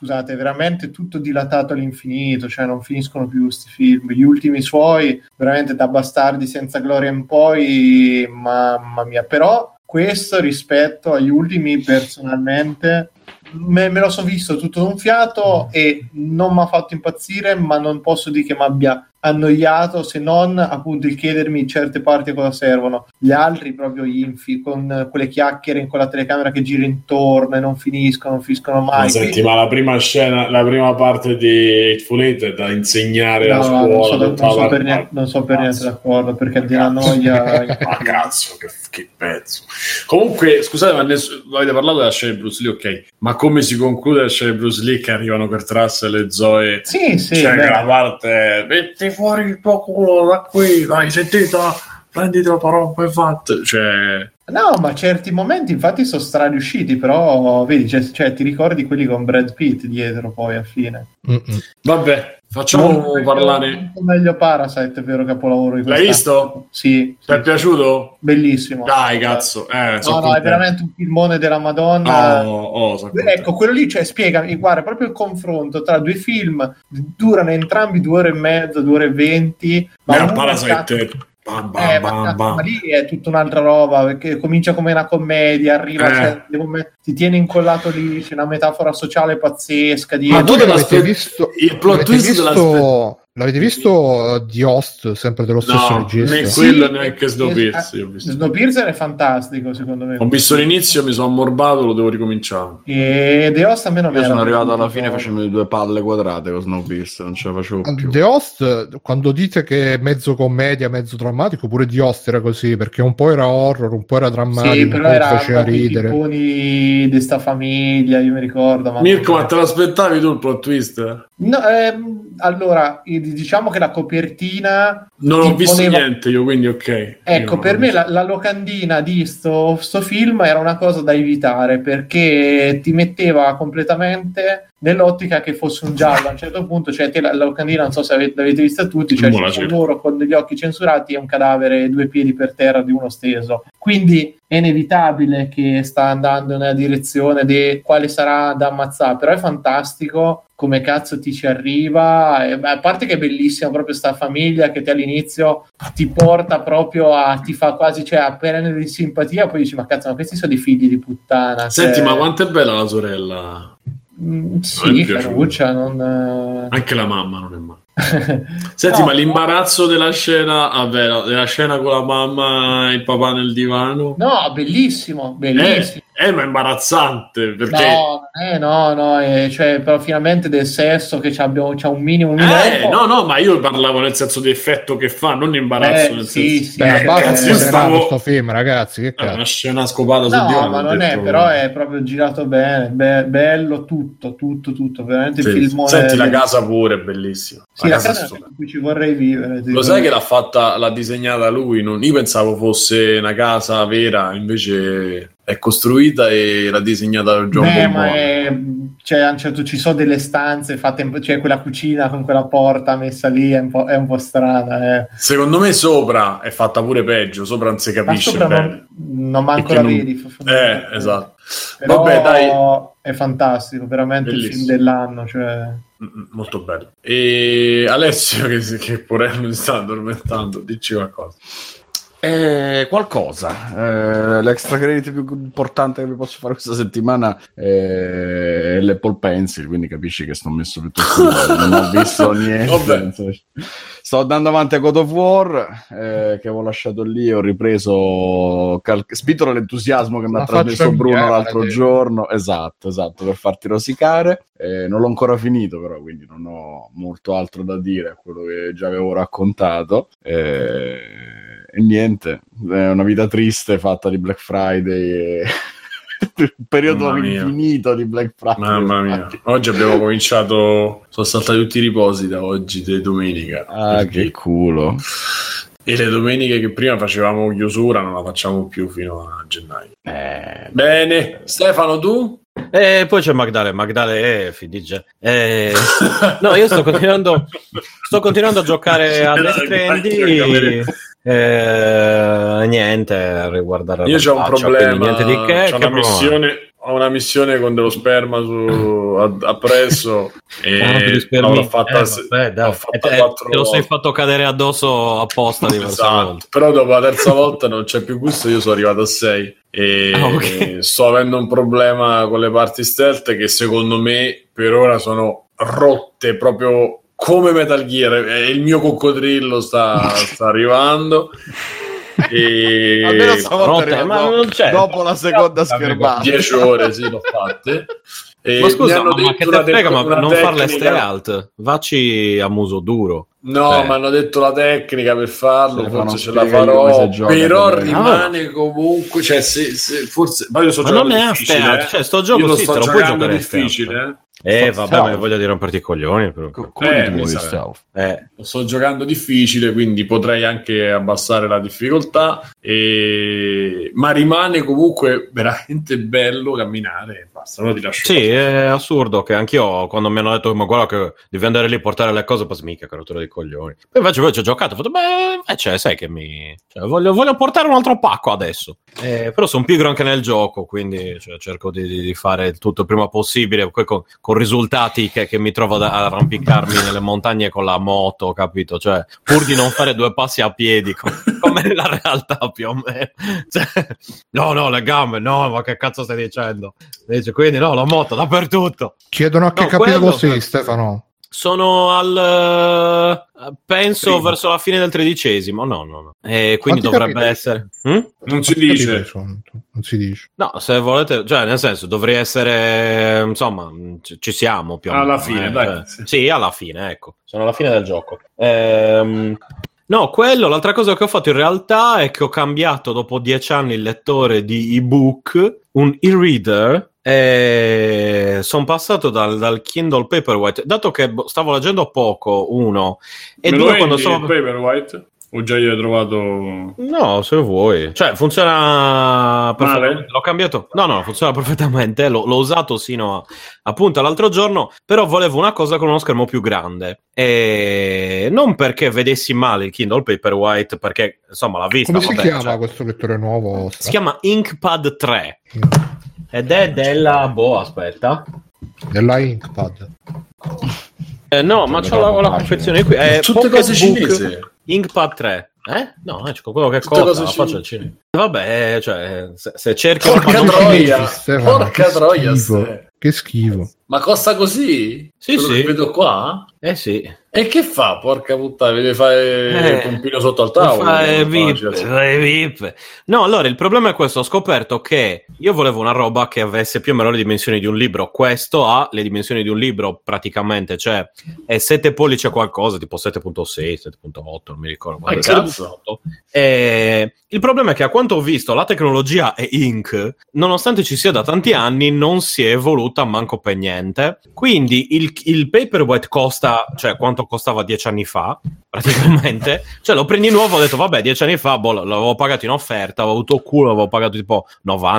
scusate, veramente tutto dilatato all'infinito, cioè non finiscono più questi film. Gli ultimi suoi, veramente da bastardi senza gloria in poi, mamma mia. Però questo rispetto agli ultimi, personalmente, me, me lo so visto tutto d'un fiato e non mi ha fatto impazzire, ma non posso dire che mi abbia annoiato se non appunto il chiedermi certe parti a cosa servono. Gli altri proprio infi con eh, quelle chiacchiere con la telecamera che gira intorno e non finiscono, non finiscono Ma mai. senti, ma la prima scena, la prima parte di Hateful Eight è da insegnare No, a scuola. non, so, non so per niente, non so per niente d'accordo perché di una noia Ma cazzo, che, che pezzo. Comunque, scusate, ma ness- avete parlato della scena di Bruce Lee, ok. Ma come si conclude la scena di Bruce Lee che arrivano per Trussell e Zoe? Sì, sì, cioè, beh. che la parte metti fuori il tuo culo da qui, dai, sentita, prenditi la parola e fatte. Cioè, No, ma certi momenti infatti sono strariusciti, però vedi, cioè, cioè, ti ricordi quelli con Brad Pitt dietro poi alla fine. Mm-mm. vabbè, facciamo Molto parlare. meglio Parasite, vero capolavoro di L'hai visto? Sì, Ti è sì, piaciuto? bellissimo. Dai, cazzo. Eh, No, no, è veramente un filmone della Madonna. Oh, oh. Ecco, quello lì, cioè, spiegami, guarda, proprio il confronto tra due film, durano entrambi due ore e mezza, due ore e venti, ma uno Parasite, bam, bam, Eh, ma, bam, bam. ma lì è tutta un'altra roba perché comincia come una commedia, arriva, Eh. cioè, come- ti tiene incollato lì, c'è una metafora sociale pazzesca. Di... Ma tu l'avete l'aspe- visto, il plot twist visto, l'avete visto The Host, sempre dello stesso No, regista? né Sì, quello neanche eh, Snowpiercer. eh, ho visto. Snowpiercer è fantastico secondo me. Ho visto l'inizio, mi sono ammorbato, lo devo ricominciare. E The Host a me non Io sono arrivato alla fine facendo due palle quadrate con Snowpiercer, non ce la facevo più. The Host, quando dite che è mezzo commedia, mezzo drammatico, pure The Host era così, perché un po' era horror, un po' era drammatico, Sì, un però po' era faceva proprio i ridere. tipponi di sta famiglia, io mi ricordo. Ma Mirko, ma te l'aspettavi tu il plot twist? No, ehm, allora, diciamo che la copertina Non ho visto poneva- niente io, quindi ok. Ecco, per me la, la locandina di sto, sto film era una cosa da evitare perché ti metteva completamente nell'ottica che fosse un giallo. A un certo punto, cioè, te la, la locandina, non so se avete, l'avete vista tutti, cioè Buona sono sera. loro con degli occhi censurati e un cadavere due piedi per terra di uno steso. Quindi è inevitabile che sta andando nella direzione di quale sarà da ammazzare, però è fantastico come cazzo ti ci arriva, e, a parte che è bellissima proprio sta famiglia che te all'inizio ti porta proprio a, ti fa quasi, cioè a perenne di simpatia, poi dici ma cazzo, ma questi sono dei figli di puttana. Senti, cioè, ma quanto è bella la sorella? Mm, sì. Caruccia, non... Anche la mamma non è male. Senti, No, ma l'imbarazzo della scena, no, della scena con la mamma e il papà nel divano, No, bellissimo, bellissimo. è, è ma imbarazzante perché No, eh, no, no, eh, cioè, però finalmente del sesso che abbiamo, c'ha un minimo, un minimo Eh, no, no, ma io parlavo nel senso di effetto che fa, non imbarazzo Eh, nel sì, senso. sì, Beh, eh, io stavo- questo film, ragazzi. Che È cazzo. una scena scopata sul No, divano. ma ho non è, detto- però è proprio girato bene, be- bello tutto, tutto, tutto, veramente Sì, il filmone. Senti, la casa pure è bellissima. Sì, la casa casa è è stupenda. in cui ci vorrei vivere. Lo dico. sai che l'ha fatta, l'ha disegnata lui? Non- io pensavo fosse una casa vera, invece è costruita e l'ha disegnata John Beh, ma Bombone. è, cioè, a un certo ci sono delle stanze fatte, in- cioè quella cucina con quella porta messa lì è un po', è un po' strana. Eh. Secondo me sopra è fatta pure peggio, sopra non si Ma capisce sopra bene. non, non manco Perché la non- vedi. Eh, esatto. Però Vabbè, dai. è fantastico, veramente il Bellissimo. film dell'anno. Cioè... Mm, Molto bello. E Alessio, che, che porello mi sta addormentando, dici qualcosa. Eh, qualcosa. Eh, l'extra credit più importante che vi posso fare questa settimana è l'Apple Pencil, quindi capisci che sto messo piuttosto male, non ho visto niente. Sto andando avanti a God of War, eh, che avevo lasciato lì, ho ripreso, cal- spinto dall'entusiasmo che mi ha trasmesso Bruno inviare, l'altro giorno. Esatto, esatto, per farti rosicare. Eh, non l'ho ancora finito, però, quindi non ho molto altro da dire a quello che già avevo raccontato. Eh, e niente, è una vita triste fatta di Black Friday. E... un periodo infinito di Black Friday. Mamma mia, oggi abbiamo cominciato, sono saltati tutti i riposi da oggi, di domenica. Ah, Perché- che culo. E le domeniche che prima facevamo chiusura non la facciamo più fino a gennaio. Eh, Bene, Stefano, tu? E poi c'è Magdale, Magdale è FDG. Eh, no, io sto continuando, sto continuando a giocare a Death Stranding. Eh, niente, riguardare Io c'ho un problema, niente di che. c'ho che una missione, ho una missione con dello sperma su, a- appresso e Ah, spermi. l'avrò fatta, Eh, vabbè, l'ho fatta Eh, quattro te lo sei fatto cadere addosso apposta Esatto, però dopo la terza volta non c'è più gusto, io sono arrivato a 6 e Ah, ok. sto avendo un problema con le parti stealth che secondo me per ora sono rotte proprio come Metal Gear e il mio coccodrillo sta, sta arrivando e Almeno stavolta Rotte, arriva ma dopo- non c'è. dopo la seconda schermata. 10 ore sì l'ho fatte e Ma scusa, hanno ma, ma che te frega, tec- ma non farle tecnica- stealth. Vacci a muso duro. No, Cioè. mi hanno detto la tecnica per farlo, Stefano, forse ce la farò, però rimane comunque, cioè se, se forse, ma io sto Ma giocando non è difficile, stealth, eh. cioè, sto gioco io lo sì, sto te lo puoi giocando giocare difficile, eh. Eh, vabbè, ma voglio dire romperti i coglioni. Però. Co- Eh? Eh, sto giocando difficile, quindi potrei anche abbassare la difficoltà, e... ma rimane comunque veramente bello camminare. Basta, no, ti lascio. Sì, è assurdo che anch'io quando mi hanno detto ma guarda che devi andare lì a portare le cose, poi mica che rottura di coglioni. Poi invece poi ci ho giocato, ho fatto beh, invece sai che mi... cioè, voglio, voglio portare un altro pacco adesso. Eh, però sono pigro anche nel gioco, quindi cioè, cerco di, di- di fare tutto il prima possibile, poi con, con risultati che, che mi trovo ad arrampicarmi nelle montagne con la moto, capito? Cioè, pur di non fare due passi a piedi, com- come nella realtà più o meno. Cioè, no, no, le gambe, no, ma che cazzo stai dicendo? Dice, quindi no, la moto dappertutto. Chiedono a che No, capitolo quello- sei, Stefano. Sono al eh, penso Primo. verso la fine del tredicesimo. No, no, no. E quindi Quanti dovrebbe capitoli? essere. Hm? Non si dice. sono? Non si dice. No, se volete, cioè, nel senso, dovrei essere, insomma, ci, ci siamo più o Alla meno, fine, eh, dai. cioè, Sì. sì, alla fine, ecco. Sono alla fine del gioco. Ehm, no, quello, l'altra cosa che ho fatto in realtà è che ho cambiato dopo dieci anni il lettore di ebook, un e-reader, sono passato dal, dal Kindle Paperwhite, dato che boh, stavo leggendo poco, uno, e Me lo due quando il Paperwhite? O già io hai trovato... No, se vuoi. Cioè, funziona perfettamente. Male? L'ho cambiato. No, no, funziona perfettamente. L'ho, l'ho usato sino a, appunto all'altro giorno. Però volevo una cosa con uno schermo più grande. E non perché vedessi male il Kindle Paperwhite, perché insomma l'ha vista. Come si vabbè, chiama cioè, questo lettore nuovo? si chiama Inkpad 3. Ed è della. Boh, aspetta. Della Inkpad. Eh, no, ma c'ho la, la confezione qui. È Tutte cose cinesi. Inkpad 3. Eh? No, eh, quello che Tutte costa, cose la faccia al cinese. Vabbè, eh, cioè, se, se cerchi Porca troia! Porca che troia. Che schifo. Ma costa così? Sì, Quello sì. vedo qua? Eh sì. E che fa? Porca puttana, deve fare Eh, il pompino sotto al tavolo. Fa- eh, non VIP, facile. fa- eh, VIP. No, allora il problema è questo: ho scoperto che io volevo una roba che avesse più o meno le dimensioni di un libro. Questo ha le dimensioni di un libro praticamente, cioè è 7 pollici a qualcosa, tipo 7.6, 7.8, non mi ricordo. Ma guarda, cazzo. 7.8. Eh, il problema è che a quanto ho visto la tecnologia è ink, nonostante ci sia da tanti anni, non si è evoluta manco per niente. Quindi il, il paperweight costa, cioè quanto costava dieci anni fa, praticamente. cioè lo prendi nuovo, ho detto vabbè, dieci anni fa boh, l'avevo pagato in offerta, avevo avuto culo, avevo pagato tipo 90-99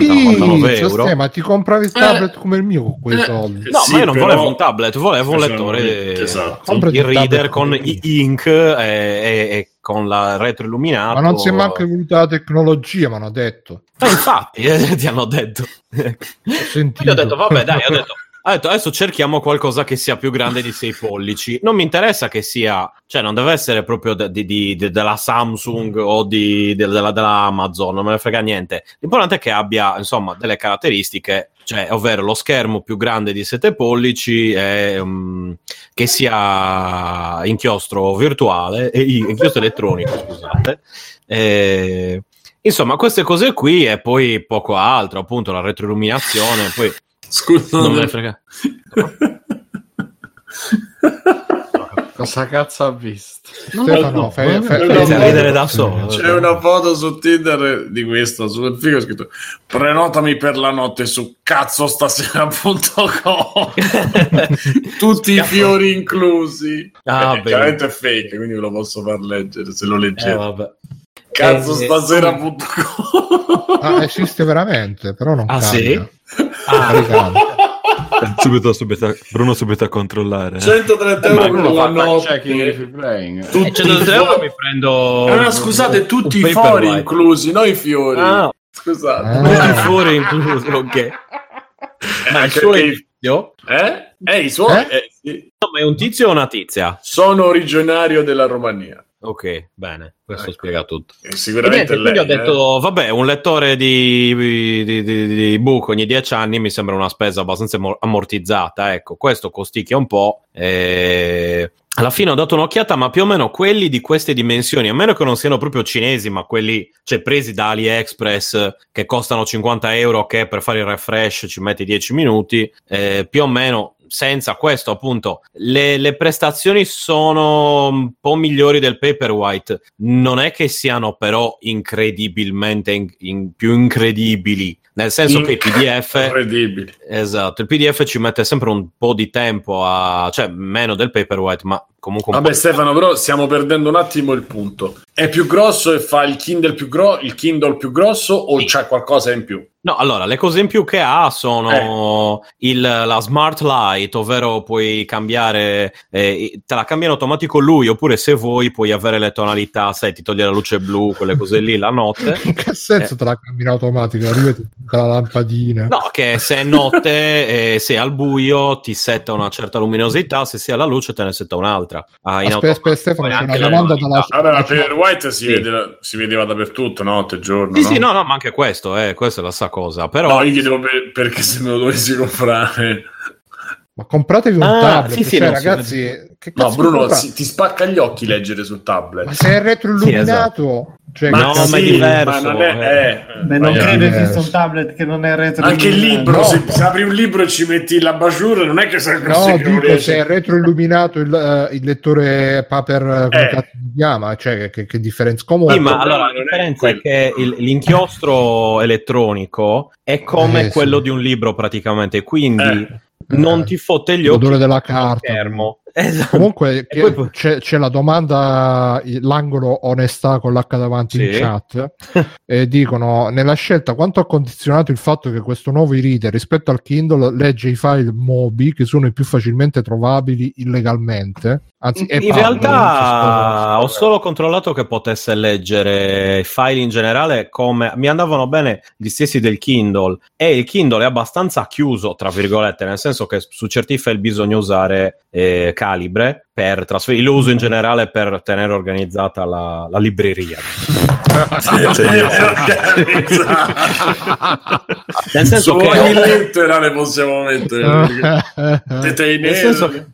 Pizza, euro. ste, ma ti compravi il tablet come il mio con quei eh, soldi. No, Sì, ma io non però- volevo un tablet, volevo un Esatto, lettore, esatto. Il reader con i- ink e, e- e con la retroilluminato. Ma non si è manco evoluta la tecnologia, mi hanno detto. Eh, infatti, eh, ti hanno detto. Ho sentito. Io ho detto, vabbè, dai, ho detto, ho detto, adesso cerchiamo qualcosa che sia più grande di 6 pollici. Non mi interessa che sia, cioè, non deve essere proprio de- di- de- della Samsung o de- della, della Amazon, non me ne frega niente. L'importante è che abbia, insomma, delle caratteristiche, cioè, ovvero lo schermo più grande di 7 pollici, e, mm, che sia inchiostro virtuale, e inchiostro elettronico, scusate. E, insomma, queste cose qui e poi poco altro, appunto, la retroilluminazione, poi Scusa, non me ne frega. Cosa cazzo ha visto? Stefano, fai, no, fai, ridere da solo. C'è una foto su Tinder di questo, sul figo scritto prenotami per la notte su cazzostasera.com tutti i fiori inclusi Ah, Eh, chiaramente è fake quindi ve lo posso far leggere se lo Eh, leggete vabbè. cazzostasera.com Ah, esiste veramente, però non Ah, cambia. sì? Caricato. subito, subito, Bruno subito a controllare. eh. 130 Ma euro uno per la notte free playing. tutti E 100 i euro fiori- mi prendo. Ah, scusate tutti un i fori Paperwhite. inclusi non i fiori Ah, scusate Ah. tutti i fuori inclusi, ok. Ma il suo è eh? eh i suoi Eh? eh, sì. No, ma è un tizio o una tizia? sono originario della Romania Ok, bene, questo Ecco. spiega tutto. E E sicuramente niente, quindi lei, ho detto, vabbè, un lettore di, di, di, di book ogni 10 anni mi sembra una spesa abbastanza ammor- ammortizzata. Ecco, questo costicchia un po'. E... Alla fine ho dato un'occhiata, ma più o meno quelli di queste dimensioni, a meno che non siano proprio cinesi, ma quelli cioè, presi da AliExpress che costano 50 euro, che per fare il refresh ci metti 10 minuti, eh, più o meno senza questo, appunto, le, le prestazioni sono un po' migliori del Paperwhite. Non è che siano però incredibilmente in- in- più incredibili. Nel senso che il PDF, esatto, il PDF ci mette sempre un po' di tempo a, cioè meno del Paperwhite, ma comunque un Vabbè. Stefano, però stiamo perdendo un attimo il punto. È più grosso e fa il Kindle più, gro- il Kindle più grosso o Sì. c'è qualcosa in più? No, allora, le cose in più che ha sono il- la Smart Light, ovvero puoi cambiare, eh, te la cambia in automatico lui, oppure se vuoi puoi avere le tonalità, sai, ti toglie la luce blu, quelle cose lì, la notte. In che senso te la cambi in automatico? Arrivati con la lampadina. No, che se è notte, eh, se è al buio, ti setta una certa luminosità, se sei alla luce te ne setta un'altra. Ah, in aspetta, aspetta, automatico. Stefano, una domanda dalla Vabbè, ma per White si, Sì. vede- si vedeva dappertutto, notte, giorno. Sì, no? sì, no, no, ma anche questo, eh, questa è la sa cosa. Però... No, io chiedevo per- perché se me lo dovessi comprare. Ma compratevi un Ah, tablet, sì, sì, cioè, si ragazzi, che No, cazzo Bruno, si- ti spacca gli occhi leggere sul tablet. Ma se è retroilluminato, Cioè, Ma no, ma è sì, diverso, ma non è, eh. Beh, non è credo esista un tablet che non è retro Anche il libro, No. se, se apri un libro e ci metti la basciura, non è che sei No, dico se è retroilluminato il, eh, il lettore paper, eh, come Eh. cazzo si chiama, cioè che, che, che differenza comunque. Sì, ma allora la è differenza è, quello. che il- l'inchiostro elettronico è come Eh, sì. quello di un libro praticamente, quindi Eh. Non ti fotte gli occhi l'odore della carta. schermo. Esatto. Comunque poi- c'è, c'è la domanda, l'angolo onestà con l'H davanti in Sì. chat, e dicono nella scelta quanto ha condizionato il fatto che questo nuovo e-reader rispetto al Kindle legge i file MOBI che sono i più facilmente trovabili illegalmente. Anzi, In Paolo, realtà ho so- solo controllato che potesse leggere file in generale come mi andavano bene gli stessi del Kindle e il Kindle è abbastanza chiuso, tra virgolette, nel senso che su certi file bisogna usare eh, Calibre per trasferire, lo uso in generale per tenere organizzata la, la libreria. Nel senso che ogni lettera le possiamo mettere. nel senso che,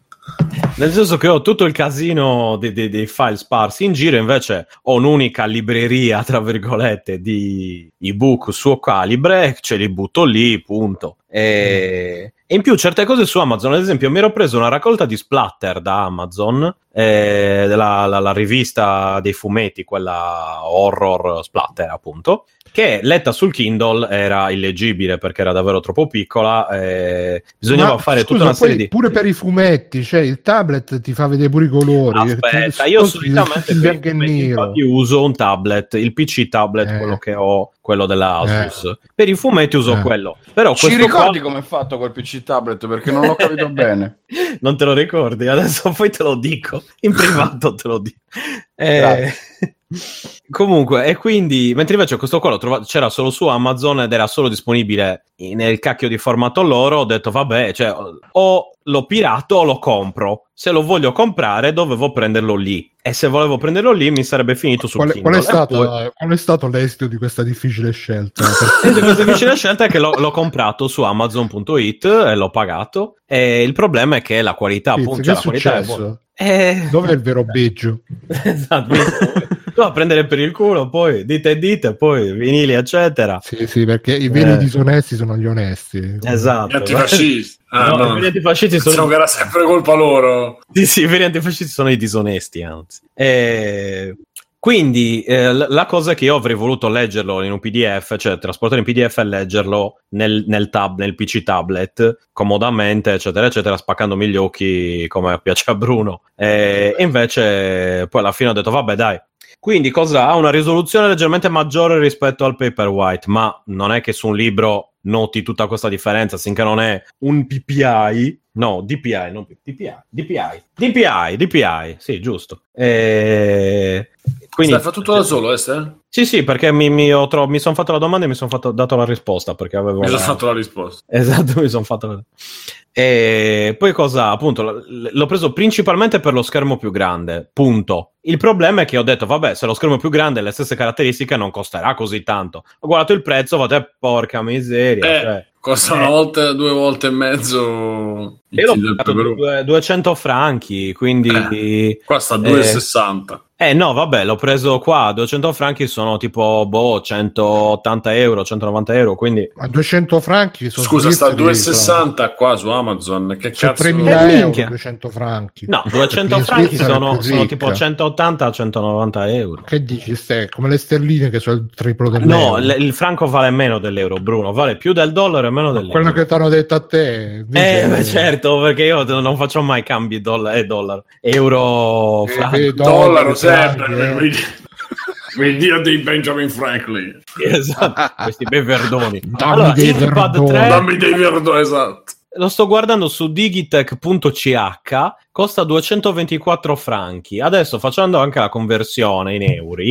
nel senso che ho tutto il casino dei, dei- dei file sparsi in giro, invece ho un'unica libreria, tra virgolette, di ebook su calibre, ce li butto lì, punto. E, e in più certe cose su Amazon, ad esempio, mi ero preso una raccolta di splatter da Amazon, eh, della, la, la rivista dei fumetti, quella horror splatter, appunto che letta sul Kindle era illeggibile perché era davvero troppo piccola. eh, bisognava Ma, fare scusa, tutta una serie di. pure per i fumetti, cioè il tablet ti fa vedere pure i colori. Aspetta, Ti- io solitamente per i fumetti, infatti uso un tablet, il PC tablet, Eh. quello che ho, quello della Asus. Per i fumetti uso Eh. quello. Però Ci questo qua- ricordi come è fatto col PC tablet? Perché non l'ho capito bene. non te lo ricordi? Adesso poi te lo dico. In privato te lo dico. Eh, comunque, e quindi, mentre invece questo qua l'ho trovato, c'era solo su Amazon ed era solo disponibile nel cacchio di formato loro, ho detto vabbè, cioè, o lo pirato o lo compro. Se lo voglio comprare dovevo prenderlo lì. E se volevo prenderlo lì mi sarebbe finito sul Qual è, Kindle. qual è stato, poi- qual è stato l'esito di questa difficile scelta? E questa vicina scelta è che l'ho, l'ho comprato su Amazon.it e l'ho pagato. E il problema è che la qualità, Pizzi, appunto, che cioè, è la qualità è buona. Eh, Dov'è il vero beggio? esatto. A prendere per il culo, poi dite e dite, poi vinili, eccetera. Sì, sì, perché i veri Eh. disonesti sono gli onesti. Gli Esatto. antifascisti. Ah, No, no. i veri antifascisti Pensavo sono che era sempre colpa loro. Sì, sì, i veri antifascisti sono i disonesti, anzi. Eh, quindi eh, la cosa che io avrei voluto leggerlo in un PDF, cioè trasportare in PDF e leggerlo nel, nel tab, nel PC tablet, comodamente, eccetera, eccetera, spaccandomi gli occhi come piace a Bruno. Eh, e invece poi alla fine ho detto, vabbè, dai. Quindi cosa ha? Una risoluzione leggermente maggiore rispetto al Paperwhite, ma non è che su un libro noti tutta questa differenza, finché non è un PPI, no, DPI, non PPI, DPI, DPI, DPI, sì, giusto. E... Quindi, Stai, fa tutto da solo, eh, Stai? Sì, sì, perché mi, mi, tro- mi sono fatto la domanda e mi sono dato la risposta, perché avevo... Mi sono fatto la risposta. Esatto, mi sono fatto. la- E poi cosa? Appunto, l'ho preso principalmente per lo schermo più grande. Punto. Il problema è che ho detto, vabbè, se lo schermo più grande e le stesse caratteristiche non costerà così tanto. Ho guardato il prezzo, detto, eh, porca miseria. Eh, cioè. costa una Eh. volta, due volte e mezzo Io l'ho kit del pagato peperone. due- 200 franchi, quindi... Qua sta a Eh. 2,60. Eh no, vabbè, l'ho preso qua, 200 franchi sono tipo, boh, 180 euro, 190 euro, quindi... Ma 200 franchi sono Scusa, sta a svizzeri, 2,60 qua su Amazon. Che Sono cazzo? 3000 Eh, euro minchia. 200 franchi. No, 200 Perché in franchi sono, sono tipo 180-190 euro. Che dici, ste? Come le sterline che sono il triplo No, dell'euro. l- il franco vale meno dell'euro, Bruno, vale più del dollaro e meno dell'euro. Quello che ti hanno detto a te. invece- Eh, beh, certo, perché io non faccio mai cambi doll- eh, dollaro, euro, Eh, franco. eh, Dollaro franchi, sempre. eh. quindi- Il dio di Benjamin Franklin. Esatto, questi bei verdoni. Dammi Allora, dei verdoni. 3 Dammi dei verdoni, esatto. lo sto guardando su digitech.ch, costa 224 franchi. Adesso facendo anche la conversione in euro.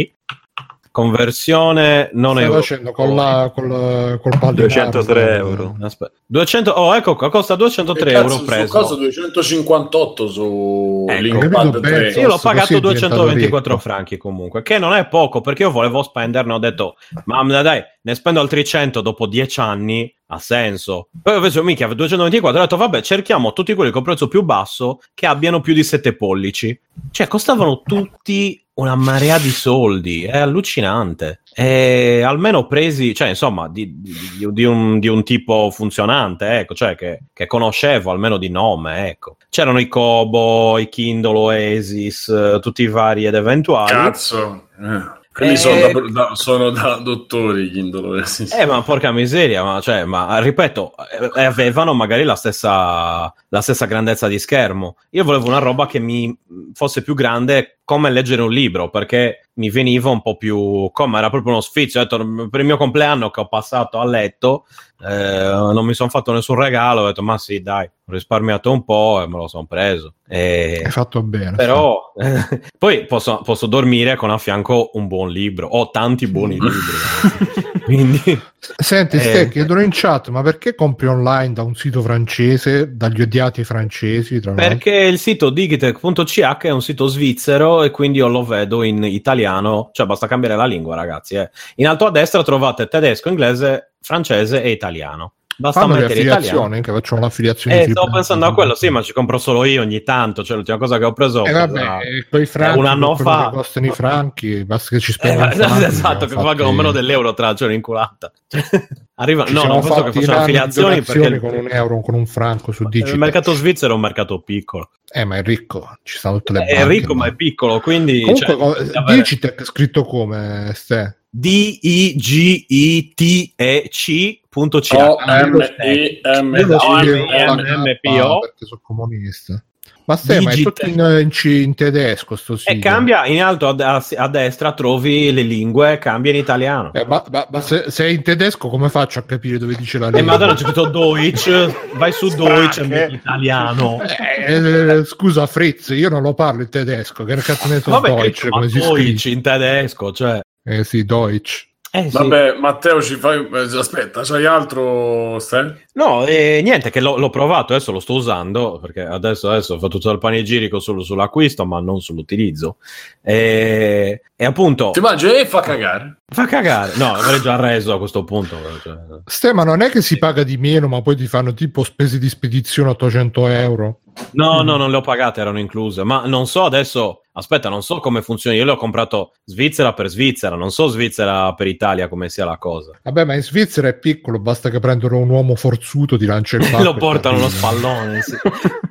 Conversione non euro. facendo con, la, col, col pallino 203 euro. Aspetta. 200, oh, ecco qua, costa 203 Che euro cazzo, su preso. cosa 258 su Ecco. Linkpad Capito bene. 3. Io l'ho pagato è diventato 224 ricco. franchi comunque, che non è poco perché io volevo spenderne. Ho detto, ma dai, ne spendo altri 100 dopo 10 anni. Ha senso. Poi ho preso mica 224. Ho detto, vabbè, cerchiamo tutti quelli con prezzo più basso che abbiano più di 7 pollici. Cioè, costavano tutti una marea di soldi, è allucinante. E almeno presi, cioè insomma, di, di- di- un, di un tipo funzionante, ecco, cioè che, che conoscevo almeno di nome, ecco. C'erano i Kobo, i Kindle Oasis, eh, tutti i vari ed eventuali. Cazzo. Eh. Quelli Eh. sono, da, da- sono da dottori gli indolori. Eh, ma porca miseria, ma, cioè, ma ripeto, eh, avevano magari la stessa, la stessa grandezza di schermo. Io volevo una roba che mi fosse più grande come leggere un libro, perché mi veniva un po' più come era proprio uno sfizio. Ho detto, per il mio compleanno che ho passato a letto, eh, non mi sono fatto nessun regalo. Ho detto, ma sì, dai, ho risparmiato un po' e me lo sono preso. E- Hai fatto bene. però poi posso, posso dormire con a fianco un buon libro ho tanti buoni libri quindi. Senti, Eh. Ste, chiedono in chat, ma perché compri online da un sito francese, dagli odiati francesi? Tra l'altro? perché il sito digitech.ch è un sito svizzero e quindi io lo vedo in italiano cioè basta cambiare la lingua ragazzi eh. in alto a destra trovate tedesco inglese francese e italiano basta Fanno mettere italiano che facciano l'affiliazione. eh, stavo pensando a quello, sì, ma ci compro solo io ogni tanto. Cioè, l'ultima cosa che ho preso. Eh, vabbè, preso- quei franchi, un anno fa. che costano i franchi, basta che ci Eh, spendano i franchi, esatto, che siamo valgono fatti- meno dell'euro tra l'altro inculata. Arriva, ci no, non penso che facciano affiliazioni perché il, con un euro, con un franco su il Digitech. mercato svizzero è un mercato piccolo. Eh, ma è ricco, ci stanno tutte le È banche, ricco, ma è piccolo, quindi Comunque, cioè, Digitech è scritto come, Ste? D-I-G-I-T-E-C.ch Ah, M I M Io lo O- scrivo M- con la M- K, MPO. perché sono comunista. Ma Ste, ma è tutto in, in in tedesco sto sito. E cambia in alto a, a- a destra, trovi le lingue, cambia in italiano. Eh, ma, ma- ma se, se è in tedesco come faccio a capire dove dice la E lingua? madonna, c'è scritto Deutsch, vai su Deutsch e metti italiano. Eh, eh, scusa Fritz, io non lo parlo in tedesco, che cazzo ne so Vabbè, Deutsch, come si Deutsch in tedesco, cioè... Eh sì, Deutsch. Eh, sì. Vabbè, Matteo, ci fai. eh, Aspetta, c'hai altro? Stai? No, eh, niente, che l'ho, l'ho provato, adesso lo sto usando, perché adesso, adesso fa tutto il panegirico sul- sull'acquisto, ma non sull'utilizzo. E, e appunto, Ti mangi e fa cagare. fa cagare. No, avrei già reso a questo punto. cioè. Ste, ma non è che si paga di meno, ma poi ti fanno tipo spese di spedizione 800 euro? No, no, non le ho pagate, erano incluse. Ma non so adesso, aspetta, non so come funziona. Io le ho comprato Svizzera per Svizzera, non so Svizzera per Italia come sia la cosa. Vabbè, ma in Svizzera è piccolo, basta che prendono un uomo forzuto, ti lancia il pacco. lo portano uno spallone. sì.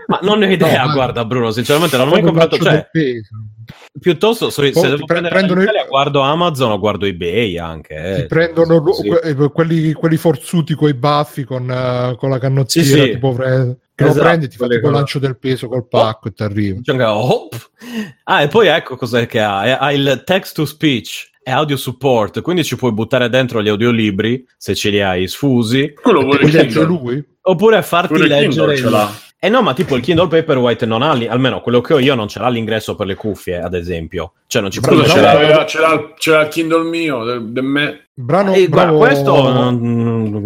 ma non ne ho idea, No, ma- guarda, Bruno. Sinceramente, non ho mai comprato. Cioè, piuttosto, se, se devo pre- prendere Italia, guardo Amazon o guardo eBay anche. eh. Ti prendono Sì. que- eh, quelli, quelli forzuti con i baffi, con, eh, con la canottiera, sì. tipo pre- che Esatto, lo prendi, ti fa tipo lancio del peso col pacco e ti arriva. Ah, e poi ecco cos'è che ha. Ha il text to speech e audio support, quindi ci puoi buttare dentro gli audiolibri se ce li hai sfusi, Quello vuole leggere lui? oppure farti Pure il leggere. Ce il- l'ha. Eh no, ma tipo il Kindle Paperwhite non ha, li- almeno quello che ho io non ce l'ha l'ingresso per le cuffie, ad esempio. Cioè non ci puoi ce ce l'ha, ce l'ha il Kindle mio, del de me. Brano, Eh, bravo- questo non,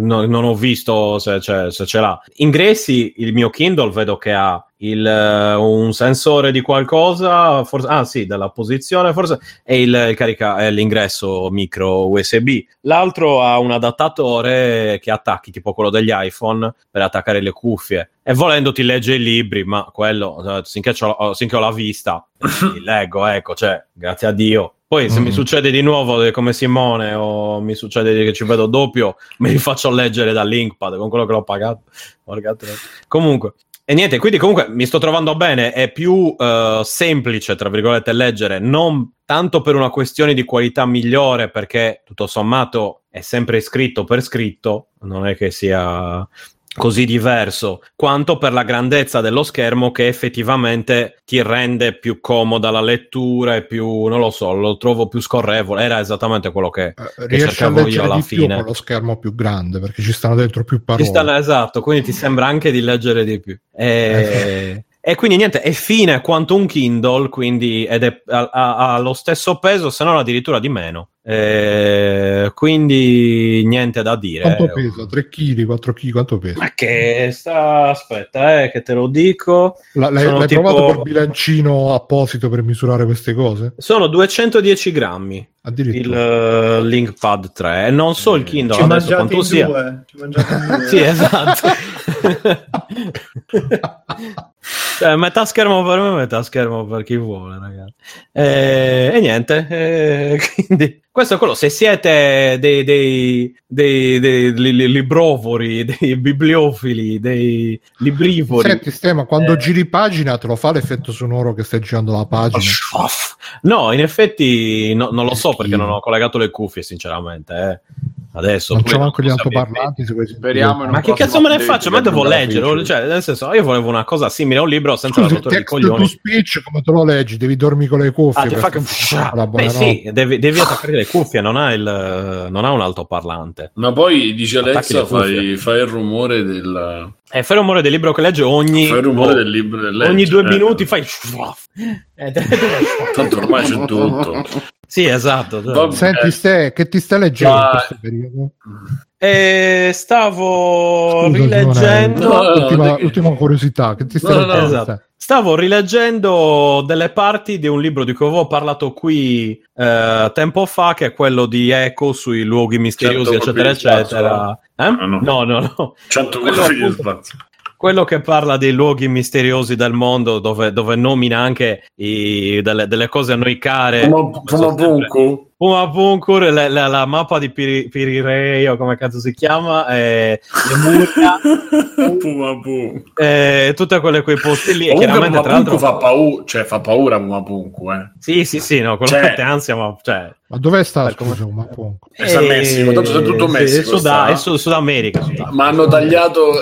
non- non ho visto se, c'è- se ce l'ha. Ingressi, il mio Kindle vedo che ha il, eh, un sensore di qualcosa, forse, ah sì, della posizione, forse, e il, il carica, è l'ingresso micro USB. L'altro ha un adattatore che attacchi, tipo quello degli iPhone, per attaccare le cuffie. E volendo ti legge i libri, ma quello, eh, finché, c'ho- finché ho la vista, li leggo, ecco, cioè, grazie a Dio. Poi se Mm. mi succede di nuovo eh, come Simone o mi succede che ci vedo doppio, mi rifaccio leggere da Linkpad con quello che l'ho pagato. Comunque, e niente, quindi comunque mi sto trovando bene, è più eh, semplice, tra virgolette, leggere, non tanto per una questione di qualità migliore, perché tutto sommato è sempre scritto per scritto, non è che sia così diverso, quanto per la grandezza dello schermo che effettivamente ti rende più comoda la lettura e più, non lo so, lo trovo più scorrevole. Era esattamente quello che, eh, che cercavo io alla di più fine. con lo schermo più grande perché ci stanno dentro più parole. stanno esatto, quindi ti sembra anche di leggere di più. Eh, E, e quindi niente, è fine quanto un Kindle, quindi ed è, ha, ha- ha lo stesso peso, se non addirittura di meno. Eh, quindi niente da dire. Quanto pesa? 3 kg, 4 kg, quanto pesa? Ma che sta, aspetta, eh, che te lo dico. La- l'hai l'hai tipo- provato col bilancino apposito per misurare queste cose? Sono 210 grammi il Addirittura. uh, LinkPad 3 e non so il Kindle Ci adesso quanto in sia. due. Ci mangiate in due. Sì, esatto. cioè, metà schermo per me, metà schermo per chi vuole, ragazzi. E, e niente, e, quindi questo è quello. Se siete dei, dei, dei, dei li- li- librovori, dei bibliofili, dei librivori, Senti, Stema, quando Eh. giri pagina te lo fa l'effetto sonoro che stai girando la pagina? No, in effetti no- non lo so perché non ho collegato le cuffie, sinceramente. eh. Adesso Non c'è manco gli altoparlanti. Ma che cazzo me ne faccio? Ma devo leggere, cioè, nel senso, io volevo una cosa simile a un libro senza Scusa, la il rottura di coglioni. speech come te lo leggi? Devi dormire con le cuffie. Ah, ti fa che... fare la Beh, sì, devi, devi attaccare le cuffie, non ha, il, non ha un altoparlante. Ma poi dice Attacchi Alexa, fai, fai il rumore del, E fai il rumore del libro che legge ogni, fai il rumore del libro ogni legge, due eh. minuti fai... Eh, Tanto ormai c'è tutto. sì, esatto. Vabbè. Senti, Ste, che ti stai leggendo Ma- in questo periodo? E stavo Scusa, rileggendo... No, no, ultima, di- ultima curiosità, che ti stai No, no, esatto. Stavo rileggendo delle parti di un libro di cui avevo parlato qui eh, tempo fa, che è quello di Eco sui luoghi misteriosi, Certo, eccetera, eccetera. Eh? No. No, no, no. 100 Quello appunto-. Quello che parla dei luoghi misteriosi del mondo, dove, dove nomina anche i- delle, delle cose a noi care. Fuma- Fuma Puma Punkur, la, la- la mappa di Piri- Pirirei, o come cazzo si chiama, eh, le Murcia, Puma Punku. eh, tutte quelle quei posti lì. E Comunque chiaramente, Puma tra l'altro, fa paura, cioè fa paura Puma Punku, eh. sì, sì, sì, no, quello Cioè- mette ansia, ma cioè, Ma dove sta? Come- Scusa, ma punco. È San Messico, tanto c'è tutto sì, Messico, È, Sud, sta. è Sud, Sud America. Sud- Ma hanno tagliato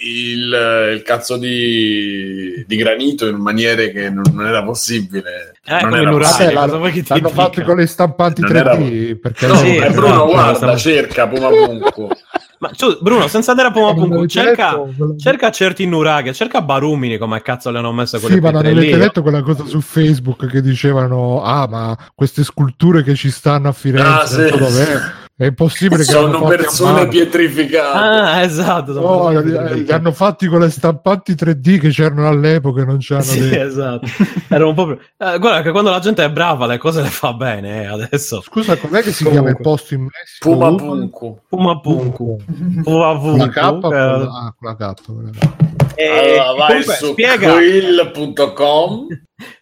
il, il cazzo di, di granito in maniere che non, non era possibile. Eh, non era possibile. L'hanno, vuoi che ti l'hanno fatto con le stampanti Non 3D era- perché No, Sì, è esatto, Bruno, guarda, stiamo- cerca Puma Punku. Ma tu, Bruno, senza andare a Puma Non Punku, avete cerca, letto cerca certi nuraghe, cerca Barumini, come cazzo le hanno messe quelle Sì, ma non avete letto quella cosa su Facebook che dicevano: Ah, ma queste sculture che ci stanno a Firenze, Ah, sì. dov'è. È impossibile che Sono persone mano." pietrificate. Ah, esatto. No, li, li hanno fatti con le stampanti 3D che c'erano all'epoca e non c'erano Sì, dei- esatto. Erano proprio... eh, guarda che quando la gente è brava le cose le fa bene, eh, adesso. Scusa, com'è che si Comunque. chiama il posto in Messico? Puma Uh, Punku. Puma Punku. Puma Con la K eh, ah, con la K, Allora vai comunque su spiega, quill.com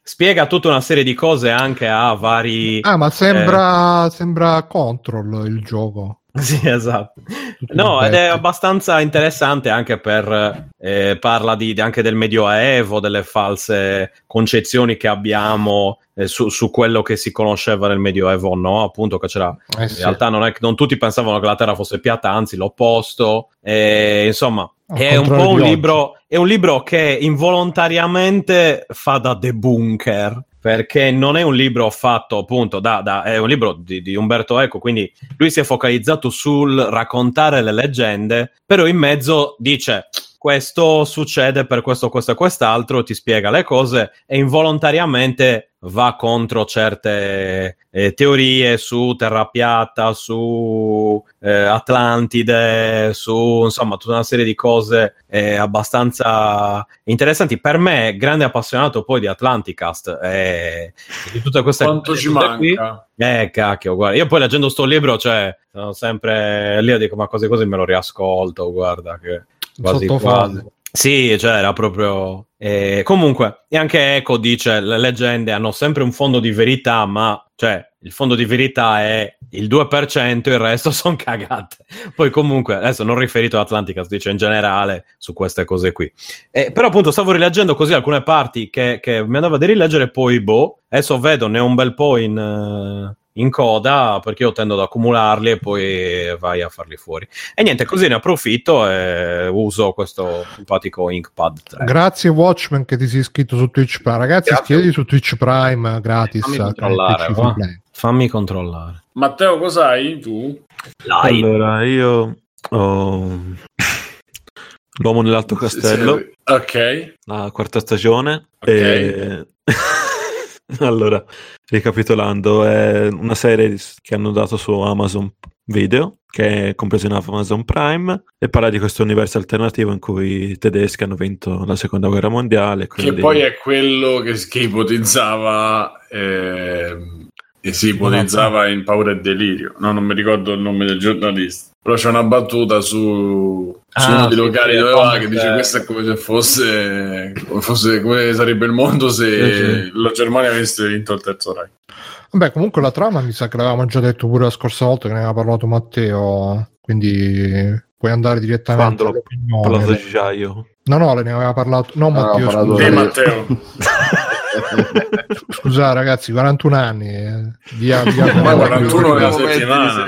spiega tutta una serie di cose anche a vari... Ah, ma sembra, sembra Control il gioco. Sì, esatto. Tutto No, in ed è abbastanza interessante anche per eh, parla di, di- anche del medioevo, delle false concezioni che abbiamo eh, su, su quello che si conosceva nel medioevo, no? Appunto che c'era Eh in sì. realtà non, è, che- non tutti pensavano che la Terra fosse piatta, anzi l'opposto. E, insomma, Al è un po' un libro, è un libro che involontariamente fa da debunker. Perché non è un libro fatto appunto da, da- è un libro di, di Umberto Eco, quindi lui si è focalizzato sul raccontare le leggende, però in mezzo dice questo succede per questo, questo e quest'altro, ti spiega le cose e involontariamente va contro certe eh, teorie su terra piatta, su eh, Atlantide, su insomma tutta una serie di cose eh, abbastanza interessanti. Per me, grande appassionato poi di Atlanticast e di tutte queste Quanto ci tutte qui. manca? Eh, cacchio, guarda, io poi leggendo sto libro, cioè, sono sempre lì e dico, ma cose così me lo riascolto, guarda, che quasi quasi. Sì, cioè, era proprio... eh, comunque, e anche Eco dice, le leggende hanno sempre un fondo di verità, ma, cioè, il fondo di verità è il 2%, il resto sono cagate. Poi comunque, adesso non riferito a Atlanticast, dice in generale su queste cose qui. Eh, però appunto stavo rileggendo così alcune parti che, che mi andava di rileggere, poi boh, adesso vedo ne ho un bel po' in, eh, in coda perché io tendo ad accumularli e poi vai a farli fuori. E niente, così ne approfitto e uso questo simpatico Inkpad 3. Grazie Watchmen che ti sei iscritto su Twitch Prime. Ragazzi, iscrivetevi su Twitch Prime gratis. Fammi eh, controllare. Play. Fammi controllare. Matteo, cos'hai tu? Allora, io ho L'uomo nell'alto castello, Sì, sì. Ok. la quarta stagione. Ok. E... allora, ricapitolando, è una serie che hanno dato su Amazon Video, che è compresa in Amazon Prime, e parla di questo universo alternativo in cui i tedeschi hanno vinto la seconda guerra mondiale. Che quindi- poi è quello che, che ipotizzava... ehm, e si ipotizzava in Paura e Delirio. No, non mi ricordo il nome del giornalista. Però c'è una battuta su Su Ah, uno dei locali dove va che dice questo è come se fosse, come fosse come sarebbe il mondo se Sì, sì. la Germania avesse vinto il terzo Reich. Vabbè, comunque la trama mi sa che l'avevamo già detto pure la scorsa volta che ne aveva parlato Matteo, quindi puoi andare direttamente Quando l'ho all'opinione. parlato di già io. No, no, ne aveva parlato. No, Matteo, parlato scusa. Te Sì. Matteo. Scusa, ragazzi, 41 anni. eh, Via, via, Ma via- 41 Momenti è una di settimana.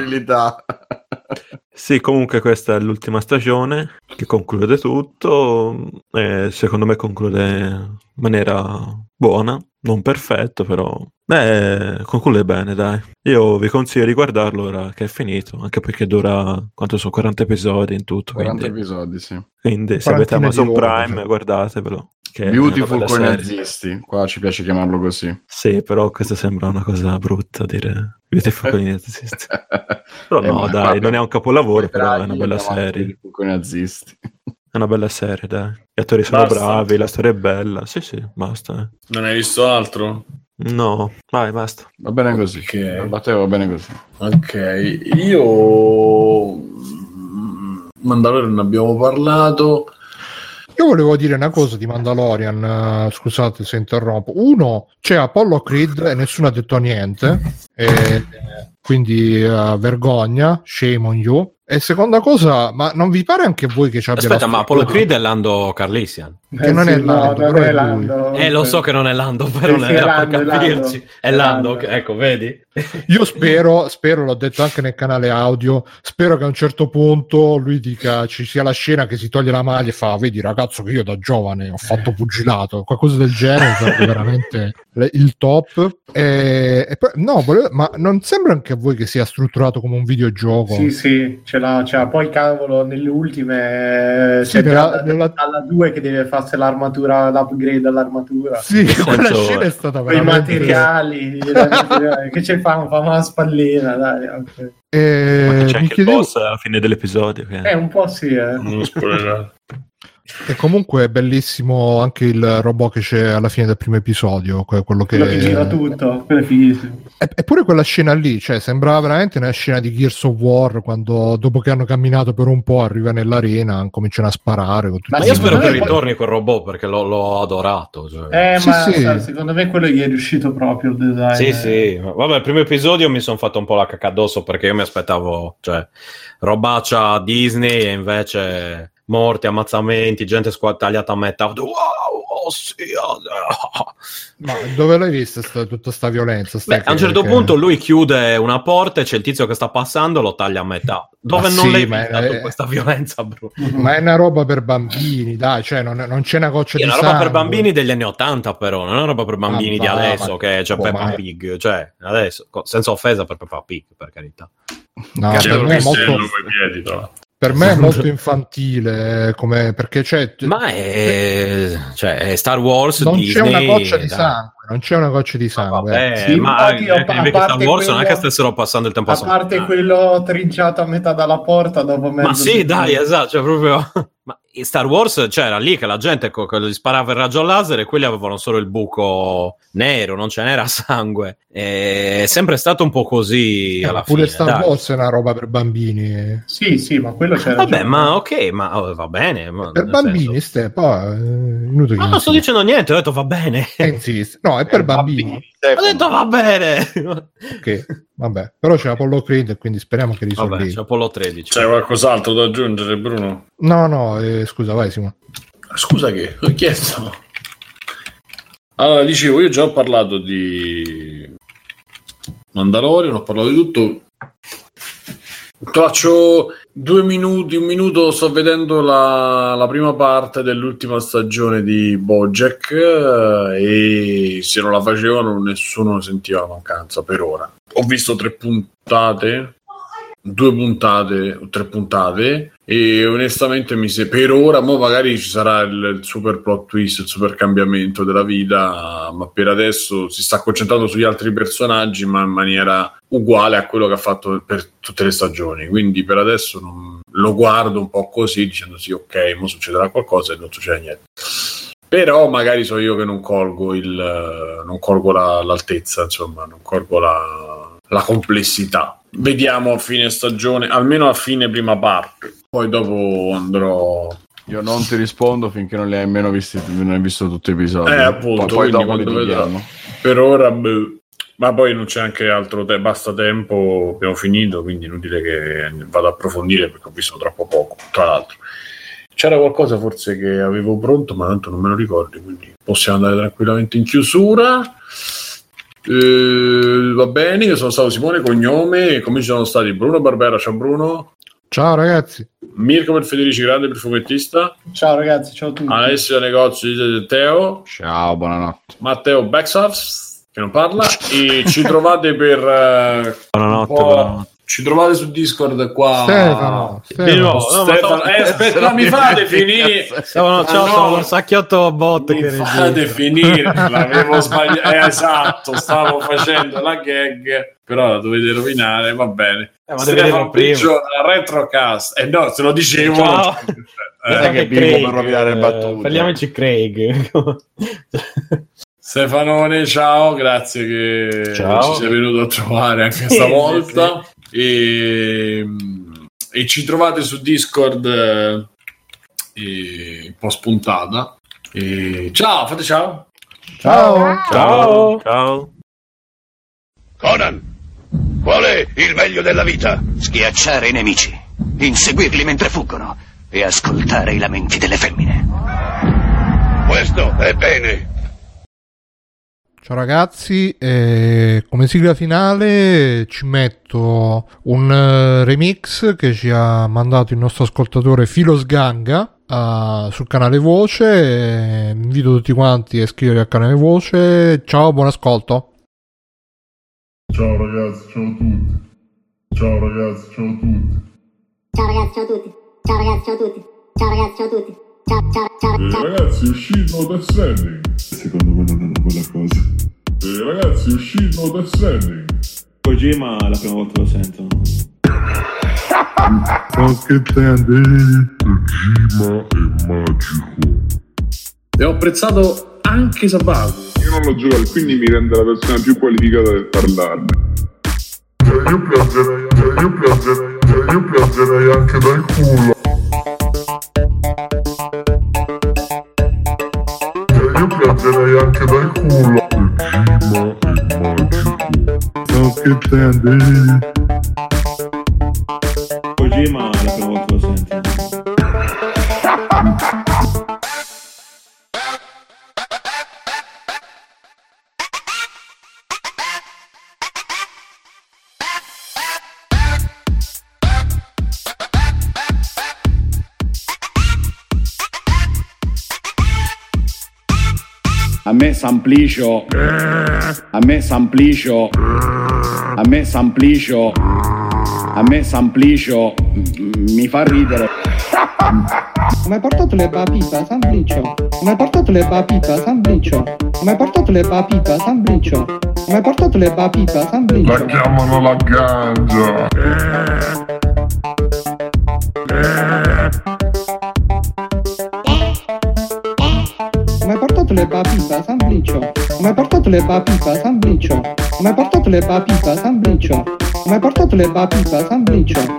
Sì, comunque questa è l'ultima stagione che conclude tutto. E secondo me conclude in maniera buona, non perfetto, però eh, conclude bene, dai. Io vi consiglio di guardarlo ora che è finito, anche perché dura quanto sono 40 episodi in tutto. 40 Quindi, episodi, sì. quindi se avete Amazon Prime, sì. guardatevelo. Beautiful con i nazisti. Qua ci piace chiamarlo così. Sì, però questo sembra una cosa brutta dire Beautiful con i nazisti. Però Eh, no, dai, vabbè. non è un capolavoro, però è una bella serie. Beautiful con i nazisti. È una bella serie, dai. Gli attori sono Basta. bravi, la storia è bella. Sì, sì, basta. eh. Non hai visto altro? No, vai, basta. Va bene così. Ok. Matteo va bene così. Ok, io mm, Mandalorian ne abbiamo parlato. Io volevo dire una cosa di Mandalorian, eh, scusate se interrompo. Uno, c'è Apollo Creed e nessuno ha detto niente, e, quindi eh, vergogna, shame on you. E seconda cosa, ma non vi pare anche a voi che ci abbia Aspetta, ma Apollo? Creed è Lando Carlissian. Che non è no, Lando, non però è è. Lando. Eh, lo so che non è Lando, Sì, però sì, non è era Lando, per è Lando. capirci. È È Lando, Lando. ok, ecco, vedi? Io spero, spero, l'ho detto anche nel canale audio, spero che a un certo punto lui dica ci sia la scena che si toglie la maglia e fa vedi ragazzo che io da giovane ho fatto pugilato, qualcosa del genere, sarebbe veramente le- il top. E, e poi, no, volevo- ma non sembra anche a voi che sia strutturato come un videogioco? Sì, sì, ce l'ha, ce l'ha. Poi cavolo, nelle ultime eh, Sì, c'è nella- già nella- alla 2 che deve farsi l'armatura, l'upgrade all'armatura. Sì, quella senso, scena è stata veramente... materiali, che ci fa? Fa una spallina, dai. ok. Eh, Ma che c'è anche il chiedevo- boss alla fine dell'episodio. Che... Eh, un po' sì, eh. Non spoilerare. E comunque è bellissimo anche il robot che c'è alla fine del primo episodio, que- quello che, Quello che gira tutto, quello è fighissimo. E- Eppure quella scena lì, cioè, sembrava veramente una scena di Gears of War quando dopo che hanno camminato per un po' arriva nell'arena, cominciano a sparare. Ma io spero che ritorni quel robot perché l'ho, l'ho adorato. cioè. Eh, Sì, ma sì. secondo me quello gli è riuscito proprio il design. Sì, sì, vabbè, il primo episodio mi sono fatto un po' la cacca addosso perché io mi aspettavo, cioè, robaccia Disney e invece morti, ammazzamenti, gente squa- tagliata a metà. Wow, oh, sì, oh. Ma dove l'hai vista sta- tutta sta violenza? Stai Beh, a un certo che- punto lui chiude una porta e c'è il tizio che sta passando lo taglia a metà. Dove Ma non sì, l'hai vista è- tu questa violenza, bro? Ma è una roba per bambini, dai, cioè non, non c'è una goccia È di una roba per sangue. bambini degli anni 80, però, non è una roba per bambini Ma di adesso ma- che c'è boh, Peppa ma- Pig, cioè, adesso, senza offesa per Peppa Pig, per carità. No, per me, è molto, piedi. Per me è molto infantile, come, perché c'è, Ma è, cioè, è Star Wars, non c'è Disney, una goccia di sangue, non c'è una goccia di sangue. eh. Vabbè, Sì, ma a- anche a invece Star parte Wars non è che quello- stessero passando il tempo A parte sognare. quello trinciato a metà dalla porta dopo mezzo Ma sì, dai, esatto, cioè proprio... Ma Star Wars c'era lì che la gente co- che gli sparava il raggio laser e quelli avevano solo il buco nero, non ce n'era sangue. È sempre stato un po' così Eh, pure fine. Star dai. Wars è una roba per bambini. Sì, sì, ma quello c'era Vabbè, già. ma ok, ma oh, va bene. ma Per bambini, senso- poi eh, inutile Ma che non sto dicendo niente, ho detto va bene. Eh. No, è per bambini. Ho detto va bene. Ok, vabbè. Però c'è Apollo Creed, quindi speriamo che Vabbè, risolvi. c'è Apollo 13. C'è qualcos'altro da aggiungere, Bruno? No, no, eh, scusa, vai Simone. Scusa che ho chiesto. Allora, dicevo, io già ho parlato di Mandalorian, ho parlato di tutto. Faccio due minuti, un minuto, sto vedendo la, la prima parte dell'ultima stagione di Bojack eh, e se non la facevano nessuno sentiva mancanza per ora. Ho visto tre puntate, due puntate o tre puntate e onestamente mi se per ora mo magari ci sarà il, il super plot twist il super cambiamento della vita ma per adesso si sta concentrando sugli altri personaggi ma in maniera uguale a quello che ha fatto per tutte le stagioni. Quindi per adesso non- lo guardo un po' così dicendo sì ok mo succederà qualcosa e non succede niente. Però magari so io che non colgo il non colgo la- l'altezza insomma non colgo la, la complessità vediamo a fine stagione almeno a fine prima parte poi dopo andrò Io non ti rispondo finché non li hai nemmeno visti, non hai visto tutti gli episodi. Eh, appunto, Poi, poi dopo li pighiamo. per ora boh. ma poi non c'è anche altro tempo basta tempo abbiamo finito quindi inutile che vado a approfondire perché ho visto troppo poco tra l'altro c'era qualcosa forse che avevo pronto ma tanto non me lo ricordo quindi possiamo andare tranquillamente in chiusura Eh, va bene io sono stato Simone Cognome e come ci sono stati Bruno Barbera ciao Bruno Ciao ragazzi. Mirko per Federici Grande per fumettista Ciao ragazzi, ciao a tutti. Alessio Negozio di Teo Ciao, buonanotte. Matteo Backsoft che non parla e ci trovate per eh, Buonanotte, buonanotte. Ci trovate su Discord qua Stefano, Stefano. no, Stefano, stavo- eh, aspetta, mi fate finire Stavo, ciao, Ah, no. stavo col sacchiotto bot mi che fate finire l'avevo sbagliato eh, esatto stavo facendo la gag però la dovete rovinare va bene Eh, ma Stefano. Piggio retrocast eh no se lo dicevo Ciao. Eh, che vivo per rovinare le battute. Parliamoci Craig. Stefanone, ciao, grazie che Ciao. ci sei venuto a trovare anche Sì, stavolta. E, e ci trovate su Discord eh, e un po' spuntata. E ciao, fate ciao. Ciao. Ciao. Ciao. Conan, qual è il meglio della vita? Schiacciare i nemici, inseguirli mentre fuggono e ascoltare i lamenti delle femmine. Questo è bene. Ciao ragazzi, eh, come sigla finale ci metto un eh, remix che ci ha mandato il nostro ascoltatore Filo Sganga eh, sul canale Voce. Eh, invito tutti quanti a iscrivervi al canale Voce. Ciao, buon ascolto. Ciao ragazzi, ciao a tutti. Ciao ragazzi, ciao a tutti. Ciao ragazzi, ciao a tutti. Ciao ragazzi, ciao a tutti. Ciao ragazzi, ciao a tutti. Eh, ragazzi, uscito Death Stranding. Secondo me non è una bella cosa. Eh, ragazzi, è uscito Death Stranding. Kojima la prima volta lo sento. Ma che intendi? Kojima è magico. E ho apprezzato anche Sabaku. Io non l'ho giocato, quindi mi rende la persona più qualificata per parlarne. Cioè, io piangerei, cioè, io piangerei, cioè, io piangerei anche dal culo. Cioè, io piangerei anche dal culo. Kojima è magico. Ma che intendi? Kojima la prima A me Samplicio. A me Samplicio. A me Samplicio. A me Samplicio. Mi fa ridere. Mi hai portato le papipa, Sambricio? Mi hai portato le papipa, Sambricio? Mi hai portato le papipa, Sambricio? Mi hai portato le papipa, La Sambricio? chiamano la ganja. le papipa, Sambricio? Mi hai portato le papipa, Sambricio? Mi hai portato le papipa, Sambricio? Mi hai portato le papipa, Sambricio?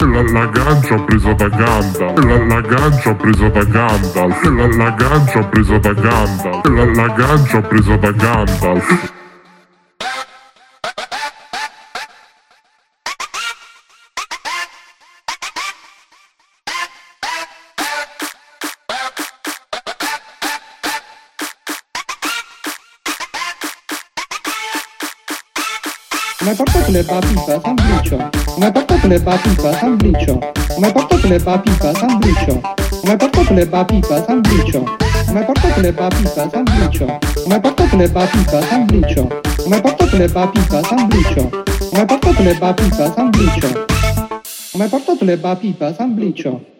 La, la gancia presa da Gandalf. La, la gancia presa da Gandalf. La, la gancia presa da Gandalf. La, la gancia presa da Gandalf. Portato le papipa, Sambricio? Mi hai portato le papipa, Sambricio? Mi hai portato le papipa, Sambricio? Mi hai portato le papipa, Sambricio? Mi hai portato le papipa, Sambricio? Mi hai portato le papipa, Sambricio? Mi hai portato le papipa, Sambricio? Mi hai portato le papipa, Sambricio? Mi hai portato le papipa, Sambricio?